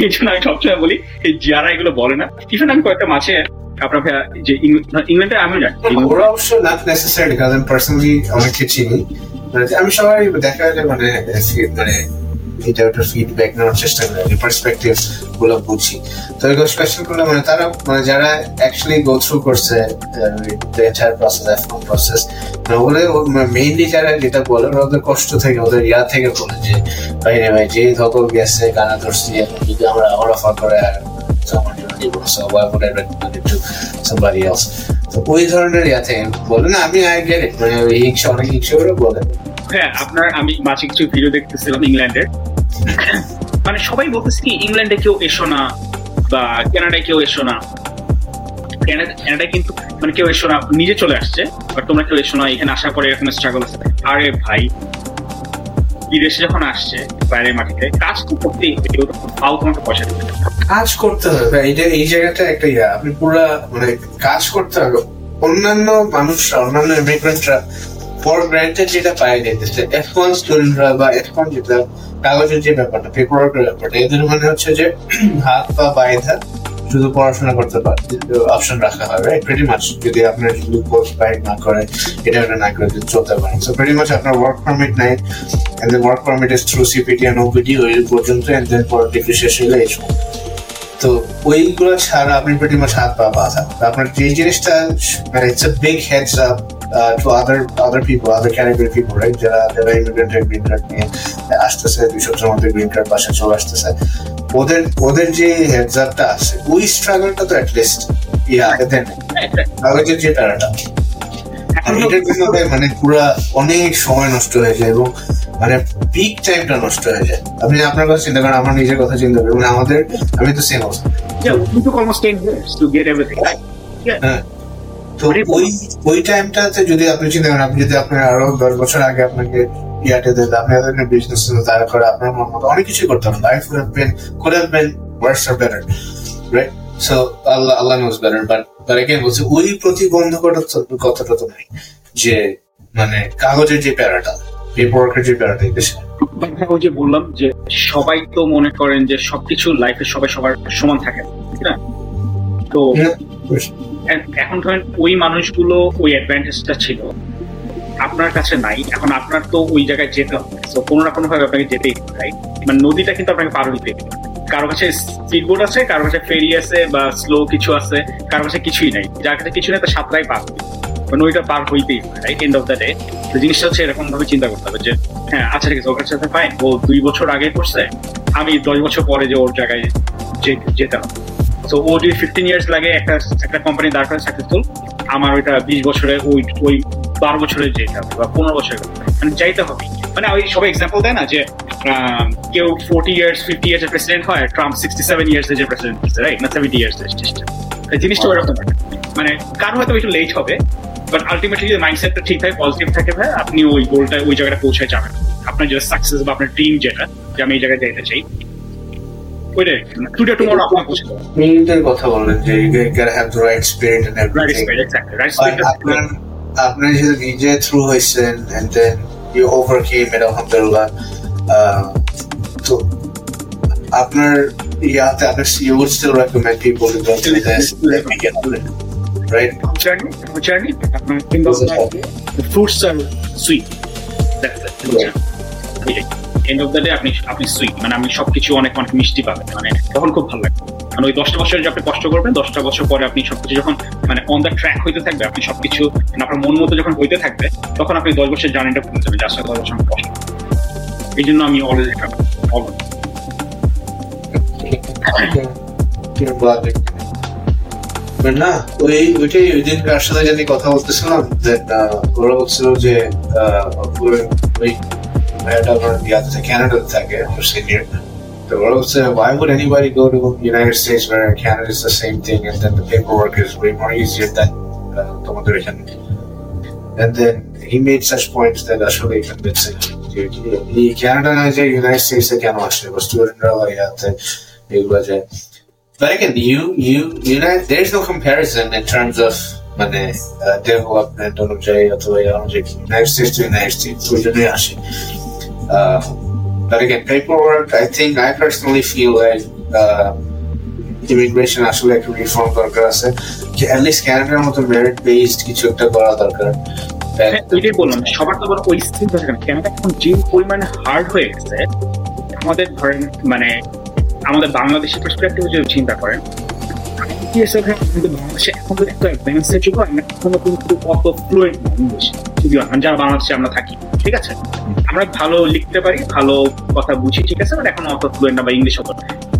এই জন্য আমি সবসময় বলি এই যারা এগুলো বলে না। ইভেন আমি কয়েকটা মাসে আপনার ভাইয়া যে ইং- না, ইংল্যান্ডে আমিও জানি ওরা অবশ্য not necessarily কারণ আমি পার্সোনালি অনেককে চিনি। মানে আমি সবাই দেখা গেলে মানে মানে এটা একটা ফিডব্যাক নেওয়ার চেষ্টা করি, আমি পার্সপেক্টিভগুলো বুঝি। তো এগুলো কোয়েশ্চেন করলে মানে তারা মানে যারা অ্যাকচুয়ালি গো থ্রু করছে এন্টায়ার প্রসেস এফ প্রসেস ওগুলো মেইনলি যারা যেটা বলে ওদের কষ্ট থেকে, ওদের ইয়া থেকে বলে যে, ভাই রে ভাই যে ধকল গেছে, গানা ধরছি যদি আমরা আবার অফার করে আর else তো ওই ধরনের ইয়া থেকে বলে, না, আমি আই গেট ইট মানে হিংসা, অনেক হিংসা করে বলে। হ্যাঁ আপনার আমি মাঝে কিছু ভিডিও দেখতেছিলাম ইংল্যান্ডের। মানে সবাই বলতেছে কি, ইংল্যান্ডে কেউ এসো না বা কানাডায় কেউ এসো না। কিন্তু মানে কেউ এসো না, নিজে চলে আসছে তোমরা কেউ এসো না, এখানে আসার পরে স্ট্রাগল আছে। আরে ভাই, বিদেশে যখন আসছে, বাইরের মাটিতে, কাজ তো করতেই হবে, কেউ তো তোমাকে পয়সা না। কাজ করতে হবে এইটা এই জায়গাটা একটা ইয়া, আপনি পুরা মানে কাজ করতে হবে। অন্যান্য মানুষরা, অন্যান্য ইমিগ্রেন্টরা ফর গ্রান্টেড যেটা পায় যেতেছে এফ ওয়ান স্টুডেন্টরা বা ওয়ান যেটা কাগজের যে ব্যাপারটা পেপার ওয়ার্কের ব্যাপারটা, এদের মানে হচ্ছে যে (clears throat) হাত পা বাইধা শুধু পড়াশোনা করতে পারে অপশন রাখা হয় রাইট প্রেটি মাচ যদি আপনার শুধু পোস্ট বাইক না করে, এটা ওটা না করে যদি চলতে পারেন সো প্রেটি মাচ আপনার ওয়ার্ক পারমিট নাই, and the work permit is through CPT and OPT ওই পর্যন্ত, and then পর ডিগ্রি শেষ হলে এই। তো ওইগুলো ছাড়া আপনি pretty মাছ হাত পা বাঁধা। আপনার যে জিনিসটা মানে it's a big heads up to other other people other category people right? যারা যারা ইমিগ্রেন্ট গ্রিন কার্ড নিয়ে আসতেছে দুই সপ্তাহের মধ্যে গ্রিন কার্ড পাশে চলে আসতেছে। ওদের ওদের যে হেডস আপটা আছে ওই স্ট্রাগলটা তো অ্যাটলিস্ট ইয়া দেন কাগজের যে প্যারাটা এটার জন্য মানে পুরা অনেক সময় নষ্ট হয়ে যায় এবং মানে পিক টাইমটা নষ্ট হয়ে যায়। আপনি আপনার কথা চিন্তা করেন আমার নিজের কথা চিন্তা করেন মানে আমাদের আমি তো সেম অবস্থা। তো ওই ওই টাইমটাতে যদি আপনি চিন্তা করেন আপনি যদি আপনার আরও দশ বছর আগে আপনাকে ইয়াতে আপনি আপনার বিজনেস দাঁড়া করে আপনার মন মতো অনেক কিছু করতে পারেন life would have been could have been worse R better right so Allah Allah knows better but but again বলছি ওই প্রতিবন্ধকতা কথাটা তো নাই যে মানে কাগজের যে প্যারাটা পেপার ওয়ার্কের যে প্যারাটা এই ওই যে বললাম যে সবাই তো মনে করেন যে সবকিছু লাইফে সবাই সবার সমান থাকে না? তো ওই মানুষগুলো ওই অ্যাডভান্টেজটা ছিল। আপনার কাছে নাই, এখন আপনার তো ওই জায়গায় যেতে হবে। তো কোনো না কোনো ভাবে আপনাকে যেতেই হবে? মানে নদীটা কিন্তু আপনাকে পার হইতে কারও কাছে স্পিড আছে, কারও কাছে ফেরি আছে বা স্লো কিছু আছে, কারও কাছে কিছুই নাই। যার কাছে কিছু নেই, তার পার। মানে পার হইতেই হবে right end of the day তো জিনিসটা হচ্ছে এরকম ভাবে চিন্তা করতে হবে যে হ্যাঁ আচ্ছা ঠিক আছে, ওর কাছে ও দুই বছর আগে করছে, আমি দশ বছর পরে যে ওর জায়গায় যেতে হবে। তো ও যদি ফিফটিন ইয়ার্স লাগে একটা একটা কোম্পানি দাঁড় করে সাকসেসফুল আমার ওইটা বিশ বছরে ওই ওই বারো বছরে যেতে হবে বা পনেরো বছরে মানে যাইতে হবে। মানে ওই সবাই এক্সাম্পল দেয় না যে কেউ forty years fifty years president হয় ট্রাম্প সিক্সটি সেভেন ইয়ার্স যে প্রেসিডেন্ট হচ্ছে রাইট না সেভেন্টি ইয়ার্স জিনিসটা ওরকম মানে কারও হয়তো একটু লেট হবে বাট আলটিমেটলি যদি মাইন্ডসেটটা ঠিক থাকে পজিটিভ থাকে ভাই। আপনি ওই গোলটা ওই জায়গাটা পৌঁছে যাবেন। আপনার যেটা সাকসেস বা আপনার ড্রিম যেটা যে আমি এই জায়গায় যেতে চাই ওইটাই টুডে টুমোরো আপনার পৌঁছে যাবে মিনিটের কথা বললেন যে you gotta have the right spirit and right everything But speed আপনার আপনার যেহেতু নিজে থ্রু হয়েছেন and then you overcame it আলহামদুলিল্লাহ তো আপনার ইয়াতে আপনার you would still recommend people to go through this and begin on it, right? journey, journey, the fruits are sweet. End of the day আপনি আপনি সুইট মানে আপনি সবকিছু অনেক অনেক মিষ্টি পাবেন মানে তখন খুব ভালো লাগবে। মানে ওই দশটা বছর যে আপনি কষ্ট করবেন, দশটা বছর পরে আপনি সবকিছু যখন মানে অন দ্য ট্র্যাক হইতে থাকবে, আপনি সবকিছু মানে আপনার মন মতো যখন হইতে থাকবে, তখন আপনি দশ বছর জার্নিটা ভুলে যাবেন যার সাথে দশ বছর কষ্ট। এই জন্য আমি অলওয়েজ এটা না, ওই, ওইটাই, ওই দিন কার সাথে যদি কথা বলতেছিলাম ওরা বলছিল যে Canada the other side. Canada is again. The world said, why would anybody go to the United States where Canada is the same thing and then the paperwork is way more easier than uh, the moderation? And then he made such points that are the United States again, united was ಕ್ಯಾನೋ ಅಷ್ಟೇ ವಸ್ತು the big budget. But again, you you you know, there's no comparison in terms of money uh, development or United States to United States to Indonesia. But again, paperwork, I think I personally feel like uh, immigration আসলে একটা reform দরকার আছে। least ক্যানাডার মতো merit based কিছু একটা করা দরকার। ওইটাই বললাম সবার তো ওই স্থির এখন যে পরিমাণে হার্ড হয়ে গেছে আমাদের ধরেন মানে আমাদের বাংলাদেশের পার্সপেক্টিভ যদি চিন্তা করেন বাংলাদেশে এখন তো একটা অ্যাডভান্সের যুগ এখনও কিন্তু অত ফ্লুয়েন্ট না ইংলিশ যদি যারা বাংলাদেশে আমরা থাকি ঠিক আছে? আমরা ভালো লিখতে পারি ভালো কথা বুঝি ঠিক আছে? বাট এখন অত ফ্লুয়েন্ট না বা ইংলিশ অত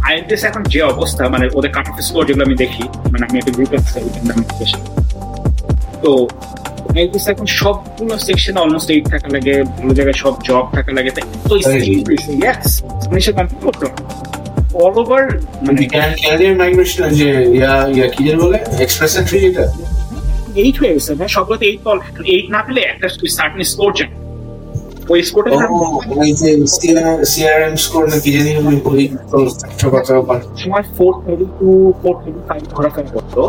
আইএলটিএস এখন যে অবস্থা মানে ওদের কাট অফ স্কোর যেগুলো আমি দেখি মানে আমি একটা গ্রুপে তো আইএলটিএস এখন সবগুলো সেকশনে অলমোস্ট এইট থাকা লাগে ভালো জায়গায় সব জব থাকা লাগে তো ইয়েস সে কমপ্লিট করতে হবে অল ওভার মানে ক্যানাডিয়ান মাইগ্রেশন যে ইয়া ইয়া কি যেন বলে? এক্সপ্রেস এন্ট্রি এটা এইট হয়ে গেছে হ্যাঁ সবগুলোতে এইট বল। এইট না পেলে একটা সার্টেন স্কোর চাই ওই স্কোরটা ওই যে সিআরএম স্কোর না কি জানি ওই কথা সময় four thirty two four thirty five ঘোরাফেরা করতো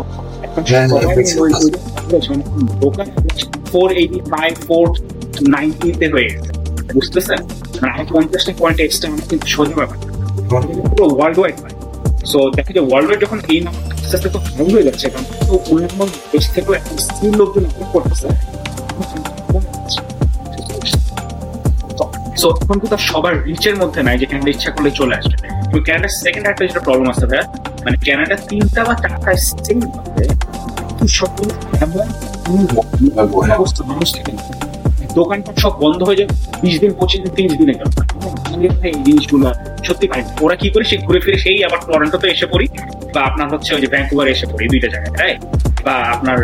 ফোর এইটি ফাইভ ফোর নাইনটিতে হয়ে গেছে। বুঝতেছেন মানে আমি পঞ্চাশটা পয়েন্ট এক্সট্রা আমার কিন্তু সোজা ব্যাপার পুরো ওয়ার্ল্ড সো দেখা যায় ওয়ার্ল্ড যখন এই নাম আস্তে তো হাই হয়ে যাচ্ছে এখন তো অন্যান্য দেশ থেকেও এখন স্কিল লোকজন করতেছে। সো এখন তো সবার রিচের মধ্যে নাই যে ক্যানাডা ইচ্ছা করলে চলে আসবে। তো ক্যানাডার সেকেন্ড একটা যেটা প্রবলেম আছে ভাইয়া মানে ক্যানাডা তিনটা বা চারটা স্টেট মধ্যে সবগুলো এমন অবস্থা মানুষ থাকে দোকানপাট সব বন্ধ হয়ে যায় বিশ দিন, পঁচিশ দিন, তিরিশ দিনের জন্য এই জিনিসগুলো সত্যি পাই ওরা কি করে, সে ঘুরে ফিরে সেই আবার টরেন্টোতে এসে পড়ি, বা আপনার হচ্ছে ওই যে ব্যাঙ্কুভার এসে পড়ি দুইটা জায়গায় রাইট বা আপনার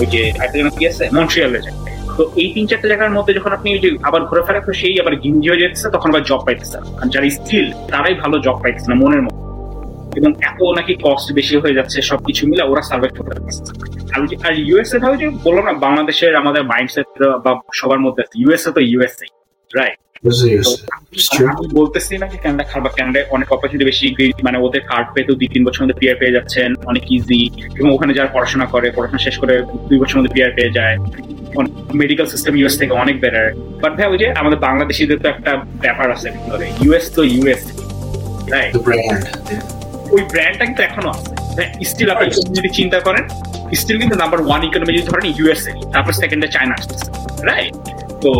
ওই যে একটা কি আছে? মন্ট্রিয়ালে যায়। তো এই তিন চারটে জায়গার মধ্যে যখন আপনি ওই যে আবার ঘুরে ফেরা তো সেই আবার গিঞ্জি হয়ে যেতেছে, তখন আবার জব পাইতেছে আর যারা স্কিল তারাই ভালো জব পাইতেছে না মনের মতো এবং এত নাকি কস্ট বেশি হয়ে যাচ্ছে সবকিছু মিলে ওরা সার্ভাইভ করতে পারছে আর ইউএসএ ভাবে যে বলল না বাংলাদেশের আমাদের মাইন্ডসেট বা সবার মধ্যে আছে। ইউএসএ তো ইউএসএ রাইট আমি বলতেছি না যে ক্যানাডা খারাপ ক্যানাডায় অনেক অপরচুনিটি বেশি মানে ওদের কার্ড দুই তিন বছর মধ্যে পিআর পেয়ে যাচ্ছেন অনেক ইজি এবং ওখানে যারা পড়াশোনা করে পড়াশোনা শেষ করে দুই বছর মধ্যে পিআর পেয়ে যায়। মেডিকেল সিস্টেম ইউএস থেকে অনেক বেটার বাট ভাই ওই যে আমাদের বাংলাদেশিদের তো একটা ব্যাপার আছে ভিতরে। ইউএস তো ইউএস রাইট ওই ব্র্যান্ডটা কিন্তু এখনও আছে। স্টিল আপনি যদি চিন্তা করেন স্টিল কিন্তু নাম্বার ওয়ান ইকোনমি যদি ধরেন ইউএসএ তারপর চায়না আসতেছে রাইট তো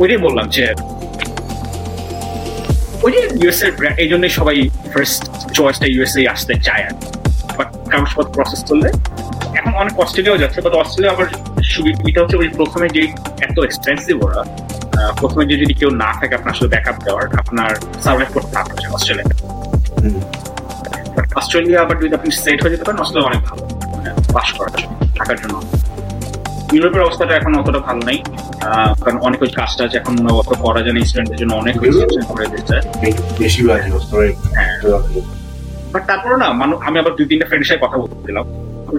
ওইটাই বললাম যে ওই যে ইউএসএ এই সবাই ফার্স্ট চয়েসটা ইউএসএ আসতে চায় আর বাট কাগজপত্র প্রসেস করলে, এখন অনেক অস্ট্রেলিয়াও যাচ্ছে বাট অস্ট্রেলিয়া আবার সুবিধা হচ্ছে ওই প্রথমে যে এত এক্সপেন্সিভ ওরা প্রথমে যে যদি কেউ না থাকে আপনার আসলে ব্যাকআপ দেওয়ার, আপনার সার্ভাইভ করতে পারবে অস্ট্রেলিয়া অস্ট্রেলিয়া আবার যদি আপনি সেট হয়ে যেতে পারেন অস্ট্রেলিয়া অনেক ভালো। পাস করার জন্য থাকার জন্য। ইউরোপের অবস্থাটা এখন অতটা ভালো নেই। কারণ অনেক ওই কাজটা এখন অত করা যায় না স্টুডেন্টদের জন্য অনেক করে দিচ্ছে বাট তারপরে না মানুষ আমি আবার দুই তিনটা ফ্রেন্ডের সাথে কথা বলতেছিলাম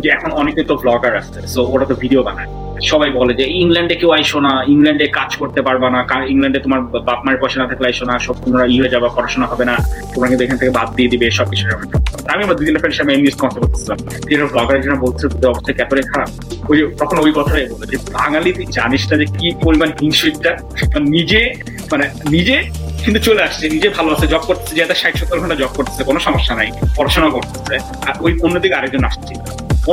যে এখন অনেকে তো ব্লগার আসছে সো ওরা তো ভিডিও বানায়। সবাই বলে যে ইংল্যান্ডে কেউ আইসো না, ইংল্যান্ডে কাজ করতে পারবা না ইংল্যান্ডে তোমার বাপ মায়ের পয়সা না থাকলে আইসো না, সব তোমরা ই হয়ে যাবা, পড়াশোনা হবে না, তোমরা কিন্তু এখান থেকে বাদ দিয়ে দিবে সব কিছু আমি আমার দুদিনের ফ্রেন্ড সামনে ইংলিশ কথা বলতেছিলাম যেটা ব্লগারের জন্য বলছে অবস্থা ক্যাপরে খারাপ। ওই যে তখন ওই কথাটাই বলে যে, বাঙালি তুই জানিস না যে কি পরিমাণ হিংসিটা নিজে মানে নিজে কিন্তু চলে আসছে, নিজে ভালো আছে জব করতেছে, যে একটা ষাট সত্তর ঘণ্টা জব করতেছে, কোনো সমস্যা নাই পড়াশোনা করতেছে, আর ওই অন্যদিকে আরেকজন আসছে।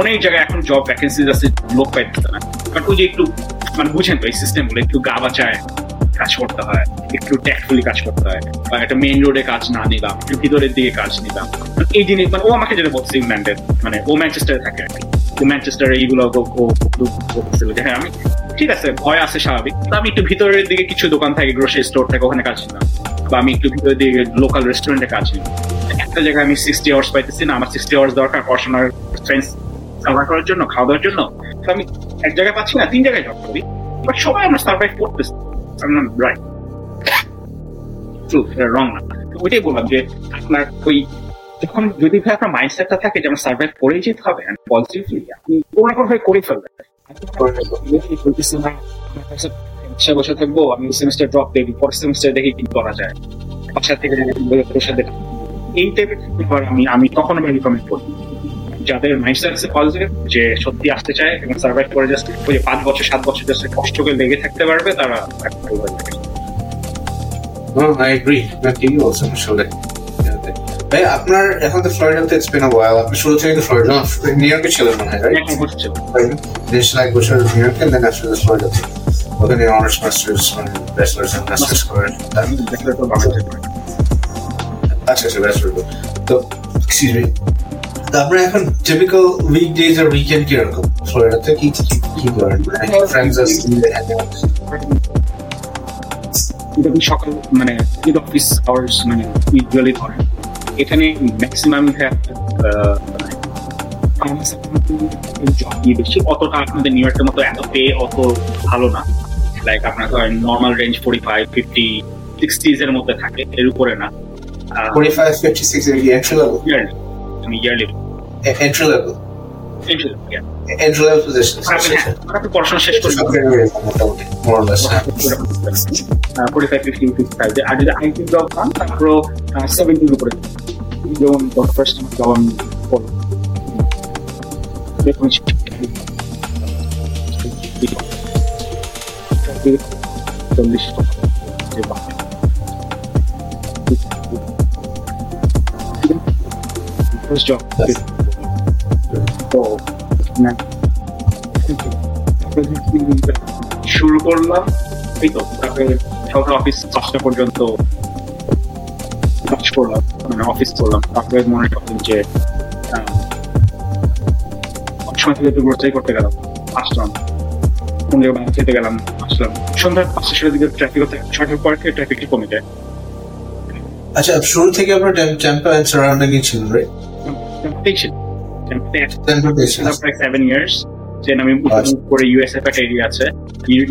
অনেক জায়গায় এখন জব ভ্যাকেন্সি আছে, লোক পাইতেছে না। বাট ওই যে একটু মানে বুঝেন তো এই সিস্টেমগুলো, একটু গা বাঁচায় কাজ করতে হয়, একটু ট্যাক্টফুলি কাজ করতে হয়, বা একটা মেইন রোডে কাজ না নিলাম, একটু ভিতরের দিকে কাজ নিলাম। এই জিনিস মানে ও আমাকে যেটা বলছে ইংল্যান্ডের মানে ও ম্যানচেস্টারে থাকে আর কি। ম্যানচেস্টারে এইগুলো বলছিল যে হ্যাঁ আমি, ঠিক আছে, ভয় আছে স্বাভাবিক, তো আমি একটু ভিতরের দিকে কিছু দোকান থাকে গ্রোসারি স্টোর থাকে, ওখানে কাজ নিলাম। বা আমি একটু ভিতরের দিকে লোকাল রেস্টুরেন্টে কাজ নিলাম। একটা জায়গায় আমি সিক্সটি আওয়ার্স পাইতেছি না, আমার সিক্সটি আওয়ার্স দরকার, পড়াশোনার ফ্রেন্ডস সার্ভাইভ করার জন্য, খাওয়া দাওয়ার জন্য। তো আমি এক জায়গায় পাচ্ছি না, তিন জায়গায় জব করি। বাট সবাই আমরা সার্ভাইভ করতেছি। রাইট রং না ওইটাই বললাম যে, আপনার ওই যখন যদি ভাই আপনার মাইন্ডসেটটা থাকে যে, আমরা সার্ভাইভ করেই যেতে হবে পজিটিভলি আপনি কোনো কোনো ভাবে করে ফেলবেন থাকব, আমি সেমিস্টার ড্রপ দেখি পরের সেমিস্টার দেখি কি করা যায়। বাসা থেকে এই টাইপের আমি আমি তখন আমি রিকমেন্ড করি যাদের মাইন্ডসেট আছে পজিটিভ যে সত্যি আসতে চায় এবং সার্ভাইভ করে জাস্ট ওই যে পাঁচ বছর সাত বছর জাস্ট কষ্ট করে লেগে থাকতে পারবে তারা agree. না, ঠিকই বলছেন আসলে। ভাই আপনার এখন তো ফ্লোরিডাতে ইটস বিন আ ওয়াইল আপনি শুরু থেকে তো ফ্লোরিডা নিউ ইয়র্কে ছিলেন মনে হয় রাইট দেশ লাইক বছর নিউ ইয়র্কে দেন আসলে ফ্লোরিডাতে ওখানে অনার্স মাস্টার্স মানে ব্যাচেলার্স এন্ড মাস্টার্স করেন। আচ্ছা আচ্ছা ব্যাচেলার তো এক্সকিউজ মি আপনার এখন টিপিক্যাল আর উইকেন্ড কীরকম? ফ্লোরিডাতে কি কি কি করেন? মানে ফ্রেন্ডস কিন্তু আপনি সকাল মানে উইথ অফিস আওয়ার্স মানে ইউজুয়ালি ধরেন এখানে ম্যাক্সিমাম বেশি। অতটা আপনাদের নিউ ইয়র্কের মতো এত পে অত ভালো না। লাইক আপনার ধরেন normal range forty five fifty sixties এর মধ্যে থাকে এর উপরে না। Forty five fifty six yearly entry level entry level position আপনি পড়াশোনা শেষ মোটামুটি more or হ্যাঁ। Forty five fifty fifty five আর যদি আইটি জব পান তারপরও সেভেন্টির উপরে যেমন জব আমি দেখুন চল্লিশ জব তো না। শুরু করলাম এই তো তারপরে সকাল অফিস দশটা পর্যন্ত কাজ করলাম মানে অফিস করলাম। তারপরে মনে করলাম যে সময় থেকে একটু গ্রোসারি করতে গেলাম আসলাম। কোন জায়গায় বাইরে খেতে গেলাম আসলাম। সন্ধ্যা পাঁচটা ছটার দিকে ট্রাফিক হতে ছটার পর থেকে ট্রাফিকটি কমে যায়। আচ্ছা শুরু থেকে আপনার টেম্পো এন্ড সারাউন্ডিং ছিল রাইট টেনশন টেম্পো স্টেশন প্রায় সেভেন ইয়ার্স যে আমি। করে ইউএসএফ একটা এরিয়া আছে।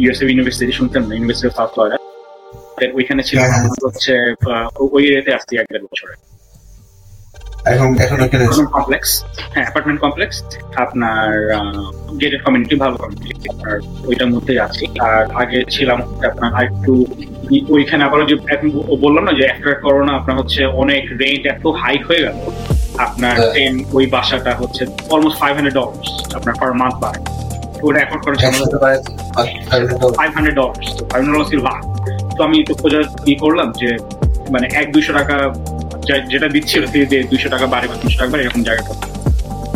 ইউএসএফ ইউনিভার্সিটি শুনতেন না ইউনিভার্সিটি অফ সাউথ ফ্লোরিডা ওইখানে ছিল হচ্ছে ওই এরিয়াতে আসছি এক দেড় বছরে। এখন এখন কমপ্লেক্স হ্যাঁ অ্যাপার্টমেন্ট কমপ্লেক্স আপনার গেটেড কমিউনিটি ভালো কমিউনিটি আপনার ওইটার মধ্যেই আছি। আর আগে ছিলাম আপনার আরেকটু ওইখানে আবার যে বললাম না যে আফটার করোনা আপনার হচ্ছে অনেক রেন্ট এত হাইক হয়ে গেল। আপনার হ্যাঁ। ওই বাসাটা হচ্ছে অলমোস্ট ফাইভ হান্ড্রেড ডলার্স আপনার পার মান্থ বাড়ে। ওটা অ্যাফোর্ড ফাইভ হান্ড্রেড ডলার্স তো? ফাইভ হান্ড্রেড ডলার্স লাখ তো আমি তো খোঁজার ই করলাম যে মানে এক দুইশো টাকা যেটা দিচ্ছিল যে দুইশো টাকা বাড়ে বা তিনশো টাকা এরকম জায়গাটা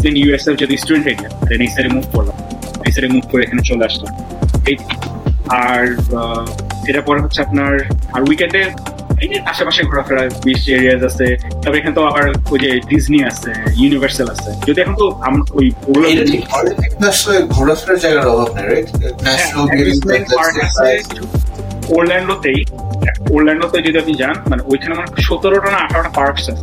দেন ইউএস এর যদি স্টুডেন্ট এরিয়া দেন এই সাইডে মুভ করলাম। এই সাইডে মুভ করে এখানে চলে আসলাম। এই আর এটার পরে হচ্ছে আপনার আর উইকেন্ডে এই যে আশেপাশে ঘোরাফেরা বিচ এরিয়াজ আছে তবে এখানে তো আবার ওই যে ডিজনি আছে ইউনিভার্সাল আছে। যদি এখন তো ওই ওগুলো ঘোরাফেরার জায়গার অভাব নেই রাইট ন্যাশনাল আছে। ওরল্যান্ডোতেই ওরল্যান্ডোতে যদি আপনি যান মানে ওইখানে মানে সতেরোটা না আঠারোটা পার্ক আছে।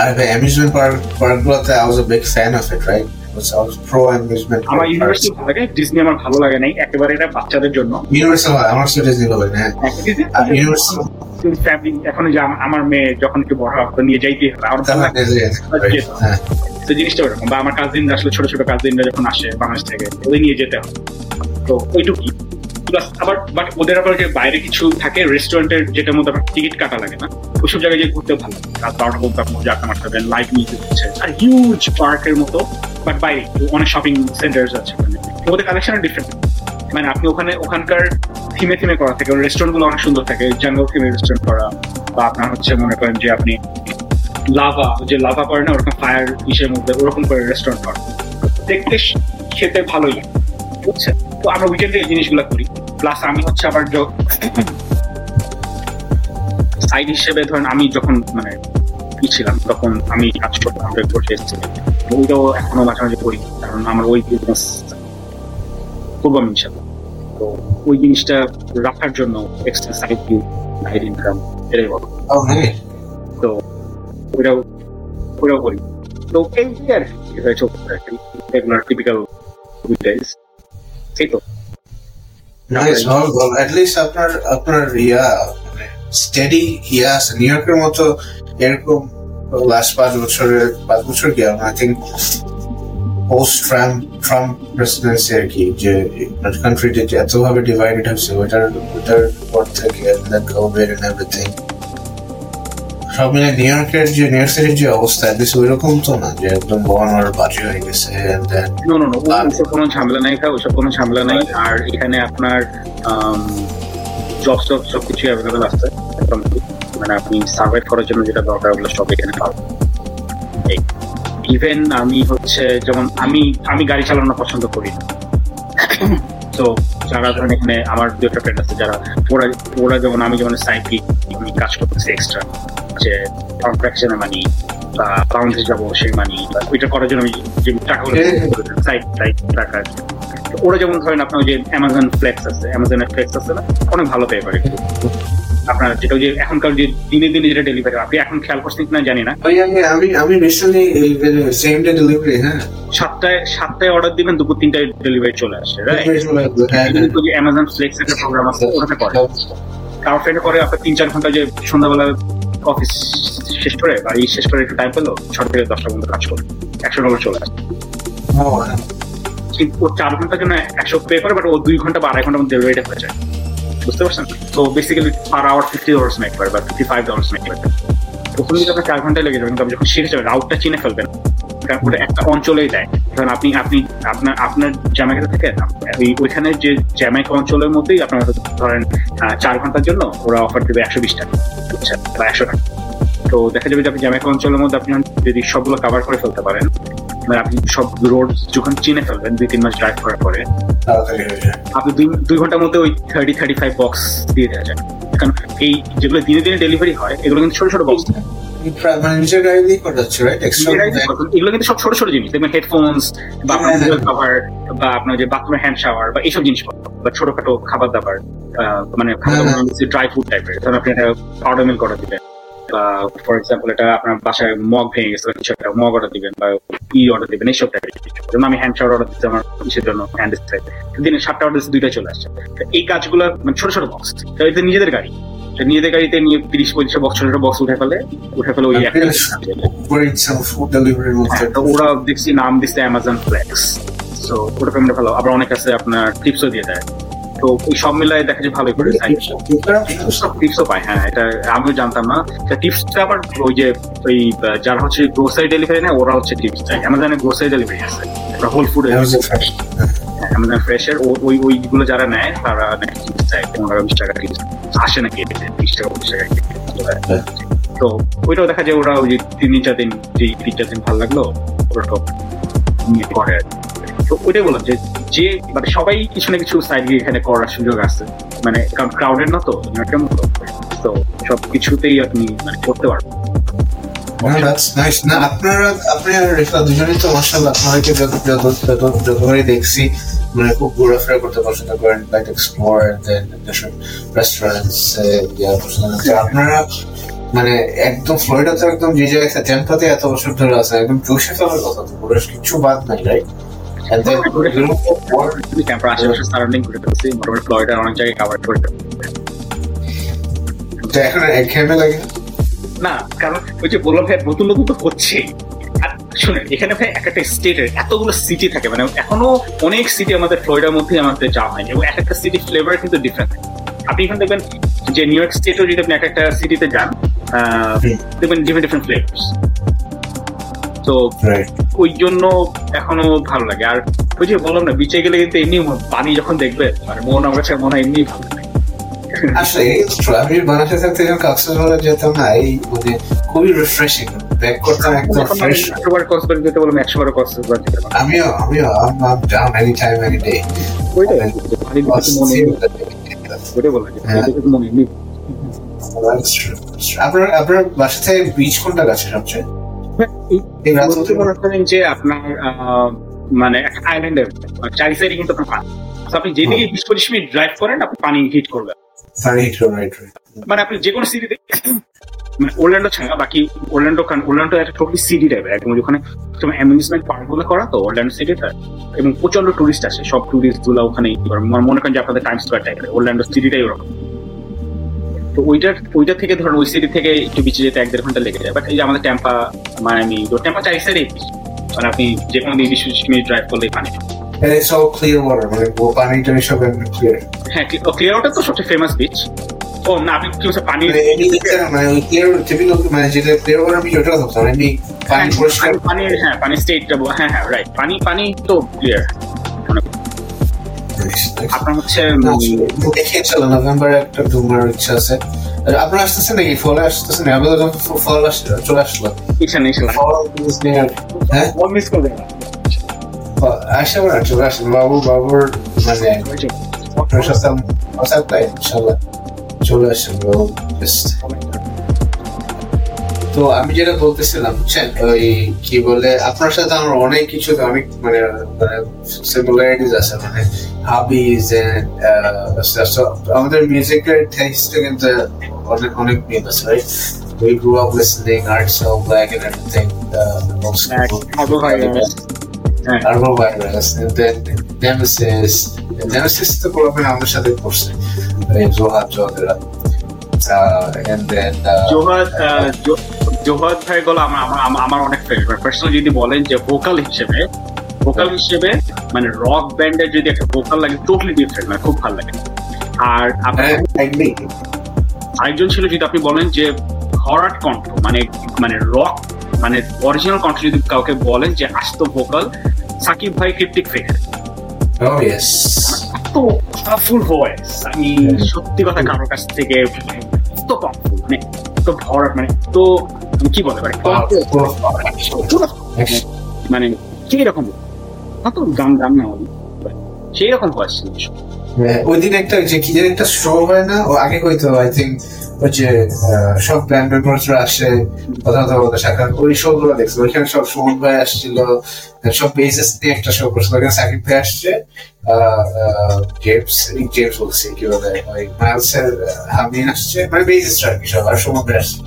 আর amusement park পার্কগুলোতে I was a big fan of it right আমার ইউনিভার্সিটি ভালো লাগে ডিজনি আমার ভালো লাগে নাই একেবারে এটা বাচ্চাদের জন্য। ইউনিভার্সাল আমার সেটা দিতে হবে হ্যাঁ। আর ফ্যামিলি এখন যে আমার মেয়ে যখন একটু বড় হবে নিয়ে যাইতে হবে আমার ভালো লাগে। হ্যাঁ। তো জিনিসটা ওরকম বা আমার কাজিন আসলে ছোট ছোট কাজিনরা যখন আসে বাংলাদেশ থেকে ওই নিয়ে যেতে হবে তো ওইটুকুই। প্লাস আবার বাট ওদের আবার যে বাইরে কিছু থাকে রেস্টুরেন্টের যেটার মধ্যে আপনার টিকিট কাটা লাগে না, ওইসব জায়গায় যে ভালো লাগে। রাত বারোটা আপনি মিউজিক হচ্ছে, আর হিউজ পার্কের মতো বাট বাইরে অনেক শপিং সেন্টার্স আছে ওদের কালেকশন ডিফারেন্ট মানে আপনি ওখানে, ওখানকার থিমে থিমে করা থাকে রেস্টুরেন্টগুলো অনেক সুন্দর থাকে জাঙ্গল থিমে রেস্টুরেন্ট করা, বা আপনার হচ্ছে মনে করেন যে আপনি লাভা যে লাভা করে না, ওরকম ফায়ার ইসের মধ্যে ওরকম করে রেস্টুরেন্ট করা। দেখতে খেতে ভালোই লাগে, বুঝছেন? তো আমরা উইকেন্ডে এই জিনিসগুলো করি। প্লাস আমি হচ্ছে আবার সাইড হিসেবে ধরেন আমি যখন মানে কি ছিলাম তখন আমি কাজ করতাম করতে ওইটাও এখনও মাঝে মাঝে করি কারণ আমার ওই বিজনেস করব আমি ইনশাল্লাহ তো ওই জিনিসটা রাখার জন্য এক্সট্রা সাইড সাইড ইনকাম এটাই বলো Oh, তো ওইটাও ওইটাও করি। তো এই আর কি রেগুলার টিপিক্যাল উইকডেজ এই তো। Nice, well, well, at least আপনার আপনার ইয়া মানে স্টেডি ইয়া আছে নিউ ইয়র্কের মতো এরকম লাস্ট পাঁচ বছরের পাঁচ বছর কি I think post Trump Trump presidency আর কি যে কান্ট্রিতে যে এতভাবে ডিভাইডেড হয়েছে ওইটার ওইটার পর থেকে কোভিড এন্ড এভরিথিং সব মিলে নিউ ইয়র্কের যে নিউ ইয়র্ক সিটির যে অবস্থা তো না যে একদম বাজে হয়ে গেছে নো নো নো ওসব কোনো ঝামেলা নাই খা ওসব কোনো ঝামেলা নাই। আর এখানে আপনার জব সব কিছু অ্যাভেলেবেল আছে। মানে আপনি সার্ভাইভ করার জন্য যেটা দরকার ওগুলো সব এখানে পাবেন। ইভেন আমি হচ্ছে যেমন আমি আমি গাড়ি চালানো পছন্দ করি তো যারা ধরেন এখানে আমার দু একটা ফ্রেন্ড আছে যারা ওরা ওরা যেমন আমি যেমন সাইক্লিক আমি কাজ করতেছি এক্সট্রা যে কন্ট্রাকশনে মানি বা বাউন্ডে যাব সেই মানি ওইটা করার জন্য আমি যে টাকা সাইট টাইট টাকা তো ওরা যেমন ধরেন আপনার ওই যে অ্যামাজন ফ্লেক্স আছে অ্যামাজনের ফ্লেক্স আছে না? অনেক ভালো পে করে। আপনার যেটা যে এখনকার যে দিনে দিনে যেটা ডেলিভারি আপনি এখন খেয়াল করছেন কিনা জানি না। আমি আমি আমি রিসেন্টলি সেম ডে ডেলিভারি হ্যাঁ। সাতটায় সাতটায় অর্ডার দিবেন দুপুর তিনটায় ডেলিভারি চলে আসে রাইট হ্যাঁ কিন্তু যে অ্যামাজন ফ্লেক্স একটা প্রোগ্রাম আছে ওটাতে করে। কারোর ফ্রেন্ড করে আপনার তিন চার ঘণ্টা যে সন্ধ্যাবেলা অফিস শেষ করে বা এই শেষ করে একটু টাইম পেল ছটা থেকে দশটা পর্যন্ত কাজ করে একশো ডলার চলে আসে। ও চার ঘণ্টার জন্য একশো পে করে বাট ও দুই ঘণ্টা বা আড়াই ঘণ্টার মধ্যে ডেলিভারিটা হয়ে যায়। বুঝতে পারছেন? তো basically per hour fifty dollars make বা ফিফটি ফাইভ ডলার্স মেক আপনার চার ঘন্টায় লেগে যাবে, কিন্তু আপনি যখন যাবেন রাউটটা চিনে ফেলবেন। একটা অঞ্চলেই দেয় কারণ আপনি আপনি, আপনার আপনার থেকে ওই ওইখানে যে অঞ্চলের মধ্যেই আপনার ধরেন চার ঘণ্টার জন্য ওরা অফার দেবে একশো বিশ টাকা আচ্ছা বা একশো টাকা। তো দেখা যাবে যে আপনি জ্যামাইকা অঞ্চলের মধ্যে আপনি যদি সবগুলো কাভার করে ফেলতে পারেন মানে আপনি সব রোড যখন চিনে ফেলবেন দুই তিন মাস ড্রাইভ করার পরে আপনি দুই দুই ঘণ্টার মধ্যে ওই থার্টি থার্টি ফাইভ বক্স দিয়ে দেওয়া যায়। কারণ এই যেগুলো দিনে দিনে ডেলিভারি হয় এগুলো কিন্তু ছোট ছোট বক্স মানে এগুলো কিন্তু সব ছোট ছোট জিনিস। দেখবেন হেডফোনস বা আপনার হ্যাঁ, হ্যাঁ। কভার বা আপনার যে বাথরুমের হ্যান্ড শাওয়ার বা এইসব জিনিস বা ছোটখাটো খাবার দাবার মানে ড্রাই ফুড টাইপের ধরুন আপনি একটা পাউডার মিল করে দিবেন বা ফর এক্সাম্পল এটা আপনার বাসায় মগ ভেঙে গেছে কিছু একটা মগ অর্ডার দিবেন বা ই অর্ডার দিবেন এইসব টাইপের যেমন আমি হ্যান্ড শাওয়ার অর্ডার দিচ্ছি আমার জন্য? হ্যান্ড দিনে সাতটা অর্ডার দুইটা চলে আসছে। এই কাজগুলো মানে ছোট ছোট বক্স এটা নিজেদের গাড়ি। নিজেদের গাড়িতে নিয়ে তিরিশ পঁচিশ বক্স ছোট ছোট বক্স উঠে ফেলে উঠে ফেলে ওই হ্যাঁ, তো ওরা দেখছি নাম দিচ্ছে অ্যামাজন ফ্লেক্স তো ওটা পেমেন্ট ভালো আবার অনেক আছে আপনার টিপসও দিয়ে দেয়। তো ওই সব মিলাই দেখা যায় ভালোই করে টিপসও পায় হ্যাঁ এটা আমিও জানতাম না। টিপসটা আবার ওই যে ওই যারা হচ্ছে গ্রোসারি ডেলিভারি নেয় ওরা হচ্ছে টিপস চায় অ্যামাজনে গ্রোসারি ডেলিভারি আছে হোল ফুড অ্যামাজন ফ্রেশের ওই ওইগুলো যারা নেয় তারা নাকি টিপস চায় পনেরো বিশ টাকা টিপস আসে নাকি বিশ টাকা পঁচিশ টাকা তো ওইটাও দেখা যায় ওরা ওই যে তিন চার দিন যে তিন চার দিন ভালো লাগল ওরা করে আর। তো ওইটাই বললাম যে যে মানে সবাই কিছু না কিছু সাইড এখানে করার সুযোগ আছে। মানে কারণ না তো তো। আপনি মানে করতে পারবেন। আপনারা তো দেখছি মানে ঘোরাফেরা করতে পছন্দ করেন। তো আপনারা মানে একদম ফ্লোরিডা তো একদম যে জায়গায় টেম্পাতে এত বছর ধরে আছে। একদম চষে ফেলার কথা তো কিচ্ছু বাদ নাই right And then you know, what- camper আশেপাশে সারাউন্ডিং করে ফেলছি। মোটামুটি ফ্লয়ডার অনেক জায়গায় কাভার করে এখন একঘেয়েমি লাগে না? না কারণ ওই যে বললাম ভাই নতুন নতুন তো হচ্ছেই শুনেন এখানে ভাই একটা স্টেটের এতগুলো সিটি থাকে। মানে এখনও অনেক সিটি আমাদের ফ্লোরিডার মধ্যে আমাদের যাওয়া হয়নি। এবং এক একটা সিটি ফ্লেভার কিন্তু ডিফারেন্ট আপনি এখানে দেখবেন যে নিউ ইয়র্ক স্টেটও যদি আপনি এক একটা সিটিতে যান দেখবেন ডিফারেন্ট ডিফারেন্ট ফ্লেভার্স তো ওই জন্য এখনও ভালো লাগে। আর ওই যে বললাম না বিচে গেলে কিন্তু এমনি পানি যখন দেখবে মানে মন আমার কাছে মনে হয় এমনি ভালো লাগে। আসলে আমি বানাতে থাকতে যখন কক্সবাজার যেতাম না এই মানে খুবই রিফ্রেশিং ব্যাক করতাম একদম ফ্রেশ একশো বার কক্সবাজার যেতে বললাম একশো কক্সবাজার যেতে আমিও আমিও মনে বলা যায় হ্যাঁ। মনে আপনার আপনার বাসা থেকে বিচ কোনটা কাছে সবচেয়ে? যে আপনার মানে একটা আইল্যান্ডের চারি সাইডে কিন্তু আপনার পানি। আপনি যেদিকে বিশ পঁচিশ মিনিট ড্রাইভ করেন আপনি পানি হিট করবেন। মানে আপনি যে কোনো সিটিতে মানে ওরল্যান্ডো ছাড়া বাকি ওরল্যান্ডো কারণ ওরল্যান্ডো একটা টোটালি সিটি টাইপের একদম ওখানে তোমার অ্যামিউজমেন্ট পার্কগুলো করা তো ওরল্যান্ডো সিটিতে এবং প্রচণ্ড টুরিস্ট আসে সব টুরিস্টগুলো ওখানে মনে- মনে করেন যে আপনাদের টাইম স্কোয়ার টাইপের ওরল্যান্ডো সিটিটাই ওরকম। তো ওইটার ওইটা থেকে ধরুন ওই সিটি থেকে একটু বিচে যেতে এক দেড় ঘণ্টা লেগে যায়। বাট এই যে আমাদের টেম্পা মানে আমি টেম্পা চাই সাইডে মানে আপনি যে কোনো দিন বিশ মিনিট ড্রাইভ করলেই পানি। And it's all clear water, মানে পানিটা সব clear। হ্যাঁ ক্লিয়ার ওটা তো সবচেয়ে ফেমাস বিচ ও না আপনি কি বলছেন পানি মানে মানে যেটা এমনি পানি পরিষ্কার। পানি- হ্যাঁ পানি স্টেটটা হ্যাঁ হ্যাঁ রাইট পানি পানি তো ক্লিয়ার আপনার হচ্ছে না, দেখে চলো, নভেম্বরে একটা ঘুমার ইচ্ছা আছে। আর আপনারা নাকি? ফলে আসতেছেন? আমি যখন ফল আস- চলে আসলো। ফল হ্যাঁ? মিস চলে। বাবু, বাবুর মানে ইনশাল্লাহ। চলে বাবু। তো আমি যেটা বলতেছিলাম বুঝছেন? ওই কি বলে আপনার সাথে আমার অনেক কিছু অনেক মানে সিমিলারিটিস আছে। মানে হাবিজ আমাদের মিউজিকের টেস্টে কিন্তু অনেক অনেক মিল আছে right We grew up listening Art Cell Black and everything. Uh, and then Nemesis. Nemesis তো প্রবলেম আমাদের সাথে করছে এই Johar জোহারা and then uh, Zohad Zohad ভাই গুলো আমার অনেক ফেভারিট পার্সোনাল যদি বলেন যে ভোকাল হিসেবে ভোকাল হিসেবে মানে রক ব্যান্ডের যদি একটা ভোকাল লাগে টোটালি ডিফারেন্ট মানে খুব ভালো লাগে। আর হ্যাঁ, আরেকজন ছিল যদি আপনি বলেন যে হরাট কণ্ঠ মানে মানে রক মানে অরিজিনাল কণ্ঠ যদি কাউকে বলেন যে আস্ত ভোকাল সাকিব ভাই ক্রিপ্টিক ফিগার Oh এত পাওয়ারফুল ভয়েস আমি সত্যি কথা কারোর কাছ থেকে পাওয়ারফুল মানে এত ভরাট মানে তো কি বলে মানে মানে কি রকম গান গান না আমি সেই রকম ভয়েস ছিল ওই দিন একটা যে কি যেন একটা শো হয় না? ও আগে হয়তো আই থিঙ্ক ওই যে সব মেম্বার্সরা আসে সাক্ষাৎ ওই শো গুলো দেখছি। ওইখানে সব সুমন ভাই আসছিল সব বেসিস নিয়ে একটা শো করছিল ওখানে সাকিব ভাই আসছে জেমস জেমস বলছি, কি বলে, ওই মাইলসের হামিন আসছে মানে বেসিস আর কি সব আর সুমন আসছে।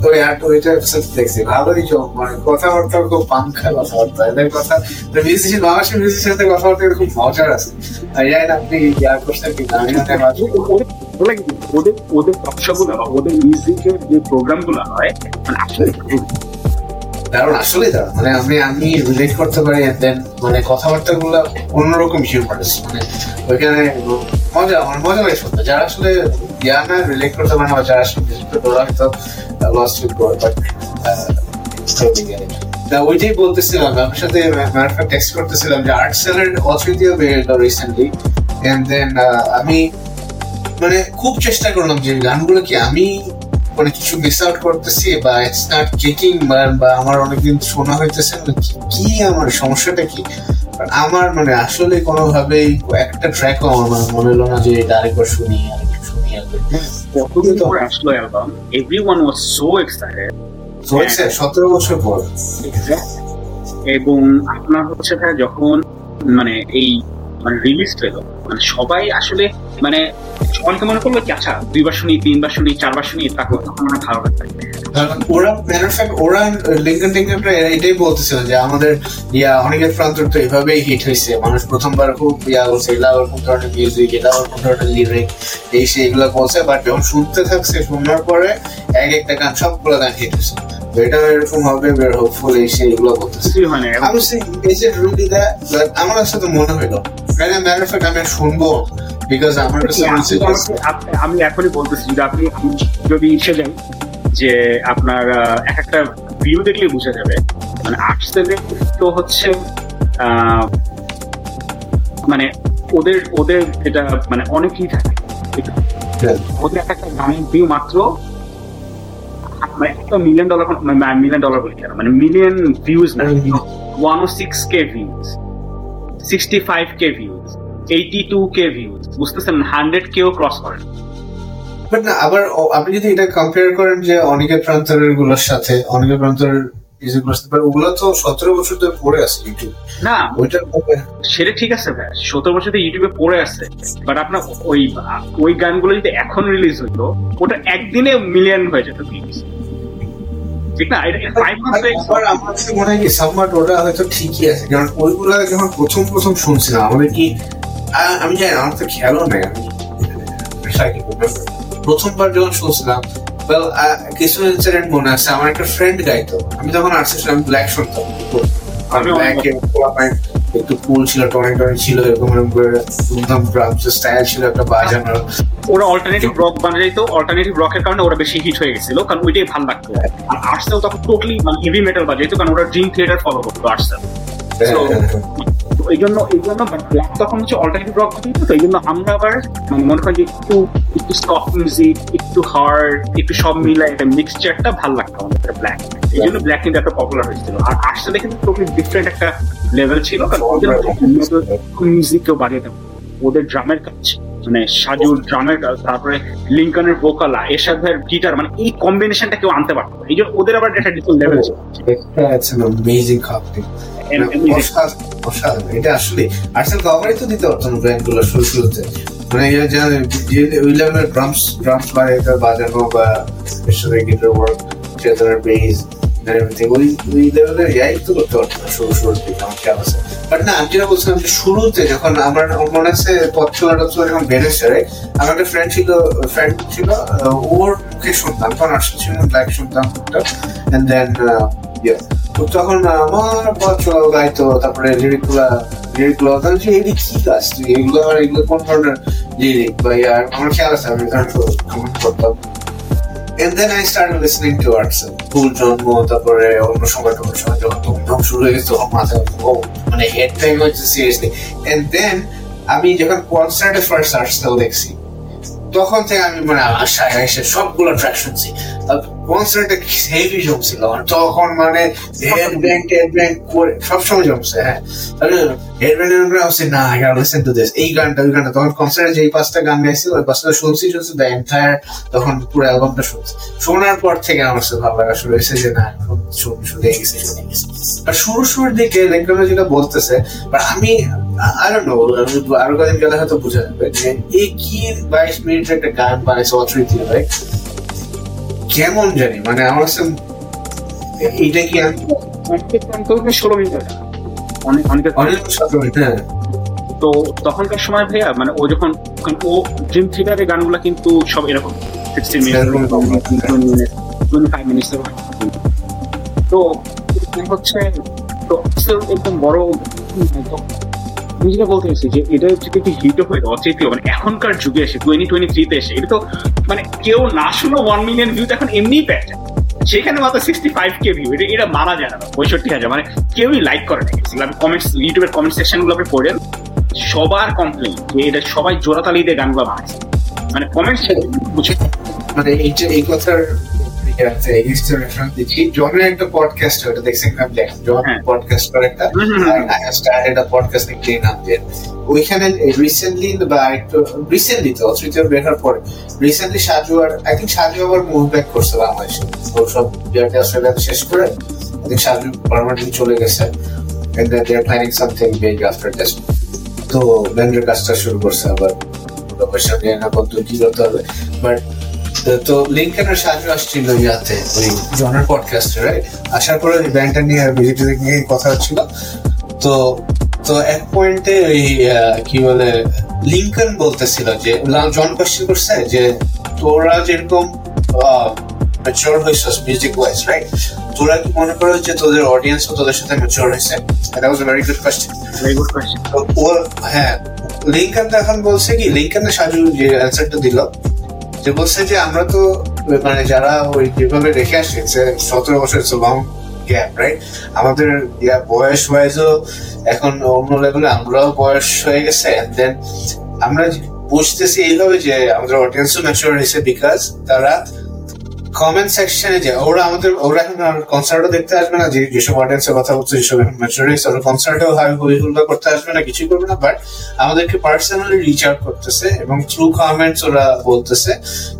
তো ওই আট ওইটা দেখছি, ভালোই চোখ মানে কথাবার্তা খুব পাঙ্খা কথাবার্তা, এদের কথা মিউজিশিয়ান বাংলাদেশের মিউজিশিয়ান সাথে কথাবার্তা খুব মজার আছে। আর জানি আপনি ইয়া করছেন কি আমি ওদের ওদের ওদের যে প্রোগ্রামগুলো হয় মানে আসলে দারুণ। আসলেই দারুণ। মানে আমি আমি রিলেট করতে পারি then মানে অন্যরকম মানে ওইখানে মজা আমার মজা লাগে শুনতে যারা আসলে ইয়া না রিলেট করতে পারে না যারা আসলে পারে হয়তো লস্ট বাট তা ওইটাই বলতেছিলাম আমার সাথে ম্যানফ্যাক্ট টেক্সট করতেছিলাম যে আর্ট সেলের বেড়ে গেল রিসেন্টলি এন্ড দেন আমি মানে খুব চেষ্টা করলাম যে গানগুলো কি আমি মানে কিছু মিস আউট করতেছি বা ইটস নট কিকিং বা আমার অনেকদিন শোনা হইতেছে না কি- আমার সমস্যাটা কি? আমার মানে আসলে কোনোভাবেই একটা ট্র্যাকও আমার মনে- মনে হলো না যে এটা আরেকবার শুনি আরেকটু শুনি আসলো অ্যালবাম ওয়াজ সো এক্সাইটেড বছর পর। এবং আপনার হচ্ছে ভাই যখন মানে এই মানে রিলিজ হলো। মানে সবাই আসলে মানে অনেকে মনে করল কি আচ্ছা দুইবার শুনি তিনবার শুনি চারবার শুনি তারপর তখন অনেক ভালো লাগে ওরা ম্যাটার ফ্যাক্ট ওরা লিঙ্কন টিঙ্কনরা এটাই বলতেছিল যে আমাদের, ইয়া, অনেকের প্রান্তর তো এভাবেই হিট হয়েছে। মানুষ প্রথমবার খুব, ইয়া এগুলা আবার কোন ধরনের মিউজিক এটা ধরনের লিরিক এই সেই এগুলো বলছে। বাট যখন শুনতে থাকছে, শোনার পরে এক একটা গান, সবগুলো গান হিট হয়েছে। এটা এরকম হবে বের হোপফুল এই সেই এগুলো বলতেছে হয় না আমি সেই আমার সাথে মনে ম্যাটার ফ্যাক্ট আমি শুনব বিকজ আমার কাছে আমি এখনই বলতেছি যদি আপনি যদি ইসে যান যে আপনার এক একটা ভিউ দেখলে বোঝা যাবে। মানে আর্টস তো হচ্ছে আহ, মানে ওদের ওদের এটা মানে অনেকই থাকে। হ্যাঁ। ওদের একটা একটা গানের ভিউ মাত্র মিলিয়ন ডলার মিলিয়ন ডলার বলি কেন? মানে মিলিয়ন ভিউজ না। One o six K views sixty five K views eighty two K views বুঝতেছেন? হান্ড্রেড কেও ক্রস করেন বাট না আবার আপনি যদি এটা কম্পেয়ার করেন যে অনেকের প্রান্তরেরগুলোর সাথে অনেকের প্রান্তরের ওগুলো তো সতেরো বছর ধরে পড়ে আছে ইউটিউব না। ওইটা সেটা ঠিক আছে ভাই। সতেরো বছর ইউটিউবে পড়ে আছে। বাট আপনার ওই ওই গানগুলো যদি এখন রিলিজ হইতো ওটা একদিনে মিলিয়ন হয়ে যেত। ঠিক না? এটা ফাইভ আবার আমার কাছে মনে হয় কি সামহাট ওটা হয়তো ঠিকই আছে কারণ ওইগুলো যখন প্রথম প্রথম শুনছিলাম আমাদের কি আমি জানি না, আমার তো খেয়ালও নেই আমি প্রথমবার যখন শুনছিলাম কিছু ইনসিডেন্ট মনে আছে আমার একটা ফ্রেন্ড গাইতো আমি তখন আর্টস ছিলাম ব্ল্যাক শুনতাম। আমি একটু কুল ছিল টনিক টনিক ছিল এরকম এরকম করে ধুমধাম স্টাইল ছিল একটা বাজানোর ওরা অল্টারনেটিভ রক বানাইতো অল্টারনেটিভ রকের কারণে ওরা বেশি হিট হয়ে গেছিল কারণ ওইটাই ভালো লাগতো। আর আর্টসেল তখন টোটালি মানে হেভি মেটাল বাজাইতো কারণ ওরা ড্রিম থিয়েটার ফলো করতো আর্টসেল তো এই জন্য এই জন্য ব্ল্যাক তখন হচ্ছে অল্টারনেটিভ রক বাজাইতো তো এই জন্য আমরা আবার মানে মনে করেন যে একটু একটু মিউজিক একটু হার্ড একটু সব একটা মিক্সচারটা ভালো লাগতো আমাদের ব্ল্যাক এই জন্য ব্ল্যাক কিন্তু এত পপুলার হয়েছিল। আর আর্টসেলে কিন্তু টোটালি ডিফারেন্ট একটা লেভেল ছিল কারণ ওদের বাড়িয়ে দেবো ওদের ড্রামের কাজ মানে সাজুর ড্রামের কাজ তারপরে লিঙ্কনের ভোকালা এরশাদ ভাইয়ের গিটার মানে এই কম্বিনেশনটা কেউ আনতে পারতো এই জন্য ওদের আবার একটা ডিফারেন্ট লেভেল ছিল। এটা আসলে কভারই তো দিতে পারতো গুলো শুরু শুরুতে। মানে এই যে যে- ওই লেভেলের ড্রামস ড্রামস বাজানো বা এর গিটার ওয়ার্ক চেতার বেস এভরিথিং ওই ওই লেভেলের ইয়াই তো করতে পারতো না শুরু শুরুর দিকে আমার খেয়াল আছে। বাট না আমি যেটা বলছিলাম যে শুরুতে যখন আমার মনে আছে পথ চলা টথ চলা যখন বেড়েছে আমার একটা ফ্রেন্ড ছিল ফ্রেন্ড ছিল ওর মুখে শুনতাম তখন আর্টসেল ছিল ব্ল্যাক শুনতাম দেন তো তখন আমার গাইতো, তারপরে এগুলি গাছ এগুলো কোন ধরনের লিরিক বা ইয়ার আমার খেয়াল আছে, আমি কমেন্ট করতাম। And then I started listening to যখন ধুমধাম কনসার্টে ফার্স্ট আর্টসেল দেখছি, তখন থেকে আমি মানে আশায় এসে সবগুলো ট্র্যাক শুনছি। কনসার্টে হেভি জমছিল আর তখন মানে হেড ব্যাং টেড ব্যাং করে সবসময় জমছে হ্যাঁ। হেড ব্যাং হচ্ছে না আই লিসেন টু দিস এই গানটা, ওই গানটা। তখন কনসার্টে যেই পাঁচটা গান গাইছিল, ওই পাঁচটা শুনছি শুনছি দ্য এন্টায়ার তখন পুরো অ্যালবামটা শুনছি। শোনার পর থেকে আমার সাথে ভালো লাগা শুরু হয়েছে যে, না শুন, শুনে গেছি শুনে গেছি। আর শুরু শুরুর দিকে লেঙ্কনা যেটা বলতেছে আমি আই ডোন্ট আরও কদিন গেলে হয়তো বোঝা যাবে যে এই কি বাইশ মিনিটের একটা গান বানাইছে অথরিটি রাইট কেমন জানি? মানে আমার কাছে এইটা কি আমি ষোলো মিনিট অনেক অনেক অনেক হ্যাঁ। তো তখনকার সময় ভাইয়া মানে ও যখন ও ড্রিম থিয়েটারের গানগুলো কিন্তু সব এরকম sixteen minute twenty five minutes তো হচ্ছে তো একদম বড় আমি যেটা বলতে চাইছি যে এটা হচ্ছে একটি হিট হয়ে অচেতীয় মানে এখনকার যুগে এসে টোয়েন্টি টোয়েন্টি থ্রিতে এসে এটা তো মানে কেউ না শুনো ওয়ান মিলিয়ন ভিউ এখন এমনিই পেয়ে যায়। সেখানে মাত্র সিক্সটি ফাইভ কে ভিউ এটা এটা মানা যায় না পঁয়ষট্টি হাজার মানে কেউই লাইক করে না। আমি কমেন্টস ইউটিউবের কমেন্ট সেকশনগুলো আপনি পড়েন সবার কমপ্লেন যে এটা সবাই জোড়াতালি দিয়ে গানগুলো বানাইছে মানে কমেন্ট মানে এইটা এই কথার ইয়াতে এগেইনস্ট রেফারেন্স দিচ্ছি জনের একটা পডকাস্ট ওটা দেখছেন না ব্ল্যাক জন হ্যাঁ। পডকাস্ট করে একটা হুম, হুম, হুম। আই স্টার্টেড আ পডকাস্ট নিয়ে নাম দিয়ে ওইখানে রিসেন্টলি বা একটু রিসেন্টলি তো তৃতীয় বের পরে রিসেন্টলি সাজু আর আই থিঙ্ক সাজু আবার মুভ ব্যাক করছে বাংলাদেশে। ও সব ইয়ারটা অস্ট্রেলিয়াতে শেষ করে আই থিঙ্ক সাজু পার্মানেন্টলি চলে গেছে। And then they're planning something big after this তো ব্যান্ডের কাজটা শুরু করছে আবার। পয়সা না কত কি করতে হবে? বাট তো লিঙ্কেনের সাহায্য আসছিল ইয়াতে ওই জনের পডকাস্টে রাইট আসার পরে ওই ব্যান্ডটা নিয়ে আর বিজেপি নিয়ে কথা হচ্ছিল। তো তো এক পয়েন্টে ওই কি বলে লিঙ্কন বলতেছিল যে জন কোশ্চেন করছে যে তোরা যেরকম ম্যাচিওর হয়েছিস মিউজিক ওয়াইজ রাইট তোরা কি মনে করো যে তোদের অডিয়েন্সও তোদের সাথে ম্যাচিওর হয়েছে that was very good question very good question তো ও হ্যাঁ লিঙ্কন এখন বলছে কি লিঙ্কনের সাজু যে অ্যান্সারটা দিল যে বলছে যে আমরা তো মানে যারা ওই যেভাবে রেখে আসছে সতেরো বছর লং গ্যাপ রাইট আমাদের ইয়া বয়স ওয়াইজও এখন অন্য লেভেলে আমরাও বয়স হয়ে গেছে দেন আমরা বুঝতেছি এইভাবে যে আমাদের অডিয়েন্সও ম্যাচিওর হয়েছে বিকজ তারা কমেন্ট সেকশনে যে ওরা আমাদের ওরা এখন কনসার্টও দেখতে আসবে না যেসব অডিয়েন্সের কথা বলছে যেসব ম্যাচুরিস ওরা কনসার্টেও হাবি হবি করতে আসবে না কিছুই করবে না বাট আমাদেরকে পার্সোনালি রিচ আউট করতেছে এবং থ্রু কমেন্টস ওরা বলতেছে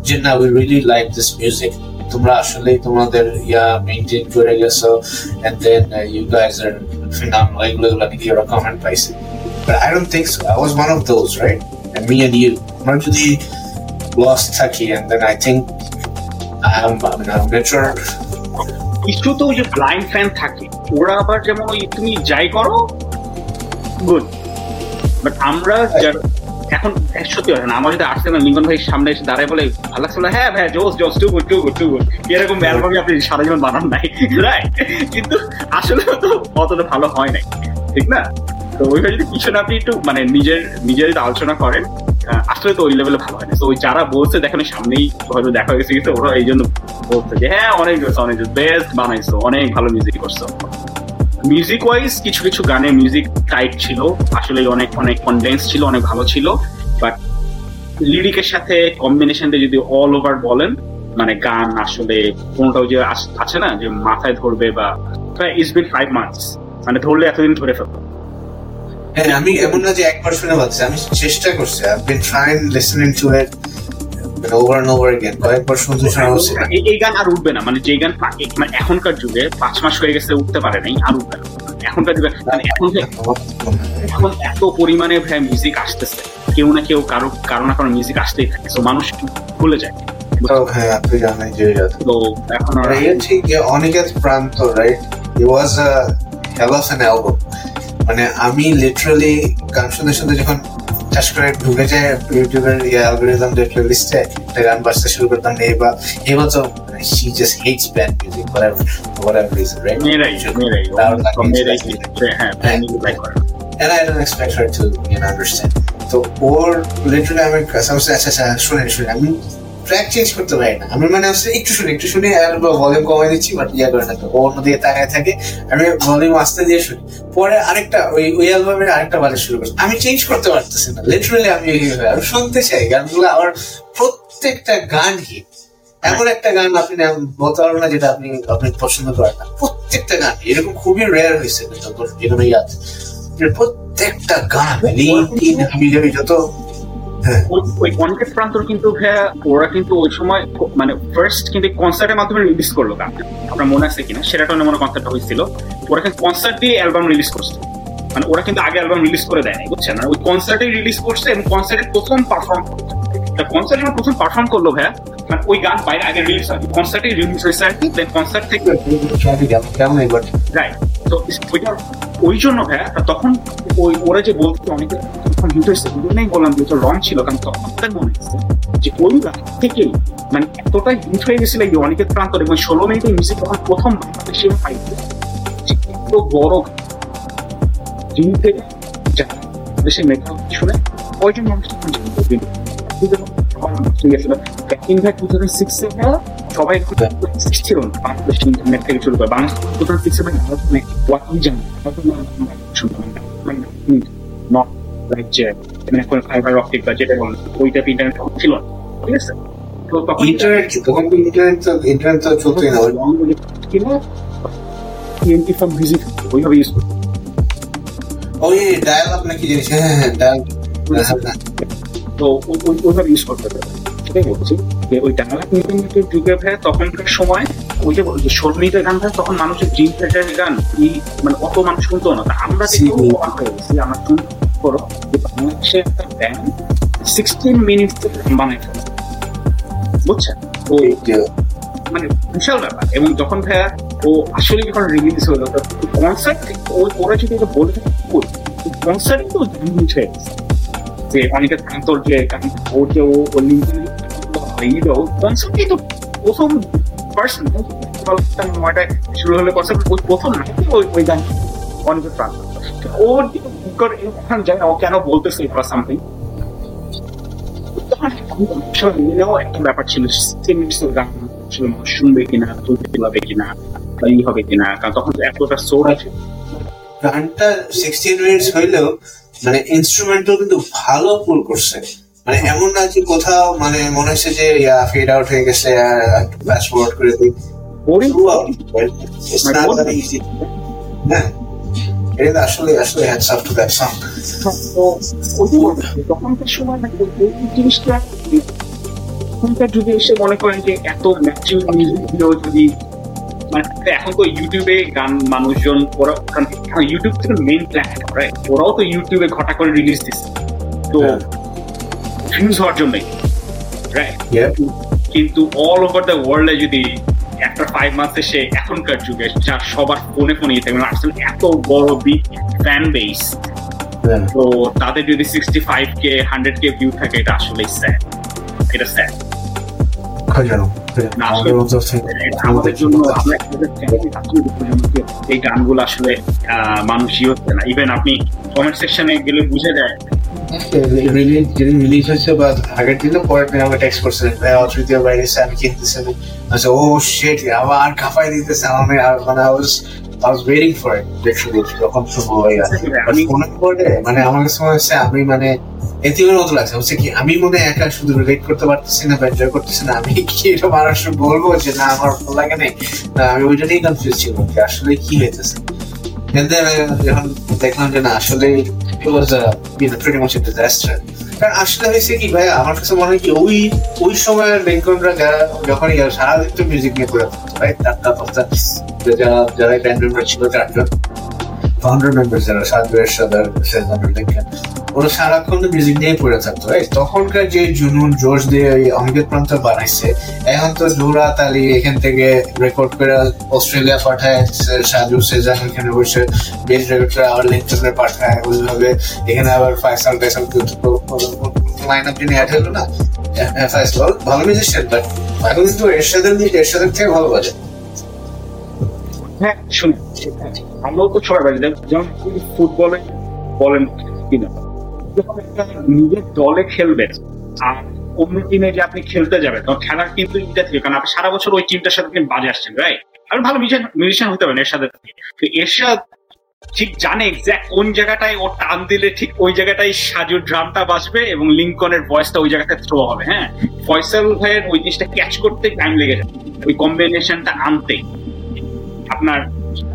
যে না we really like this music তোমরা আসলে তোমাদের ইয়া মেনটেন করে গেছো and then you guys are phenomenal এগুলো এগুলো নাকি ওরা কমেন্ট পাইছে But I don't think so. I was one of those, right? And me and you. আমরা যদি lost থাকি and then I think I'm, mean, I'm better কিছু তো ওই যে ব্লাইন্ড ফ্যান থাকে। ওরা আবার যেমন ওই তুমি যাই করো গুড বাট আমরা এখন সত্যি না আমার যদি না ভাই সামনে এসে দাঁড়ায় বলে ভালো লাগছে? বলে, হ্যাঁ ভাই জোস জোস too good too good too good এরকম অ্যালবামই আপনি সারা জীবন বানান নাই (laughs) রাইট কিন্তু আসলে তো অতটা ভালো হয় নাই ঠিক না? তো ওইভাবে যদি পিছনে আপনি একটু মানে নিজের নিজের আলোচনা করেন আসলে তো ওই লেভেলে ভালো হয় না। তো ওই যারা বলছে, দেখেন সামনেই হয়তো দেখা হয়ে গেছে ওরা এই জন্য বলছে যে হ্যাঁ অনেক অনেক বেস্ট বানাইছো, অনেক ভালো মিউজিক করছ। মিউজিক ওয়াইজ কিছু কিছু গানে মিউজিক টাইট ছিল, আসলে অনেক অনেক কনডেন্স ছিল, অনেক ভালো ছিল বাট লিরিকের সাথে কম্বিনেশন দিয়ে যদি অল ওভার বলেন মানে গান আসলে কোনটাও যে আছে না, যে মাথায় ধরবে বা ইটস বিন ফাইভ মান্থস মানে ধরলে এতদিন ধরে ফেলব। হ্যাঁ আমি এমন না যে একবার শুনে পাচ্ছি আমি চেষ্টা করছি trying listening to it over and over again কয়েকবার শুনতে শোনা হচ্ছে এই- গান আর উঠবে না মানে যে গান মানে এখনকার যুগে পাঁচ মাস হয়ে গেছে উঠতে পারে নাই আর উঠবে না। এখনকার যুগে মানে এখন এখন এত পরিমাণে ভাই মিউজিক আসতেছে কেউ না কেউ কারও কারও না কারও মিউজিক আসতেই থাকে তো মানুষ ভুলে যায়। হ্যাঁ Aniket Pranto right it was hell of an album মানে আমি লিটারালি গান শুনতে শুনতে যখন চাষ করে ঢুকে যায় ইউটিউবের ইয়ে অ্যালগোরিদম যে প্লেলিস্টে একটা গান বাজতে শুরু করতাম এবার এবার তো she just hates band music whatever whatever reason right. music. হ্যাঁ and I don't expect her to you know understand. তো ওর লিটারালি আমি আচ্ছা আচ্ছা আমি ট্র্যাক চেঞ্জ করতে পারি না। আমি মানে হচ্ছে একটু শুনি একটু শুনি, আর ভলিউম কমাই দিচ্ছি বাট ইয়া করে থাকে ও অন্যদিকে তাকায় থাকে, আমি ভলিউম আস্তে দিয়ে শুনি। পরে আরেকটা, ওই ওই অ্যালবামের আরেকটা বাজে শুরু করছি। আমি চেঞ্জ করতে পারতেছি না। লিটারালি আমি আমি শুনতে চাই। গানগুলো আমার প্রত্যেকটা গান হিট এমন একটা গান আপনি না- বলতে পারবেন না যেটা আপনি আপনি পছন্দ করেন না। প্রত্যেকটা গান, এরকম খুবই রেয়ার হয়েছে কিন্তু যেগুলো ইয়াদ প্রত্যেকটা গান আমি যাবি যত ওই- ওই কনটেক্ট প্রান্তর কিন্তু ভাইয়া ওরা কিন্তু ওই সময় মানে ফার্স্ট কিন্তু কনসার্টের মাধ্যমে রিলিজ করল গান আপনার মনে আছে কিনা? সেটা মনে কনসার্টটা হয়েছিল। ওরা কিন্তু কনসার্ট দিয়ে অ্যালবাম রিলিজ করছে। মানে ওরা কিন্তু আগে অ্যালবাম রিলিজ করে দেয় নাই বুঝছেন? মানে ওই কনসার্টে রিলিজ করছে এবং কনসার্টে প্রথম পারফর্ম করছে। যখন প্রথম পারফর্ম করল ভাইয়া মানে ওই গান বাইরে আগে রিলিজ হয়। কনসার্টে রিলিজ হয়েছে আর কি দেন কনসার্ট থেকে রাইট তো ওইটা ওই জন্য ভাইয়া তখন ওই ওরা যে বলতো অনেকে তখন হিট হয়েছে ওই জন্যই বললাম যে ওটা রং ছিল কারণ তখন তার মনে হচ্ছে যে ওই গান থেকেই মানে এতটাই হিট হয়ে গেছিল এই অনেকের প্রান্তর এবং ষোলো মিনিটের মিউজিক তখন প্রথম বাংলাদেশে পাইছে যে এত বড় থেকে যারা দেশে মেঘা শুনে কয়জন মানুষ তখন যখন হয়ে সবাই ছিল না বাংলাদেশ ইন্টারনেট থেকে শুরু করে বাংলাদেশ টু থাউজেন্ড সিক্সে মানে মানে ওয়াকি জানি মানে নট লাইক যে মানে এখন ফাইবার অপটিক বা যেটা বলেন ওই টাইপ ইন্টারনেট ছিল না ঠিক আছে? তো তখন ইন্টারনেট ইন্টারনেট তো ইন্টারনেট তো চলতোই না। ফ্রম ভিজিট ওইভাবে ইউজ করতো। ওই ডায়াল আপ নাকি জিনিস? হ্যাঁ হ্যাঁ ডায়াল তো ওই- ওই- ওইভাবে ইউজ করতে। পারে সেটাই বলছি যে ওই ইন্টারনেটের যুগে ভাই তখনকার সময় ওই যে মিনিটের গান ভাই তখন মানুষের ড্রিম থিয়েটারের গান মানে অত মানুষ শুনতো না। আমরা দেখে আমরা শুন করো যে বাংলাদেশে একটা ব্যান্ড সিক্সটিন মিনিট বানাই ফেলছে বুঝছেন তো মানে বিশাল ব্যাপার। এবং যখন ভাইয়া ও আসলে যখন রিলিজ হলো কনসার্ট ওই ওরা যদি এটা বলে থাকে কনসার্টই তো হয়ে গেছে। যে অনেকের প্রান্তর যে ওর যে ও ও কনসার্টই তো প্রথম পার্সন নয়টায় শুরু হলে কনসার্ট ওই প্রথম না ওই ওই গান অনেকের প্রান্ত জানি না ও কেন বলতেছে বা সামথিং একটা ব্যাপার ছিল সিক্সটিন মিনিটসের গান ছিল শুনবে কিনা তুলতে পারবে কিনা ই হবে কিনা কারণ তখন এতটা সোর আছে গানটা সিক্সটিন মিনিটস হইলেও মানে ইনস্ট্রুমেন্টাল কিন্তু ভালো পুল করছে। মানে এমন না যে কোথাও মানে মনে হচ্ছে যে ইয়া ফেড আউট হয়ে গেছে করে দিই. হ্যাঁ। আসলে আসলে হ্যাটস টু দ্যাট সং তো তখনকার সময় না এই জিনিসটা এখনকার যুগে এসে মনে করেন যে এত ম্যাচিউর মিউজিক ভিডিও যদি মানে এখন তো ইউটিউবে গান মানুষজন ওরা কারণ ইউটিউব থেকে মেইন প্ল্যাটফর্ম রাইট ওরাও তো ইউটিউবে ঘটা করে রিলিজ দিচ্ছে তো হ্যাঁ। ভিউজ হওয়ার জন্যই রাইট. কিন্তু অল ওভার দ্য ওয়ার্ল্ডে যদি একটা ফাইভ মান্থ এখনকার যুগে যার সবার ফোনে ফোনে এত বড় বিগ ফ্যান বেস তো তাদের যদি sixty five K hundred K view থাকে এটা আসলেই স্যাড এটা স্যাড আমাদের জন্য। এই গানগুলো আসলে আহ, মানুষই হচ্ছে না। ইভেন আপনি কমেন্ট সেকশনে গেলে বুঝে যায় রিলিজ যেদিন রিলিজ হয়েছে বা আগের দিনও পরের দিন আমাকে টেক্সট করছিলেন ভাই আমার বাইরে আমি কিনতেছি। আচ্ছা ও শেট আবার কাপাই দিতেছে আমি মানে I was I was waiting for it literally যখন শুরু হয়ে গেছে। আমি পড়ে মানে আমার কাছে মনে হচ্ছে আমি মানে এতিমের মতো লাগছে। হচ্ছে কি আমি মনে একা শুধু রিলেট করতে পারতেছি না বা এনজয় করতেছি না? আমি কি এটা মানুষকে বলব যে না আমার ভালো লাগে নাই? না আমি ওইটা নিয়ে কনফিউজ ছিলাম যে আসলে কি হইতেছে? I যখন দেখলাম যে না আসলে much a disaster. কারণ আসলে হয়েছে কি ভাই আমার কাছে মনে হয় কি, ওই ওই সময়ের লিঙ্কনরা যারা, যখন সারাদিন তো মিউজিক নিয়ে করে রাইট তার যারা যারা ছিল, চারজন ফাউন্ডার মেম্বার যারা লিঙ্কন ওরা সারাক্ষণ মিউজিক নিয়ে পড়ে থাকতো রাইট তখনকার যে জুনুন জোশ দিয়ে প্রান্ত বানাইছে এখন তো জোড়া তালি এখান থেকে রেকর্ড করে অস্ট্রেলিয়া পাঠায় সাজু সেজান এখানে বসে বেস রেকর্ড আবার লিঙ্কনে পাঠায় ওইভাবে এখানে আবার ফাইসাল টাইসাল লাইন আপ না? হ্যাঁ, ফাইসাল ভালো মিউজিশিয়ান বাট এখন কিন্তু এরশাদের এরশাদের থেকে ভালো বাজে। হ্যাঁ শুনুন আমরাও তো সবাই বাজি যেমন ফুটবলে বলেন কিনা। যখন একটা নিজের দলে খেলবেন, আর অন্য টিমে যে আপনি খেলতে যাবেন, তখন খেলার কিন্তু কারণ আপনি সারা বছর ওই টিমটার সাথে আপনি বাজে আসছেন রাইট ভালো মিউজিশিয়ান হতে পারেন এর সাথে তো এরশাদ ঠিক জানে এক্স্যাক্ট কোন জায়গাটায় ও টান দিলে ঠিক ওই জায়গাটায় সাজুর ড্রামটা বাজবে এবং লিঙ্কনের ভয়েসটা ওই জায়গাতে থ্রো হবে হ্যাঁ? ফয়সাল ভাইয়ের ওই জিনিসটা ক্যাচ করতে টাইম লেগে যায়, ওই কম্বিনেশনটা আনতে আপনার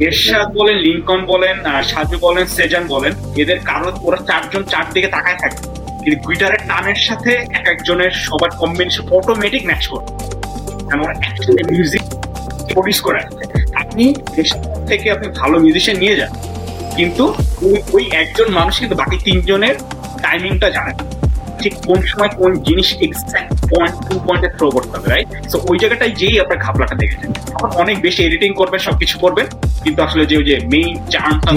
এরশাদ বলেন লিঙ্কন বলেন সাজু বলেন, সেজান বলেন, এদের কারণ ওরা চারজন চারদিকে তাকায় থাকে কিন্তু গিটারের টানের সাথে এক একজনের সবার কম্বিনেশন অটোমেটিক ম্যাচ করে একসাথে মিউজিক প্রডিউস করে আসছে। আপনি থেকে আপনি ভালো মিউজিশিয়ান নিয়ে যান কিন্তু ওই ওই একজন মানুষ কিন্তু বাকি তিনজনের টাইমিংটা জানে না। ঠিক কোন সময় কোন জিনিস এক্সাক্ট পয়েন্ট টু পয়েন্টে থ্রো করতে হবে রাইট তো ওই জায়গাটায় যেই আপনার ঘাপলাটা দেখেছেন তখন অনেক বেশি এডিটিং করবেন সবকিছু করবেন কিন্তু আসলে যে ওই যে মেইন চার্মটা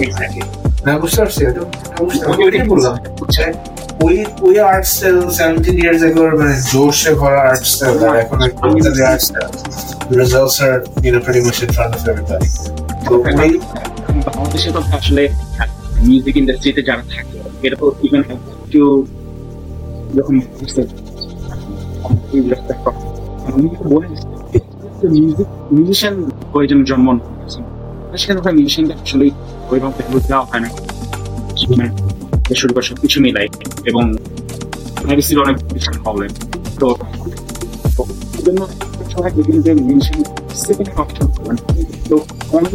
এক্স্যাক্টলি না বুঝতে পারছি এটা বুঝতে পারছি বললাম। বুঝছেন? ওই ওই art style seventeen years ago মানে জোরসে ভরা আর্ট স্টাইল এখন কলকাতার art style results are you know pretty much in front of everybody তো ওই বাংলাদেশে তো আসলে মিউজিক ইন্ডাস্ট্রিতে যারা থাকে তো ইভেন একটু যখন বুঝতে মিউজিক মিউজিশিয়ান কয়েকজন জন্ম। সেখানে ওখানে দেওয়া হয় না। মানে শুরু করে সবকিছু মিলাই এবং মেডিসিন অনেক মিউজিশিয়ান প্রবলেম তো সবাই মিউজিশিয়ান সেকেন্ড অপশন তো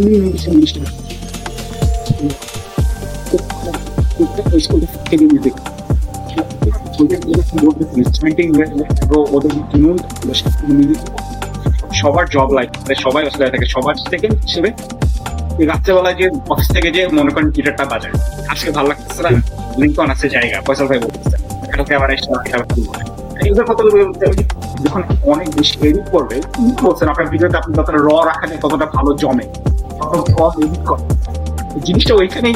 মিউজিশিয়ান সবার জব লাইফ সবাই আসলে থাকে, সবার সেকেন্ড হিসেবে রাত্রেবেলায় যে অফিস থেকে যে মনে করেন গিটারটা বাজায়। আজকে ভালো লাগতেছে না, লিঙ্কন আছে জায়গা পয়সা ভাই বলতেছে যখন অনেক বেশি এডিট করবে বলছেন আপনার ভিডিওতে আপনি যতটা র রাখা যায় ততটা ভালো জমে তত কম এডিট জিনিসটা ওইখানেই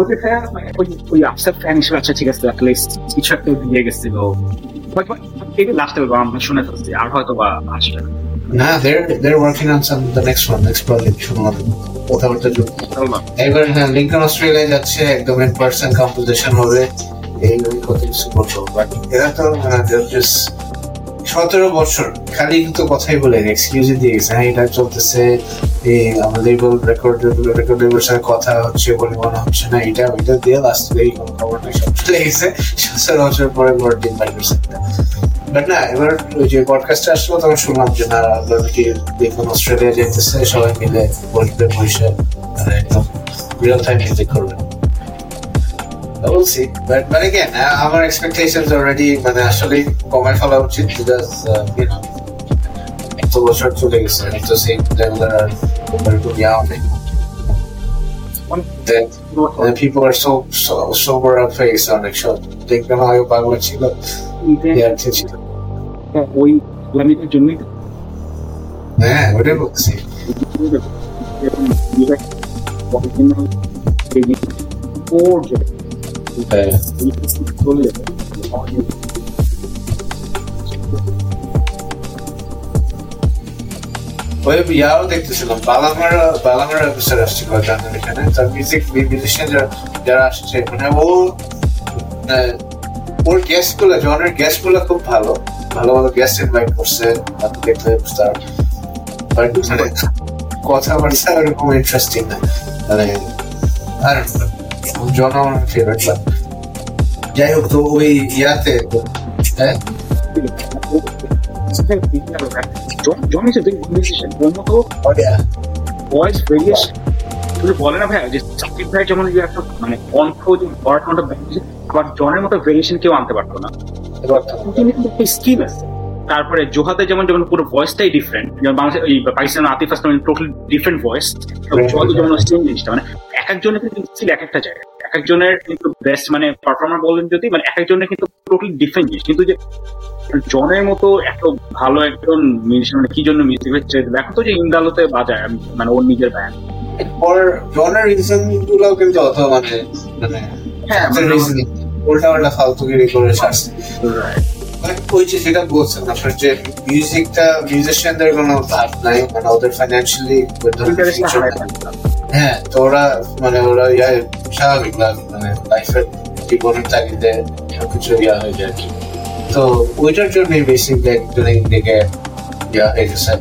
ওদের মানে ওই ওই আপসেট ফ্যান হিসেবে আচ্ছা ঠিক আছে অ্যাটলিস্ট কিছু একটা দিয়ে গেছিল হয়তো এই লাস্ট অ্যালবাম আমরা শুনে ফেলছি আর হয়তো বা আসবে না না they're they're working on some the next one next project শুনলাম কথাবার্তা যোগ এবার হ্যাঁ লিঙ্কন অস্ট্রেলিয়া যাচ্ছে একদম ইন পার্সন কম্পোজিশন হবে। এই ওই কত কিছু করব বাট এরা তো জাস্ট সতেরো বছর। খালি কিন্তু কথাই বলে এক্সকিউজ দিয়ে গেছে। হ্যাঁ এটা চলতেছে। আমাদের রেকর্ড সাথে কথা হচ্ছে বলে মনে হচ্ছে না। এটা, ওইটা দিয়ে লাস্ট এই কোনো খবর সব চলে গেছে। সতেরো বছর পরে বড় বাই করছে। বাট না, এবার ওই যে পডকাস্টে আসলো, তখন শুনলাম যে না আপনারা কি দেখুন অস্ট্রেলিয়া যেতেছে, সবাই মিলে বসবে বসে মানে একদম রিয়েল টাইম মিউজিক করবে। We'll see. But, but again, uh, our expectations already মানে আসলে কমায় ফেলা উচিত because uh, you know এত বছর চলে গেছে তো সেই লেভেলের আর এরকম ইয়াও নেই Then, then people are so so sober up face অনেক সব দেখবেন হয় পাগল ছিল ইয়ার ছিল ওই ইসলামিকের জন্যই তো হ্যাঁ ওটাই বলছি হ্যাঁ ওই ইয়াও দেখতেছিলাম। বালামার বালামার এপিসোড আসছিল জানেন এখানে। তার মিউজিক মিউজিশিয়ান যারা আসছে মানে ও ওর গেস্টগুলো জনের গেস্টগুলো খুব ভালো। ভালো ভালো গেস্ট ইনভাইট করছে আপনি বুঝতে পারবেন মানে কথাবার্তা ওরকম ইন্টারেস্টিং না। মানে আর জন আমার ফেভারিট যাই হোক তো ওই ইয়াতে হ্যাঁ John is a big musician ওর মতো ভয়েস ভেরিয়েশন তুমি বলে না ভাই যে সাকিব ভাই যেমন যে একটা মানে কণ্ঠ যে বড় কণ্ঠ আবার জনের মতো ভেরিয়েশন কেউ আনতে পারতো না তিনি কিন্তু একটা স্কিল আছে তারপরে জোহাতে যেমন যেমন পুরো ভয়েসটাই ডিফারেন্ট যেমন Bangladesh Pakistan Atif Aslam totally different voice জোহাতে যেমন সেম জিনিসটা মানে এক একজনের কিন্তু স্কিল এক একটা জায়গায়। এক একজনের কিন্তু বেস্ট মানে পারফর্মার বলেন যদি মানে এক একজনের কিন্তু টোটালি ডিফারেন্ট জিনিস। কিন্তু যে জনের মতো এত ভালো একজন মানে কি জন্য মিউজিক হচ্ছে দেখো তো যে ইন্দালোতে বাজায় মানে ওর নিজের ব্যান্ড ওর জনের রিজনগুলো কিন্তু অত মানে মানে হ্যাঁ রিজনিং উল্টা উল্টা ফালতুগিরি করে ছাড়ছে মানে ওই যে যেটা বলছেন আপনার যে মিউজিকটা মিউজিশিয়ানদের কোনো ভাব নাই মানে ওদের ফাইন্যান্সিয়ালি হ্যাঁ তো ওরা মানে ওরা ইয়া স্বাভাবিক মানে লাইফের জীবনের তাগিদে সবকিছু ইয়া হয়ে যায় আর কি। তো ওইটার জন্যই বেসিকলি একজন দিকে ইয়া হয়ে গেছে।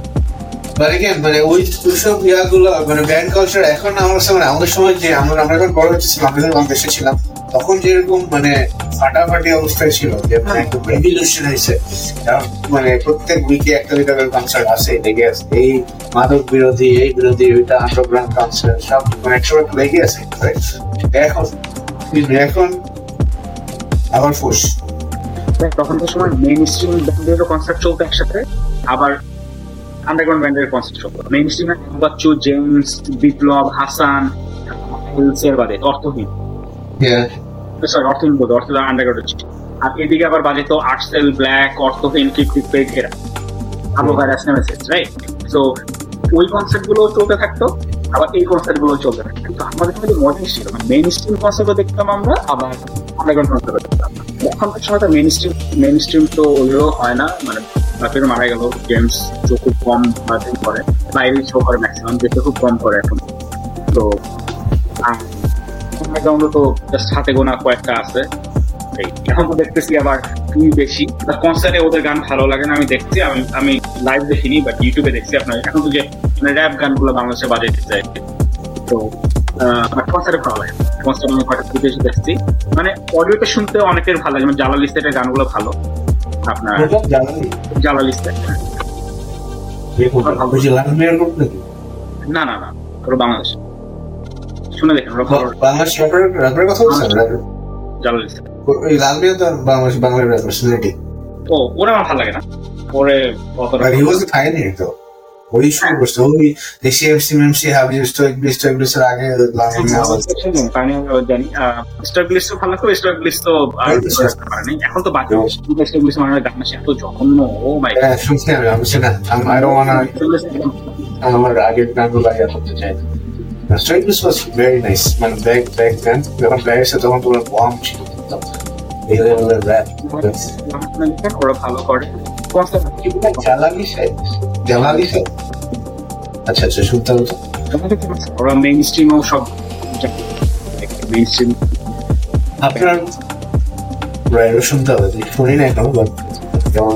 মানে ওই ওইসব ইয়াগুলো মানে ব্যান্ড কালচার এখন আমার কাছে মানে আমাদের সময় যে আমরা আমরা যখন বড় হচ্ছিলাম বাংলাদেশে ছিলাম তখন যেরকম মানে ফাটাফাটি অবস্থায় ছিল যে মানে একদম রেভলিউশন হয়েছে। কারণ মানে প্রত্যেক উইকে একটা দুইটা কনসার্ট আছে লেগে আছে। এই মাদক বিরোধী এই বিরোধী ওইটা আন্ডারগ্রাউন্ড কনসার্ট সব মানে একশো একটা লেগে আছে? এখন এখন আবার ফুস তখনকার সময় মেইন স্ট্রিম ব্যান্ডেরও কনসার্ট চলতো একসাথে আবার আন্ডারগ্রাউন্ড ব্যান্ডের কনসার্ট চলতো। মেইন স্ট্রিমে বাচ্চু জেমস বিপ্লব হাসান হিলসের বাদে অর্থহীন। সরি অর্থহীন বলতে অর্থ আন্ডারগ্রাউন্ড আর এদিকে আবার বাজে তো আর্টসেল ব্ল্যাক অর্থহীন কিক পেড এরা আবু ভাইরাস নেমেসিস রাইট সো ওই কনসার্টগুলো চলতে থাকতো আবার এই কনসার্টগুলো চলতে থাকতো। কিন্তু আমাদের মধ্যে মজা ছিল মেইন স্ট্রিম কনসার্টও দেখতাম আমরা আবার আন্ডারগ্রাউন্ড কনসার্টও দেখতাম। এখনকার সময় তো মেইন স্ট্রিম মেইন স্ট্রিম তো ওইভাবে হয় না মানে বাপের মারা গেল গেমস শো খুব কম করে বাইরে শো করে ম্যাক্সিমাম দেখতে খুব কম করে এখন। তো আন্ডারগ্রাউন্ডও তো জাস্ট হাতে গোনা কয়েকটা আছে। এখন তো দেখতেছি আবার খুবই বেশি। কনসার্টে ওদের গান ভালো লাগে না আমি দেখছি আমি আমি লাইভ দেখিনি বাট ইউটিউবে দেখছি আপনার। এখন তো যে মানে র্যাপ গানগুলো বাংলাদেশে বাজে দিচ্ছে তো কনসার্টে ভালো লাগে। কনসার্ট আমি কয়েকটা ফুটেজ দেখছি। মানে অডিওটা শুনতে অনেকের ভালো লাগে জালাল ইস্তেটের গানগুলো ভালো। আপনার জালাল ইস্তেট না না না ওরা বাংলাদেশ। শুনে দেখেন ভালো বাংলাদেশ কথা বলছেন জালাল ইস্তেট ওই লাল মিয়া তো বাংলাদেশ বাংলা র্যাপার সিলেটি ও ওরা আমার ভালো লাগে না। অতটা ওই শুরু করছে ওই দেশি মেমসি হাবি আগে লাল জানি তো ভালো তো আর বুঝতে পারেনি এখন তো বাকি স্টার গ্লিস মানে গান এত জঘন্য ও মাই হ্যাঁ শুনছি আমি আমি শুনে আই ডোন্ট আমার আগের গানগুলো আগে করতে চাই। Stoic bliss was very nice মানে ব্যাক ব্যাক দেন যখন ব্যাক তখন তোমার বম ছিল একদম। এই র্যাপ ওরা ভালো করে কনসার্ট জালালি সাহেব জালালি আচ্ছা আচ্ছা শুনতে হবে ওরা মেইন স্ট্রিমও সব মেইন স্ট্রিম আপনার রাইডও শুনতে হবে শুনি না এখনও বাট যেমন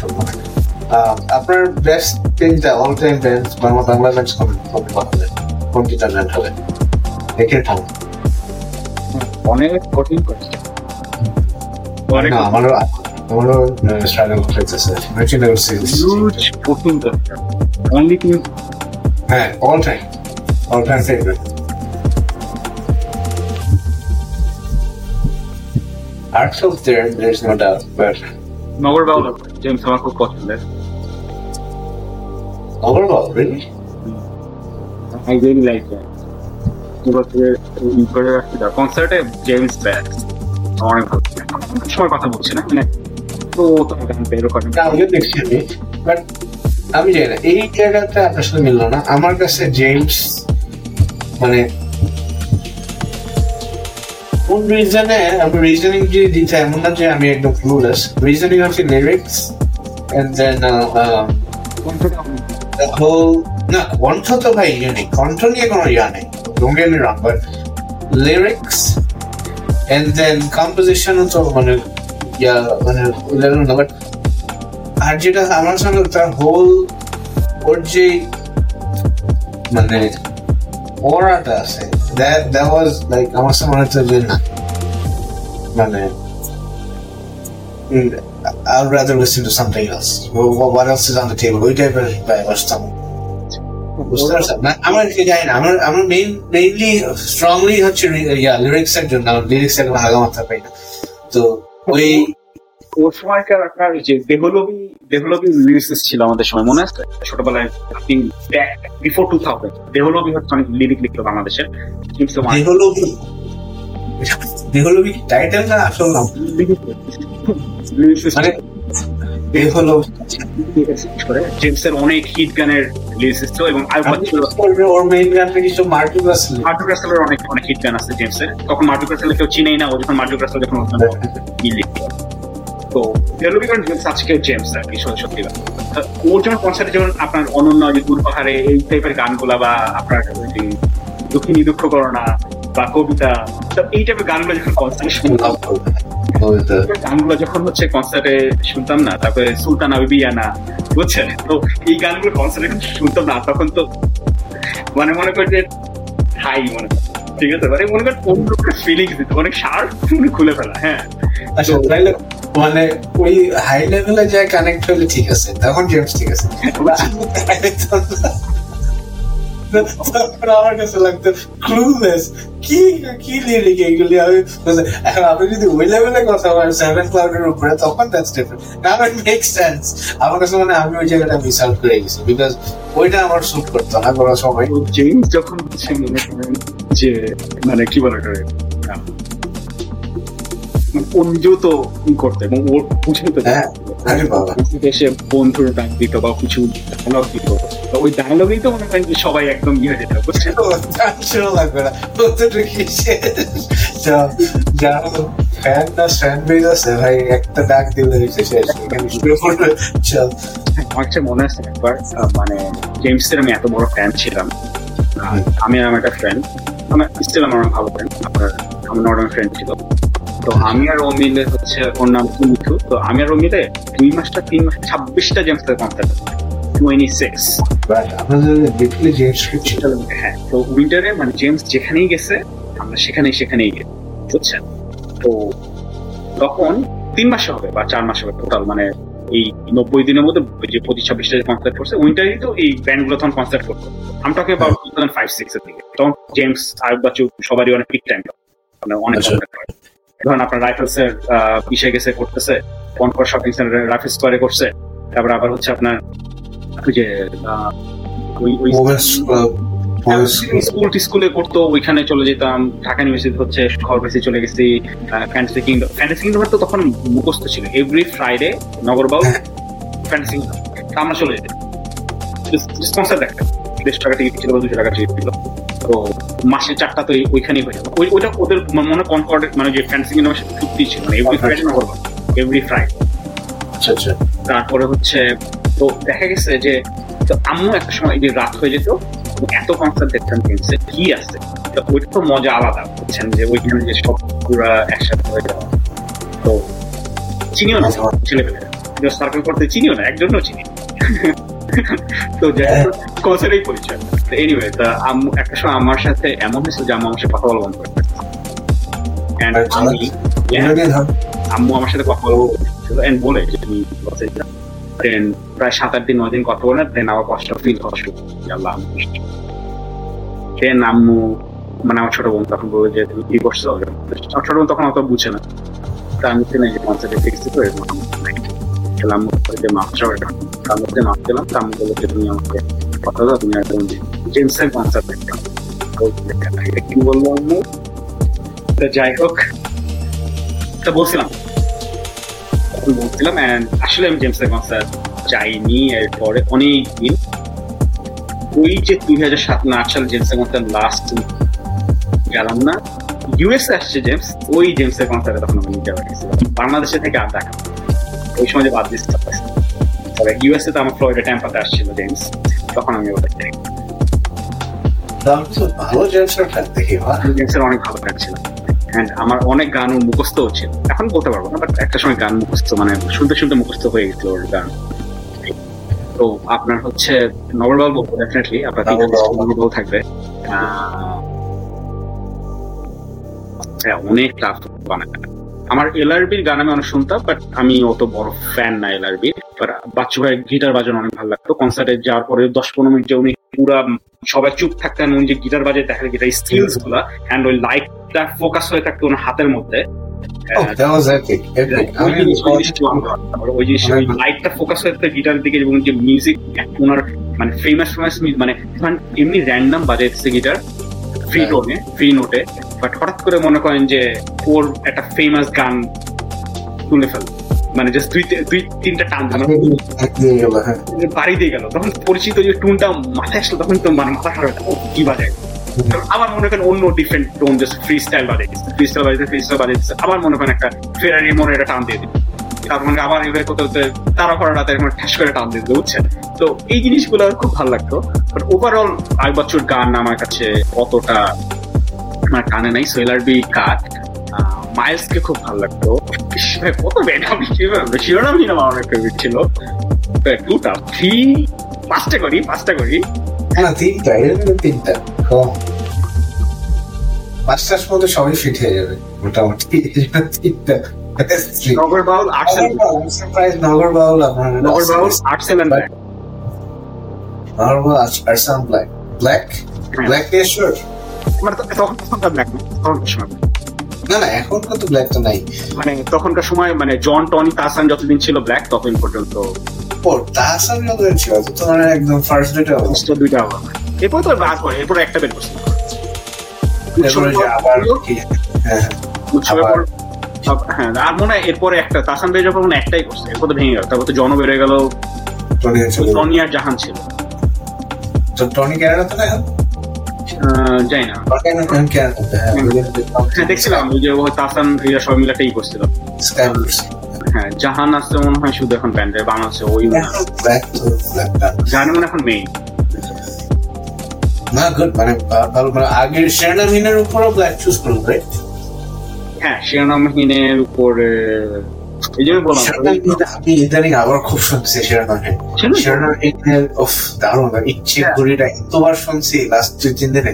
শুনব আপনার বেস্ট তিনটা all time band Bangla Bangla band কোনটি হবে কোনটিটা ব্যান্ড হবে একে ঠাম অনেক কঠিন করছে অনেক না আমারও আমারও স্ট্রাগল করতেছে মেশিন সিরিজ হিউজ কঠিন করছে অনলি তুমি হ্যাঁ all time all time favourite Arts of there, there's no doubt, but Nagar Baul James আমার খুব পছন্দের। Overall, really? ই করে রাখতে দাও। কনসার্টে জেমস ব্যাক অনেক ভালো সময় কথা বলছি না। মানে তো তোমার গান বেরো করেন না, আমিও দেখছি আমি। বাট আমি জানি না। এই জায়গাটা আপনার সাথে মিললো না। আমার কাছে জেমস মানে কোন রিজনে আমি রিজনিং যদি দিতে এমন না যে আমি একদম ক্লুলেস রিজনিং হচ্ছে lyrics and then the whole না কণ্ঠ তো ভাই ইউনিক কণ্ঠ নিয়ে কোনো ইয়া নেই don't get me wrong but lyrics and then কম্পোজিশনও তো মানে ইয়া মানে লেভেল না বাট আর যেটা আমার সঙ্গে তার হোল ওর যে মানে ওরাটা আছে দ্যাট দ্যাট ওয়াজ লাইক আমার সাথে মনে হচ্ছে যে না মানে mm, I'd rather listen to something else. What, what else is on the table? ওই টাইপের বসতাম বুঝতে পারছেন না আমার জানি না। আমার আমার মেইন মেইনলি স্ট্রংলি হচ্ছে লিরিক্স এর জন্য। লিরিক্স এর আগা মাথা পাই না। তো ওই ওর সময়কার আপনার যে দেহলবি দেহলবি লিরিক্স ছিল আমাদের সময় মনে আছে? ছোটবেলায় আপনি বিফোর টু থাউজেন্ড দেহলবি হচ্ছে অনেক লিরিক লিখতো বাংলাদেশের। কিন্তু দেহলবি দেহলবি টাইটেল না আসল নাম? মানে করে জেমসের অনেক হিট গানের ছিল এবং ওর মেইন কিছু মার্টিন রাসেল মার্টু ক্রাসেলের অনেক অনেক হিট গান আছে জেমসের তখন মার্টু ক্রাসেল কেউ চিনেই না ও যখন মার্টু ক্রাসেল যখন তো জেমস আজকে জেমস আর কি সত্যি। ওর কনসার্টে যেমন আপনার অনন্য যে দুর্পাহারে এই টাইপের গানগুলা বা আপনার দুঃখিনী দুঃখ করোনা বা কবিতা এই টাইপের গানগুলো যখন কনসার্টে শুনতাম গানগুলো যখন হচ্ছে কনসার্টে শুনতাম না তারপরে সুলতান বুঝছেন? তো এই গানগুলো কনসার্টে শুনতাম না তখন তো মানে মনে করি যে হাই মনে ঠিক আছে? মানে মনে করেন ফিলিংস দিত অনেক শার্প খুলে ফেলা হ্যাঁ। আচ্ছা তাইলে মানে ওই হাই লেভেলে যায় কানেক্ট হলে ঠিক আছে তখন জেমস ঠিক আছে। (laughs) তখন আমার কাছে লাগতো ক্লুলেস কি কি লিরিক এইগুলি আমি এখন আপনি যদি ওই লেভেলে কথা বলেন সেভেন ক্লাউডের উপরে তখন দ্যাটস ডিফারেন্ট না ইট মেক সেন্স আমার কাছে মানে আমি ওই জায়গাটা মিস আউট করে গেছি বিকজ ওইটা আমার শুট করতো না কোনো সময়। জেমস যখন হচ্ছে মনে করেন যে মানে কি বলে মানে ও নিজেও তো ই করতো এবং ওর বুঝে তো হ্যাঁ, আরে বাবা। এসে বন্ধুর ডাক দিত বা কিছু ডায়লগ দিত। ওই ডায়লগেই তো মনে করেন যে সবাই একদম ইয়ে হয়ে যেত বুঝছেন টেনশনও লাগবে না। কতটুকু কি যারা ফ্যান না ফ্যান বেজ আছে ভাই একটা ডাক দিলে হয়েছে শেষ। এখানে শুরু করবে? চল। আমার মনে আছে একবার মানে আমি এত বড় ফ্যান ছিলাম। আমি আমার একটা ফ্রেন্ড আমার স্টিল আমার ভালো ফ্রেন্ড আপনার আমার নর্মাল ফ্রেন্ড ছিল। তো আমি আর ও মিলে হচ্ছে ওর নাম কি মিঠু তো আমি আর ও মিলে দুই মাসটা তিন মাস ছাব্বিশটা জেমসের কনসার্ট টোয়েন্টি সিক্স হ্যাঁ তো উইন্টারে মানে জেমস যেখানেই গেছে আমরা সেখানেই সেখানেই গেছি বুঝছেন? তো তখন তিন মাসে হবে বা চার মাসে হবে টোটাল মানে এই নব্বই দিনের মধ্যে যে পঁচিশ ছাব্বিশটা কনসার্ট করছে উইন্টারই তো এই ব্যান্ডগুলো তখন কনসার্ট করতো আমি টকে টু থাউজেন্ড ফাইভ সিক্স এর দিকে। তখন জেমস আর বাচ্চু সবারই অনেক পিক টাইম মানে অনেক আচ্ছা। করে। ধরেন আপনার রাইফেলস এর ইসে গেছে করতেছে কনকর শপিং সেন্টার রাইফেল স্কোয়ারে করছে তারপর আবার হচ্ছে আপনার যে স্কুল ওইখানে চলে যেতাম ঢাকা ইউনিভার্সিটি হচ্ছে খবর বেশি চলে গেছি ফ্যান্টাসি কিংডম ফ্যান্টাসি কিংডম তো তখন মুখস্থ ছিল। এভরি ফ্রাইডে নগরবাউ ফ্যান্টাসি কিংডম আমরা চলে যেতাম। দেড়শো টাকা টিকিট ছিল দুশো টাকা টিকিট ছিল। তো মাসে চারটা তো ওইখানেই হয়ে যাবে। ওইটা ওদের মনে কনকর্ড মানে যে ফ্যান্সি চুক্তি ছিল মানে এভরি ফ্রাইডে না করব এভরি ফ্রাইডে আচ্ছা আচ্ছা। তারপরে হচ্ছে তো দেখা গেছে যে তো আম্মু একটা সময় যে রাত হয়ে যেত এত কনসার্ট দেখতাম কিনছে কি আছে? তো ওইটা তো মজা আলাদা বুঝছেন? যে ওইখানে যে সব পুরা একসাথে হয়ে যাওয়া। তো চিনিও না ছেলেপেলে সার্কেল করতে চিনিও না একজনও চিনি (laughs) তো কনসার্টেই পরিচয়। এনিওয়ে তা একটা সময় আমার সাথে এমন হয়েছে যে আম্মু আমার সাথে কথা বলা বন্ধ করে আম্মু আমার সাথে কথা বলব এন্ড বলে যে তুমি দেন প্রায় সাত আট দিন নয় দিন কথা বলে দেন আমার কষ্ট ফিল হওয়া শুরু আল্লাহ দেন আম্মু মানে আমার ছোট বোন তখন বলল যে তুমি কি করছ? আমার ছোট বোন তখন অত বুঝে না। তা আমি যে কনসার্টে ফিক্স খেলাম যে তার মধ্যে তা তুমি আমাকে কথা দাও, তুমি একদম জেমসের কনসার্ট দেখতাম কি বলব আম্মু? যাই হোক, তা বলছিলাম। বলছিলাম আসলে আমি জেমসের কনসার্ট যাইনি এরপরে অনেক দিন ওই যে দুই হাজার সাত না, আট সালে জেমসের কনসার্ট লাস্ট গেলাম না। ইউএস আসছে জেমস ওই জেমসের কনসার্টে তখন আমি নিতে পারছিলাম বাংলাদেশে থেকে আর দেখা ওই সময় যে বাদ তবে ইউএসএ তো আমার ফ্লোরিডা ট্যাম্পাতে আসছিল জেমস তখন আমি ওটা যাই ভালো জেমসের দেখি জেমসের অনেক ভালো লাগছিল আমার অনেক গান মুখস্থ ছিল। এখন বলতে পারব না বাট একটা সময় গান মুখস্থ মানে শুনতে শুনতে মুখস্থ হয়ে গেছিল ওর গান। তো আপনার হচ্ছে নবরবাল বলব ডেফিনেটলি আপনার থাকবে। হ্যাঁ অনেক টাফ বানায়। আমার এলআরবির গান আমি অনেক শুনতাম বাট আমি অত বড় ফ্যান না এলআরবির বাচ্চু ভাই গিটার বাজানো অনেক ভালো লাগতো। কনসার্টে যাওয়ার পরে দশ পনেরো মিনিট যে উনি পুরা সবাই চুপ থাকতেন উনি যে গিটার বাজে দেখা গিটার স্কিলসগুলা অ্যান্ড ওই লাইটটা ফোকাস হয়ে থাকতো ওনার হাতের মধ্যে। ওই জিনিসটা লাইটটা ফোকাস হয়ে গিটারের দিকে এবং যে মিউজিক ওনার মানে ফেমাস ফেমাস মানে এমনি র্যান্ডাম বাজাইতেছে গিটার ফ্রি টোনে ফ্রি নোটে বাট হঠাৎ করে মনে করেন যে ওর একটা ফেমাস গান তুলে ফেল। মানে জাস্ট দুই দুই তিনটা টান বাড়ি দিয়ে গেল। তখন পরিচিত যে টুনটা মাথায় আসলো তখন তো মানে মাথা খারাপ কি বাজায়। আবার মনে করেন অন্য different tone just free style বাজাইছে free style বাজাইছে ফ্রি স্টাইল বাজাইছে আবার মনে করেন একটা ফেরারি মনে একটা টান দিয়ে দিল। তার মানে আবার এভাবে করতে করতে তারা করা রাতে এরকম ঠাস করে টান দিয়ে বুঝছেন? তো এই জিনিসগুলো খুব ভালো লাগতো। বাট ওভারঅল আই বছর গান আমার কাছে অতটা আমার কানে নাই সোয়েলার বি কাট মাইলস কে খুব ভালো লাগতো। কত ব্যান্ড আমি শিরোনামই আমার অনেক ফেভারিট ছিল। দুটা থ্রি পাঁচটা করি পাঁচটা করি। হ্যাঁ তিনটা তিনটা। পাঁচটার মধ্যে সবই ফিট হয়ে যাবে, মোটামুটি। তিনটা নগর বাউল আর্টসেল নগর বাউল আপনার নগর বাউল আর্টসেল এন্ড ব্ল্যাক নগর বাউল আর্টসেল ব্ল্যাক ব্ল্যাক ব্ল্যাক দিয়ে শিওর মানে তখন তখনকার ব্ল্যাক তখন না না এখন তো ব্ল্যাক তো নাই। মানে তখনকার সময় মানে জন টনি তাসান যতদিন ছিল ব্ল্যাক ততদিন পর্যন্ত। ও তাসান যতদিন ছিল তো মানে একদম ফার্স্ট ফার্স্ট দুইটা হবে এরপর তো বাদ করে এরপর একটা বের করছে। আবার কি? হ্যাঁ হ্যাঁ আর মনে হয় এরপরে একটা তাসান বের যখন একটাই করছে এরপর তো ভেঙে গেল তারপর তো জন বেড়ে গেল টনি আর জাহান ছিল। টনি ক্যানাডা তো না। যাই না দেখছিলাম ওই যে তাসান এরা সবাই মিলে একটাই করছিল। হ্যাঁ জাহান আসছে মনে হয় শুধু এখন ব্যান্ডের বাংলাদেশে ওই জাহান মনে এখন মেইন না গুড মানে ভালো মানে আগের শিরোনামহীনের উপরও ব্ল্যাক চুজ রাইট হ্যাঁ শিরোনামহীনের উপরে এই জন্য বললাম। আমি ইদানিং আবার খুব শুনছি শিরোনামহীন শিরোনামহীনের অফ দারুণ ইচ্ছে ঘুরিটা এতবার শুনছি লাস্ট দুই তিন দিনে।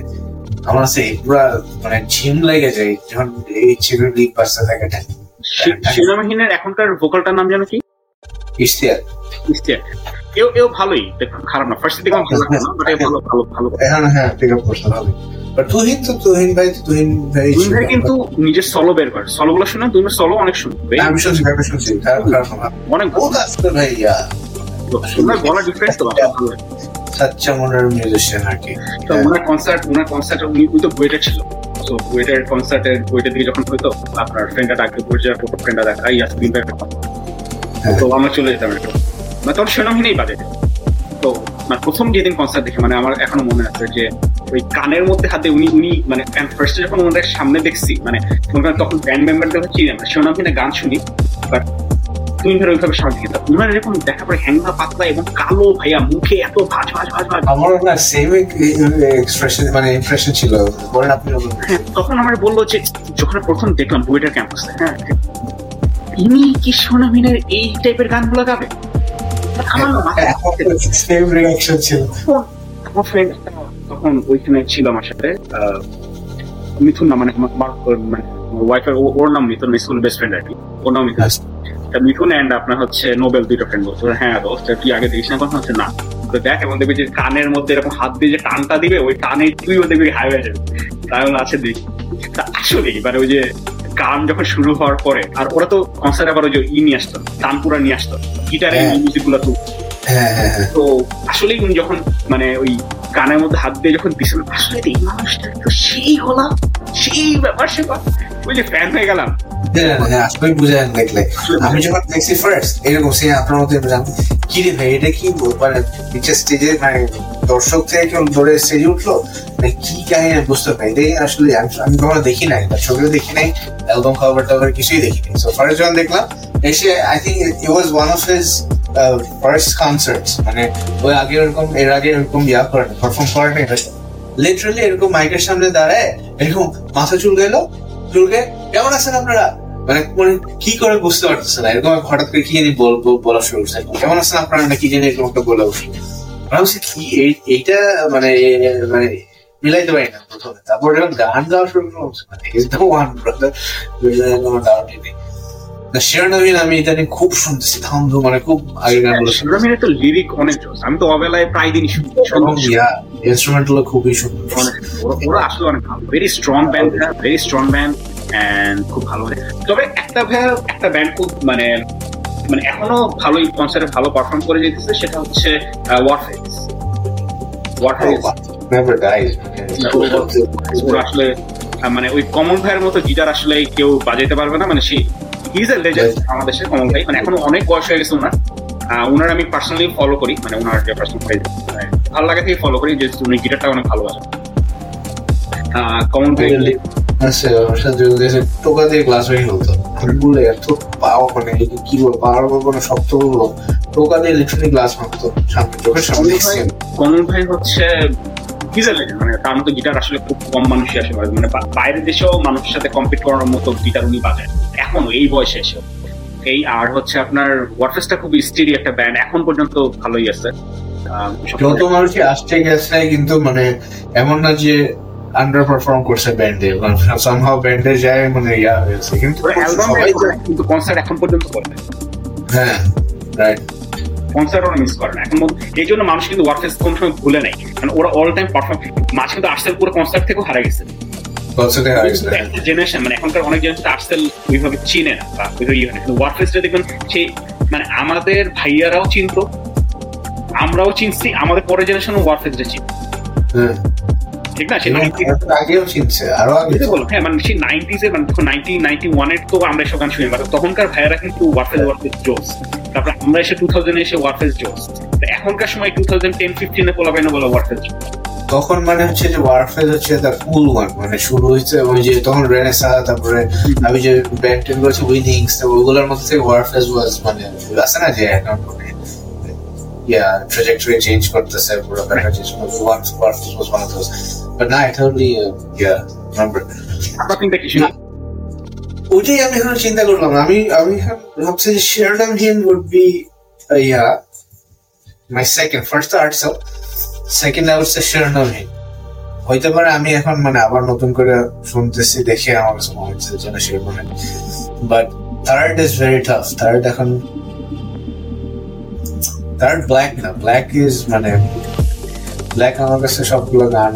আমার কাছে পুরা মানে ঝিম লেগে যায় যখন এই ঘুরি লিক বাজতে থাকে। শিরোনামহীনের এখনকার ভোকালটার নাম জানো কি? ইশতিয়াক। ইশতিয়াক। এও এও ভালোই। খারাপ না। দিকে ভালো না বাট ভালো ভালো ভালো। হ্যাঁ হ্যাঁ পিক আপ করছে ভালো তুহিন তো তুহিন ভাই তুহিন ভাই তুহিন ভাই কিন্তু নিজের সলো বের করে। সলো গুলো শুনে তুহিন সলো অনেক শুনবে। আমি শুনছি আমি শুনছি। খারাপ খারাপ অনেক ও আসতে ভাই গলা ডিফারেন্স তো সাচ্চা মনের মিউজিশিয়ান আর কি। তো ওনার কনসার্ট ওনার কনসার্ট উনি তো বুয়েটের ছিল। তো বুয়েটের কনসার্টের বুয়েটের দিকে যখন হইতো আপনার ফ্রেন্ডটা ডাকতে ফ্রেন্ডটা দেখা এই ইয়াসমিন ভাই তো আমরা চলে যেতাম একটু মানে তখন সেরকমহীনই বাজে। তো মানে প্রথম যেদিন কনসার্ট দেখে মানে আমার এখনও মনে আছে যে ওই কানের মধ্যে হাতে উনি উনি মানে ফার্স্টে যখন ওনাদের সামনে দেখছি মানে তখন ব্যান্ড মেম্বারদের কিনা গান শুনি বাট তুমি ধরো ওইভাবে সামনে ওনার এরকম দেখা পরে হ্যাংলা পাতলা এবং কালো ভাইয়া মুখে এত ভাজ ভাজ ভাজ ভাজ। আমার না সেম এক্সপ্রেশন মানে ইমপ্রেশন ছিল। বলেন আপনি হ্যাঁ তখন আমার বলল যে যখন প্রথম দেখলাম বুয়েটার ক্যাম্পাসে হ্যাঁ ইনি কি সোনামিনের এই টাইপের গানগুলো গাবে? আমার সেম রিঅ্যাকশন ছিল। আমার ফ্রেন্ড তখন ওইখানে ছিল আমার সাথে মিথুন না মানে আমার মানে ওয়াইফের ওর নাম মিথুন স্কুল বেস্ট ফ্রেন্ড আর কি। ওর নাম মিথুন। তা মিথুন অ্যান্ড আপনার হচ্ছে নোবেল দুইটা ফ্রেন্ড বলছে। হ্যাঁ দোস্ত তুই আগে দেখিস না? কথা হচ্ছে না। তো দেখ এবং দেখবি যে কানের মধ্যে এরকম হাত দিয়ে যে টানটা দিবে ওই টানে তুইও দেখবি হাই হয়ে যাবে। তাই আছে দেখি। আসলে মানে ওই যে গান যখন শুরু হওয়ার পরে আর ওরা তো কনসার্ট আবার ওই যে ই নিয়ে আসতো তানপুরা নিয়ে আসতো গিটারের। মিউজিকগুলো তো। হ্যাঁ হ্যাঁ হ্যাঁ। তো আসলেই উনি যখন মানে ওই গানের মধ্যে হাত দিয়ে যখন দিছিল আসলে এই মানুষটা তো সেই গলা সেই ব্যাপার সেবা ওই যে ফ্যান হয়ে গেলাম। হ্যাঁ, হ্যাঁ, আসলেই বুঝে যান দেখলে আমি যখন দেখছি ফার্স্ট এরকম সে আপনার কি রে ভাই এটা কি মানে স্টেজে মানে দর্শক থেকে কেউ ধরে স্টেজে উঠল মানে কি আমি বুঝতে পারি আসলে আমি কখনো দেখি নাই ছবিও দেখি নাই অ্যালবাম কভার টভার কিছুই দেখি নাই। সো ফার্স্ট যখন দেখলাম এসে I think it was one of his first concerts মানে ওই আগে এরকম এর আগে এরকম ইয়া পারফর্ম করেন লিটারালি এরকম মাইকের সামনে দাঁড়ায় এরকম মাথা চুল গেল চুলকে কেমন আছেন আপনারা? মানে মানে কি করে বুঝতে পারতেছে না। এরকম হঠাৎ করে কি জানি বল- বল- শুরু করছে। কেমন আছেন আপনারা? না, কি জানি এরকম একটা বলে উঠি ভাবছি কি? এই- এইটা মানে মানে মিলাইতে পারি না প্রথমে। তারপর গান গাওয়া শুরু করলাম ইজ ওয়ান ব্রাদার কোনো ডাউটই নেই। নবীন আমি এটা নিয়ে খুব শুনতেছি মানে খুব আগে শুনতেছি সুরমিনের তো লিরিক অনেক আমি তো অবেলায় প্রায় দিনই শুনি ইনস্ট্রুমেন্টগুলো খুবই সুন্দর। ওরা- আসলে অনেক ভালো। Very strong band very strong band and খুব ভালো তবে একটা ভাইয়া একটা ব্যান্ড খুব মানে মানে এখনও ভালোই কনসার্টে ভালো পারফর্ম করে যেতেছে সেটা হচ্ছে ওয়ারফেস ওয়ারফেস নেভার ডাইজ আসলে মানে ওই কমল ভাইয়ের মতো গিটার আসলে কেউ বাজাইতে পারবে না মানে সেই ইজ এ লেজেন্ড আমাদের দেশে কমল ভাই। মানে এখনও অনেক বয়স হয়ে গেছে ওনার। ওনার আমি পার্সোনালি ফলো করি। মানে ওনার যে পার্সোনাল ভালো লাগে থেকে ফলো করি যে উনি গিটারটা অনেক ভালো কমল ভাই? আচ্ছা ওর সাথে যদি টোকা দিয়ে গ্লাস হয়ে হতো। বলে এত পাওয়া মানে কি বলব শক্ত বলব। টোকা দিয়ে লিটারালি গ্লাস মারতো সামনে চোখের সামনে কমল ভাই হচ্ছে মানে তার মতো গিটার আসলে খুব কম মানুষই আসে বাজায়। মানে বাইরের দেশেও মানুষের সাথে কম্পিট মতো গিটার উনি বাজায়। এখনও এই বয়সে এসেও এই আর হচ্ছে আপনার ওয়ারফেসটা খুব স্টেডি একটা ব্যান্ড এখন পর্যন্ত ভালোই আছে। যত মানুষই আসছে গেছে কিন্তু মানে এমন না যে আন্ডার পারফর্ম করছে ব্যান্ডে সামহাও ব্যান্ডে যায় মানে ইয়া হয়েছে কিন্তু কিন্তু কনসার্ট এখন পর্যন্ত করে হ্যাঁ রাইট ওরা মিস করে না। এখন এই জন্য মানুষ কিন্তু ওয়ারফেস কোন সময় ভুলে নাই কারণ ওরা অল টাইম পারফর্ম মাঝে কিন্তু পুরো কনসার্ট থেকেও হারা গেছে। জেনারেশন মানে এখনকার অনেক জেনারেশন আর্সেল ওইভাবে চিনে না বা ওইভাবে ইয়ে হয় কিন্তু ওয়ারফেসটা দেখবেন সেই মানে আমাদের ভাইয়ারাও চিনতো আমরাও চিনছি আমাদের পরের জেনারেশন ওয়ারফেসটা ফেস্টে হ্যাঁ। ঠিক না? সে এবং 90 এর আগেও চিনছে আরও আগে হ্যাঁ মানে সেই নাইনটিজ এর মানে নাইনটি নাইনটি ওয়ানের তো আমরা এসব গান শুনি মানে তখনকার ভাইয়ারা কিন্তু ওয়ারফেস ওয়ারফেস জোস তারপরে আমরা এসে টু থাউজেন্ড এসে ওয়ারফেস জোস এখনকার সময় টু থাউজেন্ড টেন ফিফটিনে পোলাবে না বলে ওয়ারফেস তখন মানে হচ্ছে যে ওয়ারফেজ হচ্ছে দ্য কুল ওয়ান মানে শুরু হয়েছে ওই যে তখন রেনেসা তারপরে আমি যে ব্যান্ড টেন করেছি উইনিংস ওগুলোর মধ্যে থেকে ওয়ারফেজ ওয়াজ মানে আছে না যে একটা ইয়া ট্রাজেক্টরি চেঞ্জ করতেছে পুরো ব্যাপারটা চেঞ্জ করতেছে। One Warfaze was one of those but না এটা হলি ইয়া রিমেম্বার আপনার চিন্তা কি ছিল ওইটাই আমি এখন চিন্তা করলাম। আমি আমি ভাবছি যে হিন would be yeah my second first Artcell second I হচ্ছে শেয়ারডাম হিন হইতে পারে আমি এখন মানে আবার নতুন করে শুনতেছি দেখে আমার কাছে মনে হচ্ছে যেন Shironamhin but third is very tough third এখন থার্ড ব্ল্যাক না ব্ল্যাক ইজ মানে ব্ল্যাক আমার কাছে সবগুলো গান।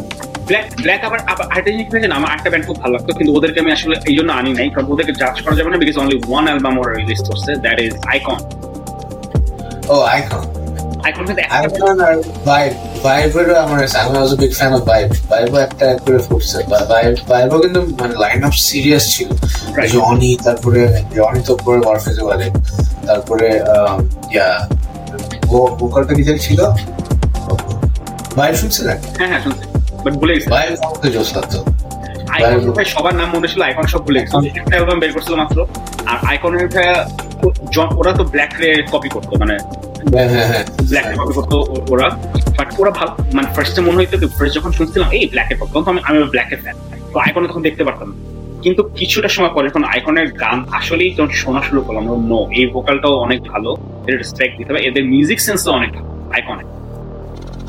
ব্ল্যাক ব্ল্যাক আবার আরেকটা জিনিস দেখেন আমার একটা ব্যান্ড খুব ভালো লাগতো কিন্তু ওদেরকে আমি আসলে এই জন্য আনি নাই কারণ ওদেরকে জাজ করা যাবে না বিকজ অনলি ওয়ান অ্যালবাম ওরা রিলিজ করছে দ্যাট ইজ আইকন ও আইকন আইকন কিন্তু একটা আইকন আর ভাইব ভাইবেরও আমার আমি was big fan of Vibe ভাইবও একটা করে ফুটছে ভাইব ভাইবও কিন্তু মানে লাইন সিরিয়াস ছিল. জনি তারপরে জনি তো পরে ওয়ারফেজে বলে তারপরে ইয়া ভোকালটা কি জানি ছিল? শুনছিলেন হ্যাঁ হ্যাঁ শুনছি। বাট ভুলে গেছি। লাগতো। সবার নাম মনে ছিল আইকন সব ভুলে গেছি। একটা অ্যালবাম বের করছিল মাত্র। আর আইকনের ওরা তো ব্ল্যাক রে কপি করতো মানে ব্ল্যাক এর কপি করতো ওরা। বাট ওরা ভালো মানে ফার্স্টে মনে হইতো ফার্স্ট যখন শুনছিলাম এই ব্ল্যাক এর কপি তখন আমি আমি ব্ল্যাক এর ফ্যান তো আইকনে তখন দেখতে পারতাম না। কিন্তু কিছুটা সময় পরে যখন আইকনের গান আসলেই যখন শোনা শুরু করলাম নো এই ভোকালটাও অনেক ভালো এর রেসপেক্ট দিতে হবে এদের মিউজিক সেন্সও অনেক ভালো আইকনে।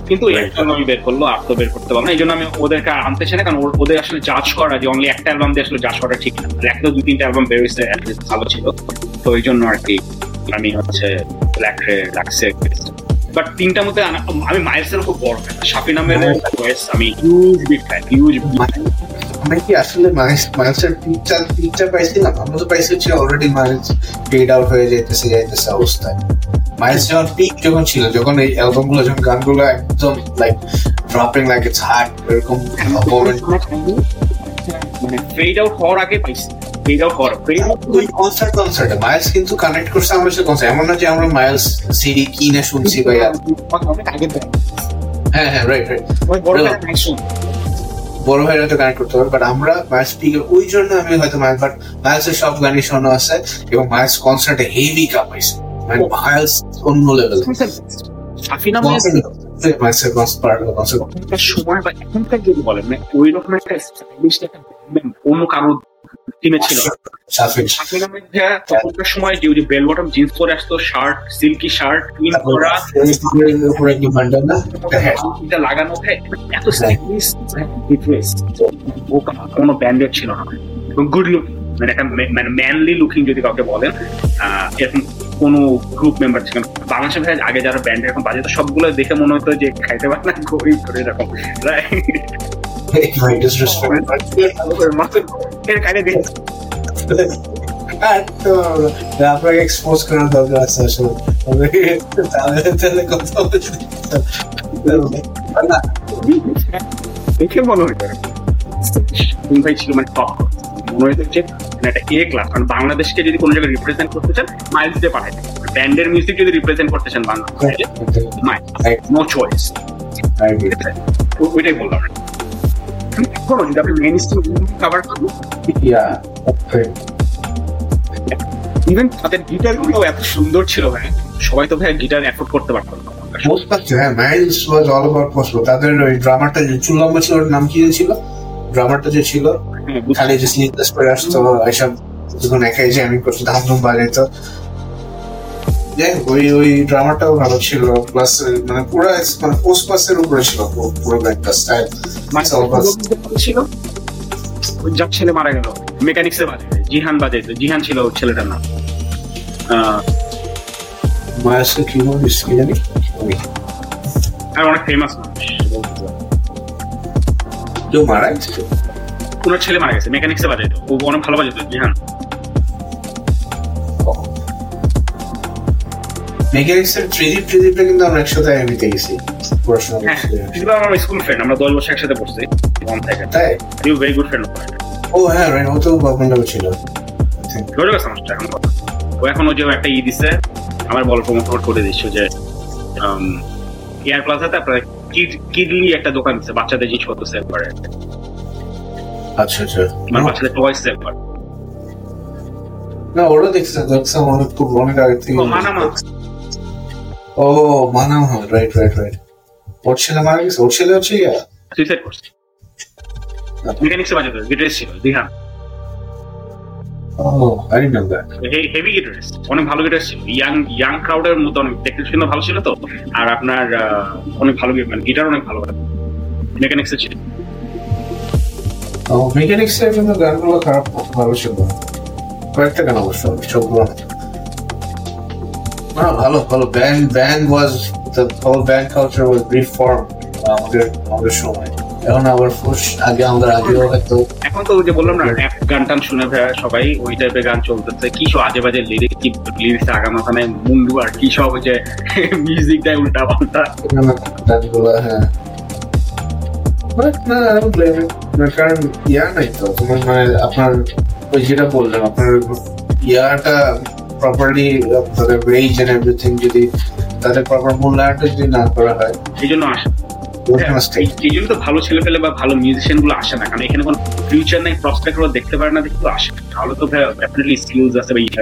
কিন্তু এই একটা আমি বের করল আর তো বের করতে পারব না এই জন্য আমি ওদেরকে আনতে চাই না কারণ ওদের আসলে জাজ করা যে অনলি একটা অ্যালবাম দিয়ে আসলে জাজ করা ঠিক না। তো দুই তিনটা অ্যালবাম বের হয়েছে at least ভালো ছিল। তো এই জন্য আর কি আমি হচ্ছে ব্ল্যাক রে রাখছে বাট তিনটার মধ্যে আমি মাইলসের খুব বড় fan। শাফি নামের আমি হিউজ বিগ ফ্যান হিউজ আমরা কি আসলে মাইলসের পিকচার পিকচার পাইছিলাম আমরা তো পাইছি হচ্ছে অলরেডি মাইলস ফেড আউট হয়ে যাইতেছে যাইতেছে অবস্থায়। মাইলস যখন পিক যখন ছিল যখন এই অ্যালবামগুলো যখন গানগুলো একদম like dropping like it's heart এরকম মানে ফেড আউট হওয়ার আগে পাইছি। মাইলস কিন্তু কানেক্ট করছে আমাদের সাথে কনসার্ট এমন না যে আমরা মাইলস সিডি কিনে শুনছি দেয়। হ্যাঁ হ্যাঁ রাইট রাইট বড় ভাইয়ের হয়তো গান ভাইরা তো কানেক্ট করতে পারবে বাট আমরা মায়াস পিকের ওই জন্য আমি হয়তো মায়াস বাট মায়াসের সব গানই শোনা আছে এবং মায়াস কনসার্টে হেভি কাপাইছে মানে মায়াস অন্য লেভেল কনসার্ট এখনকার সময় বা এখনকার যদি বলেন মানে ওই রকম একটা অন্য কারোর টিমে ছিল। নামে তখনকার সময় যে ওই বেল বটম জিন্স পরে আসতো শার্ট সিল্কি শার্ট করা। এটা লাগানো এত স্টাইলিশ ডিফারেন্স কোনো ব্যান্ডেড ছিল না। এবং গুড লুকিং মানে একটা মানে ম্যানলি লুকিং যদি কাউকে বলেন আহ, এরকম কোনো গ্রুপ মেম্বার ছিলেন। বাংলাদেশে ভাই আগে যারা ব্যান্ড এরকম বাজে তো সবগুলো দেখে মনে হতো যে খাইতে পারে না গরিব করে এরকম ভাই দেখে আর তো আপনাকে এক্সপোজ করার দরকার আছে আসলে। তাহলে তাহলে কথা না দেখে মনে হতো ভাই ছিল? মানে টপ হতো যে একটা এ ক্লাস কারণ বাংলাদেশকে যদি কোনো জায়গায় রিপ্রেজেন্ট করতে চান মাইলস দিয়ে পাঠাই ব্যান্ডের মিউজিক যদি রিপ্রেজেন্ট করতে চান বাংলাদেশে নো চয়েস ওইটাই বললাম। আপনি মেন স্ট্রিম কাভার করব ইভেন তাদের গিটারগুলো এত সুন্দর ছিল ভাই। সবাই তো ভাই গিটার এফোর্ড করতে পারতো না। হ্যাঁ Miles was all about possible তাদের ওই ড্রামারটা যে চুল লম্বা ছিল নাম কি ছিল? ড্রামারটা যে ছিল হ্যাঁ, খালি যে স্লিপলেস করে আসতো এসব যখন একাই জ্যামিং করতো ধাম বাজাইতো। যাই হোক, ওই ওই ড্রামাটাও ভালো ছিল প্লাস মানে পুরো মানে পোস্ট পাসের উপরে ছিল পুরো- স্টাইল মানে ছিল। যার ছেলে মারা গেল। মেকানিক্সে বাজে জিহান জিহান ছিল ছেলেটার নাম। মায়াসকে কি বলিস কি জানি? আর অনেক ফেমাস কেউ মারা গেছে? ওনার ছেলে মারা গেছে মেকানিক্সে বাজাইতো ও অনেক ভালো বাজাইতো জিহান। মেকানিক্সের কিন্তু আমরা একসাথে গেছি পড়াশোনা হ্যাঁ করছি আমার স্কুল ফ্রেন্ড আমরা দশ বছর একসাথে পড়ছি। ওয়ান থেকে তাই? ইউ ভেরি গুড ফ্রেন্ড ও হ্যাঁ রাইট ও তো ছিল। গেছে আমার এখন ও এখন ও যে একটা ই দিছে আমার বল প্রমোট করে দিচ্ছে যে এয়ার প্লাজাতে আপনার কিড কিডলি একটা দোকান দিচ্ছে বাচ্চাদের জিনিসপত্র সেল করে। আচ্ছা আচ্ছা। মানে বাচ্চাদের টয় সেল করে। না ওরা দেখছে দেখছে অনেক খুব অনেক আগে থেকে ও রাইট রাইট রাইট ওর ছেলে মারা গেছে? ওর ছেলে হচ্ছে ইয়া? সুইসাইড করছে। মেকানিক্সে বাজাতো গিটারিস্ট ছিল দিহান। হেভি গিটারিস্ট অনেক ভালো গিটারিস্ট ছিল। ইয়াং ইয়াং ক্রাউডের মতো অনেক দেখতে শুনে ভালো ছিল তো। আর আপনার অনেক ভালো মানে গিটার অনেক ভালো। মেকানিক্সে ছিল। ও মেকানিক্স এর কিন্তু গানগুলো খারাপ ভালো ছিল। কয়েকটা গান অবশ্য সবগুলো ভালো ভালো band band was the whole band culture was reform আমাদের আমাদের সময়। এখন আবার ফুস আগে আমাদের আগেও হয়তো এখন তো ওই যে বললাম না গান টান শুনে সবাই ওই টাইপের গান চলতেছে। কি সব আজে বাজে লিরিক কি লিরিক্স আগানো ওখানে মুন্ডু আর কি সব যে (laughs) মিউজিক দেয় উল্টা পাল্টা। হ্যাঁ। কারণ ইয়া নাই তো। তোমার মানে আপনার ওই যেটা বললাম আপনার ইয়াটা প্রপারলি তাদের ওয়েজ এন্ড এভরিথিং যদি তাদের প্রপার মূল্যায়নটা যদি না করা হয় এই জন্য আসে। এই জন্য তো ভালো ছেলে পেলে বা ভালো মিউজিশিয়ানগুলো আসে না। কারণ এখানে কোনো ফিউচার নাই প্রসপেক্ট ওরা দেখতে পারে না দেখতে আসে তাহলে তো ডেফিনেটলি স্কিলস আছে বা ইয়ে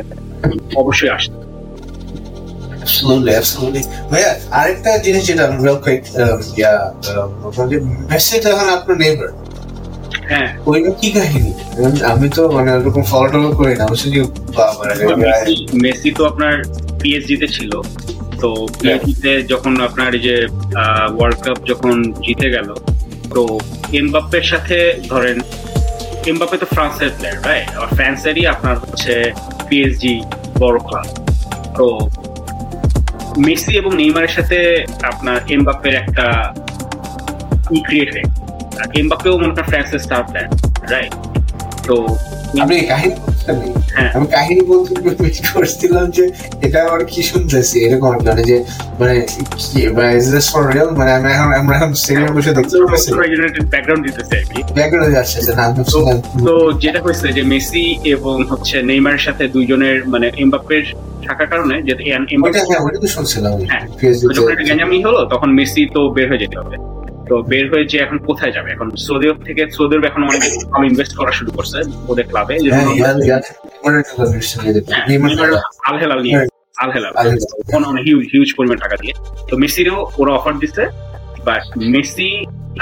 অবশ্যই আসে। Absolutely, absolutely. ভাইয়া আরেকটা জিনিস যেটা আমি real quick হ্যাঁ ওইটা কি কাহিনী? আমি- তো মানে ওরকম ফলো টলো করি না বাবা রে, মেসি- তো আপনার পিএসজি তে ছিল। তো পিএসজি তে যখন আপনার এই যে ওয়ার্ল্ড কাপ যখন জিতে গেল তো এমবাপ্পের সাথে ধরেন এমবাপ্পে তো ফ্রান্সের প্লেয়ার রাইট আর ফ্রান্সেরই আপনার হচ্ছে পিএসজি বড় ক্লাব তো মেসি এবং নেইমারের সাথে আপনার এমবাপ্পের একটা ই ক্রিয়েট হয়ে এমবাপ্পেও মনে করেন ফ্রান্সের স্টার প্লেয়ার রাইট তো আপনি কাহিনী? হ্যাঁ। আমি কাহিনী বলতে করছিলাম যে এটা আমার কি শুনতেছি? এরকম মানে যে মানে কি মানে ইজ দিস ফর রিয়েল মানে আমি এখন আমরা এখন বসে দেখতে ব্যাকগ্রাউন্ড দিতেছে আর কি। ব্যাকগ্রাউন্ডে যাচ্ছে না তো যেটা হয়েছে যে মেসি এবং হচ্ছে নেইমারের সাথে দুইজনের মানে এমবাপ্পের থাকার কারণে যে এমবাপ্পে হ্যাঁ ওইটা তো শুনছিলাম হ্যাঁ। যখন একটা গ্যাঞ্জামি হলো তখন মেসি তো বের হয়ে যেতে হবে। তো বের হয়ে যে এখন কোথায় যাবে? এখন সৌদি আরব থেকে সৌদি আরব এখন অনেক কম ইনভেস্ট করা শুরু করছে ওদের ক্লাবে আল হেলাল নিয়ে। আল হেলাল অনেক হিউজ হিউজ পরিমাণ টাকা দিয়ে। তো মেসিরও ওরা অফার দিছে বাট মেসি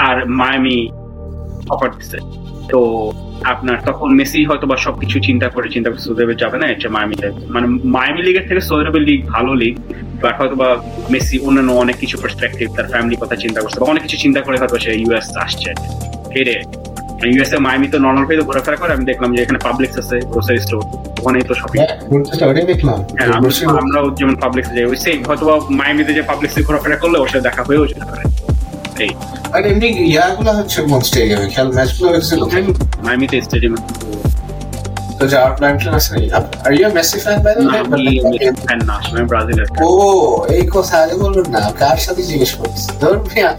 আর মায়ামি অফার দিচ্ছে তো আপনার তখন মেসি হয়তো বা সবকিছু চিন্তা করে চিন্তা করে সৌদি যাবে না এটা মায়ামিতে মানে মায়ামি লিগের থেকে সৌদি লিগ ভালো লিগ বাট হয়তো বা মেসি অন্যান্য অনেক কিছু পার্সপেক্টিভ তার ফ্যামিলি কথা চিন্তা করছে বা অনেক কিছু চিন্তা করে হয়তো সে ইউএস আসছে। ফিরে। ইউএস এ মায়ামি তো নর্মাল পেয়ে ঘোরাফেরা করে আমি দেখলাম যে এখানে পাবলিক্স আছে গ্রোসারি স্টোর ওখানেই তো শপিং হ্যাঁ, দেখলাম। হ্যাঁ, আমরাও যেমন পাবলিক্স যাই ওই সেম হয়তো মায়ামিতে যে পাবলিক্সে ঘোরাফেরা করলে ওর সাথে দেখা হয়েও যেতে পারে। এই আর এমনি ইয়াগুলো হচ্ছে কোন স্টেডিয়ামে খেল ম্যাচগুলো হচ্ছে কোথায় মায়ামিতে স্টেডিয়াম তো যাওয়ার প্ল্যান ট্যান আছে are you Messi fan by the fan না আমি ব্রাজিলের ও এই কথা আগে বলবেন না কার সাথে জিজ্ঞেস করছি ধরুন মিয়া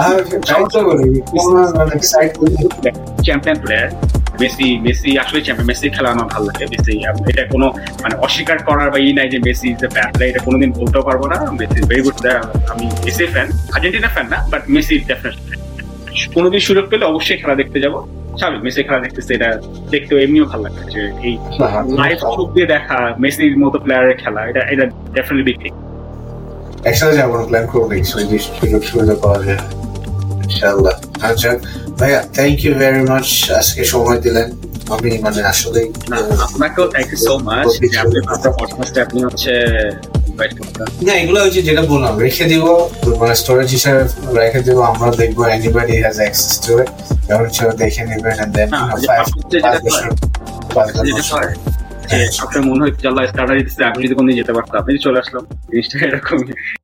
আর ট্রাই তো করি কোন মানে চ্যাম্পিয়ন প্লেয়ার মেসি মেসি আসলে চ্যাম্পিয়ন মেসি খেলা আমার ভালো লাগে। মেসি এটা কোনো মানে অস্বীকার করার বা ই নাই যে Messi is a bad player এটা কোনোদিন বলতেও পারব না। মেসি ভেরি গুড আমি মেসি ফ্যান আর্জেন্টিনা ফ্যান না বাট মেসি ডেফিনেটলি কোনোদিন সুযোগ পেলে অবশ্যই খেলা দেখতে যাব। স্বাভাবিক মেসি খেলা দেখতেছে এটা দেখতেও এমনিও ভালো লাগে যে এই লাইভ চোখ দিয়ে দেখা মেসির মতো প্লেয়ারের খেলা এটা এটা ডেফিনেটলি বিগ থিং একসাথে যাব প্ল্যান করব সুযোগ সুবিধা পাওয়া যায়। ইনশাআল্লাহ। আচ্ছা ভাইয়া থ্যাংক ইউ ভেরি মাচ আজকে সময় দিলেন। আমি মানে আসলে আপনাকেও থ্যাংক ইউ সো মাচ আপনি আপনার পডকাস্টে আপনি হচ্ছে ইনভাইট না এগুলো হচ্ছে যেটা বললাম রেখে দিব মানে স্টোরেজ হিসাবে রেখে দিব আমরা দেখব anybody has access to it যেমন সেটা দেখে নেবেন এন্ড দেন না, যে public পাঁচ বছর পাঁচ বছর হয় মনে হয় স্টার্টার আমি যদি কোনদিন যেতে পারতাম আপনি চলে আসলাম। জিনিসটা এরকমই।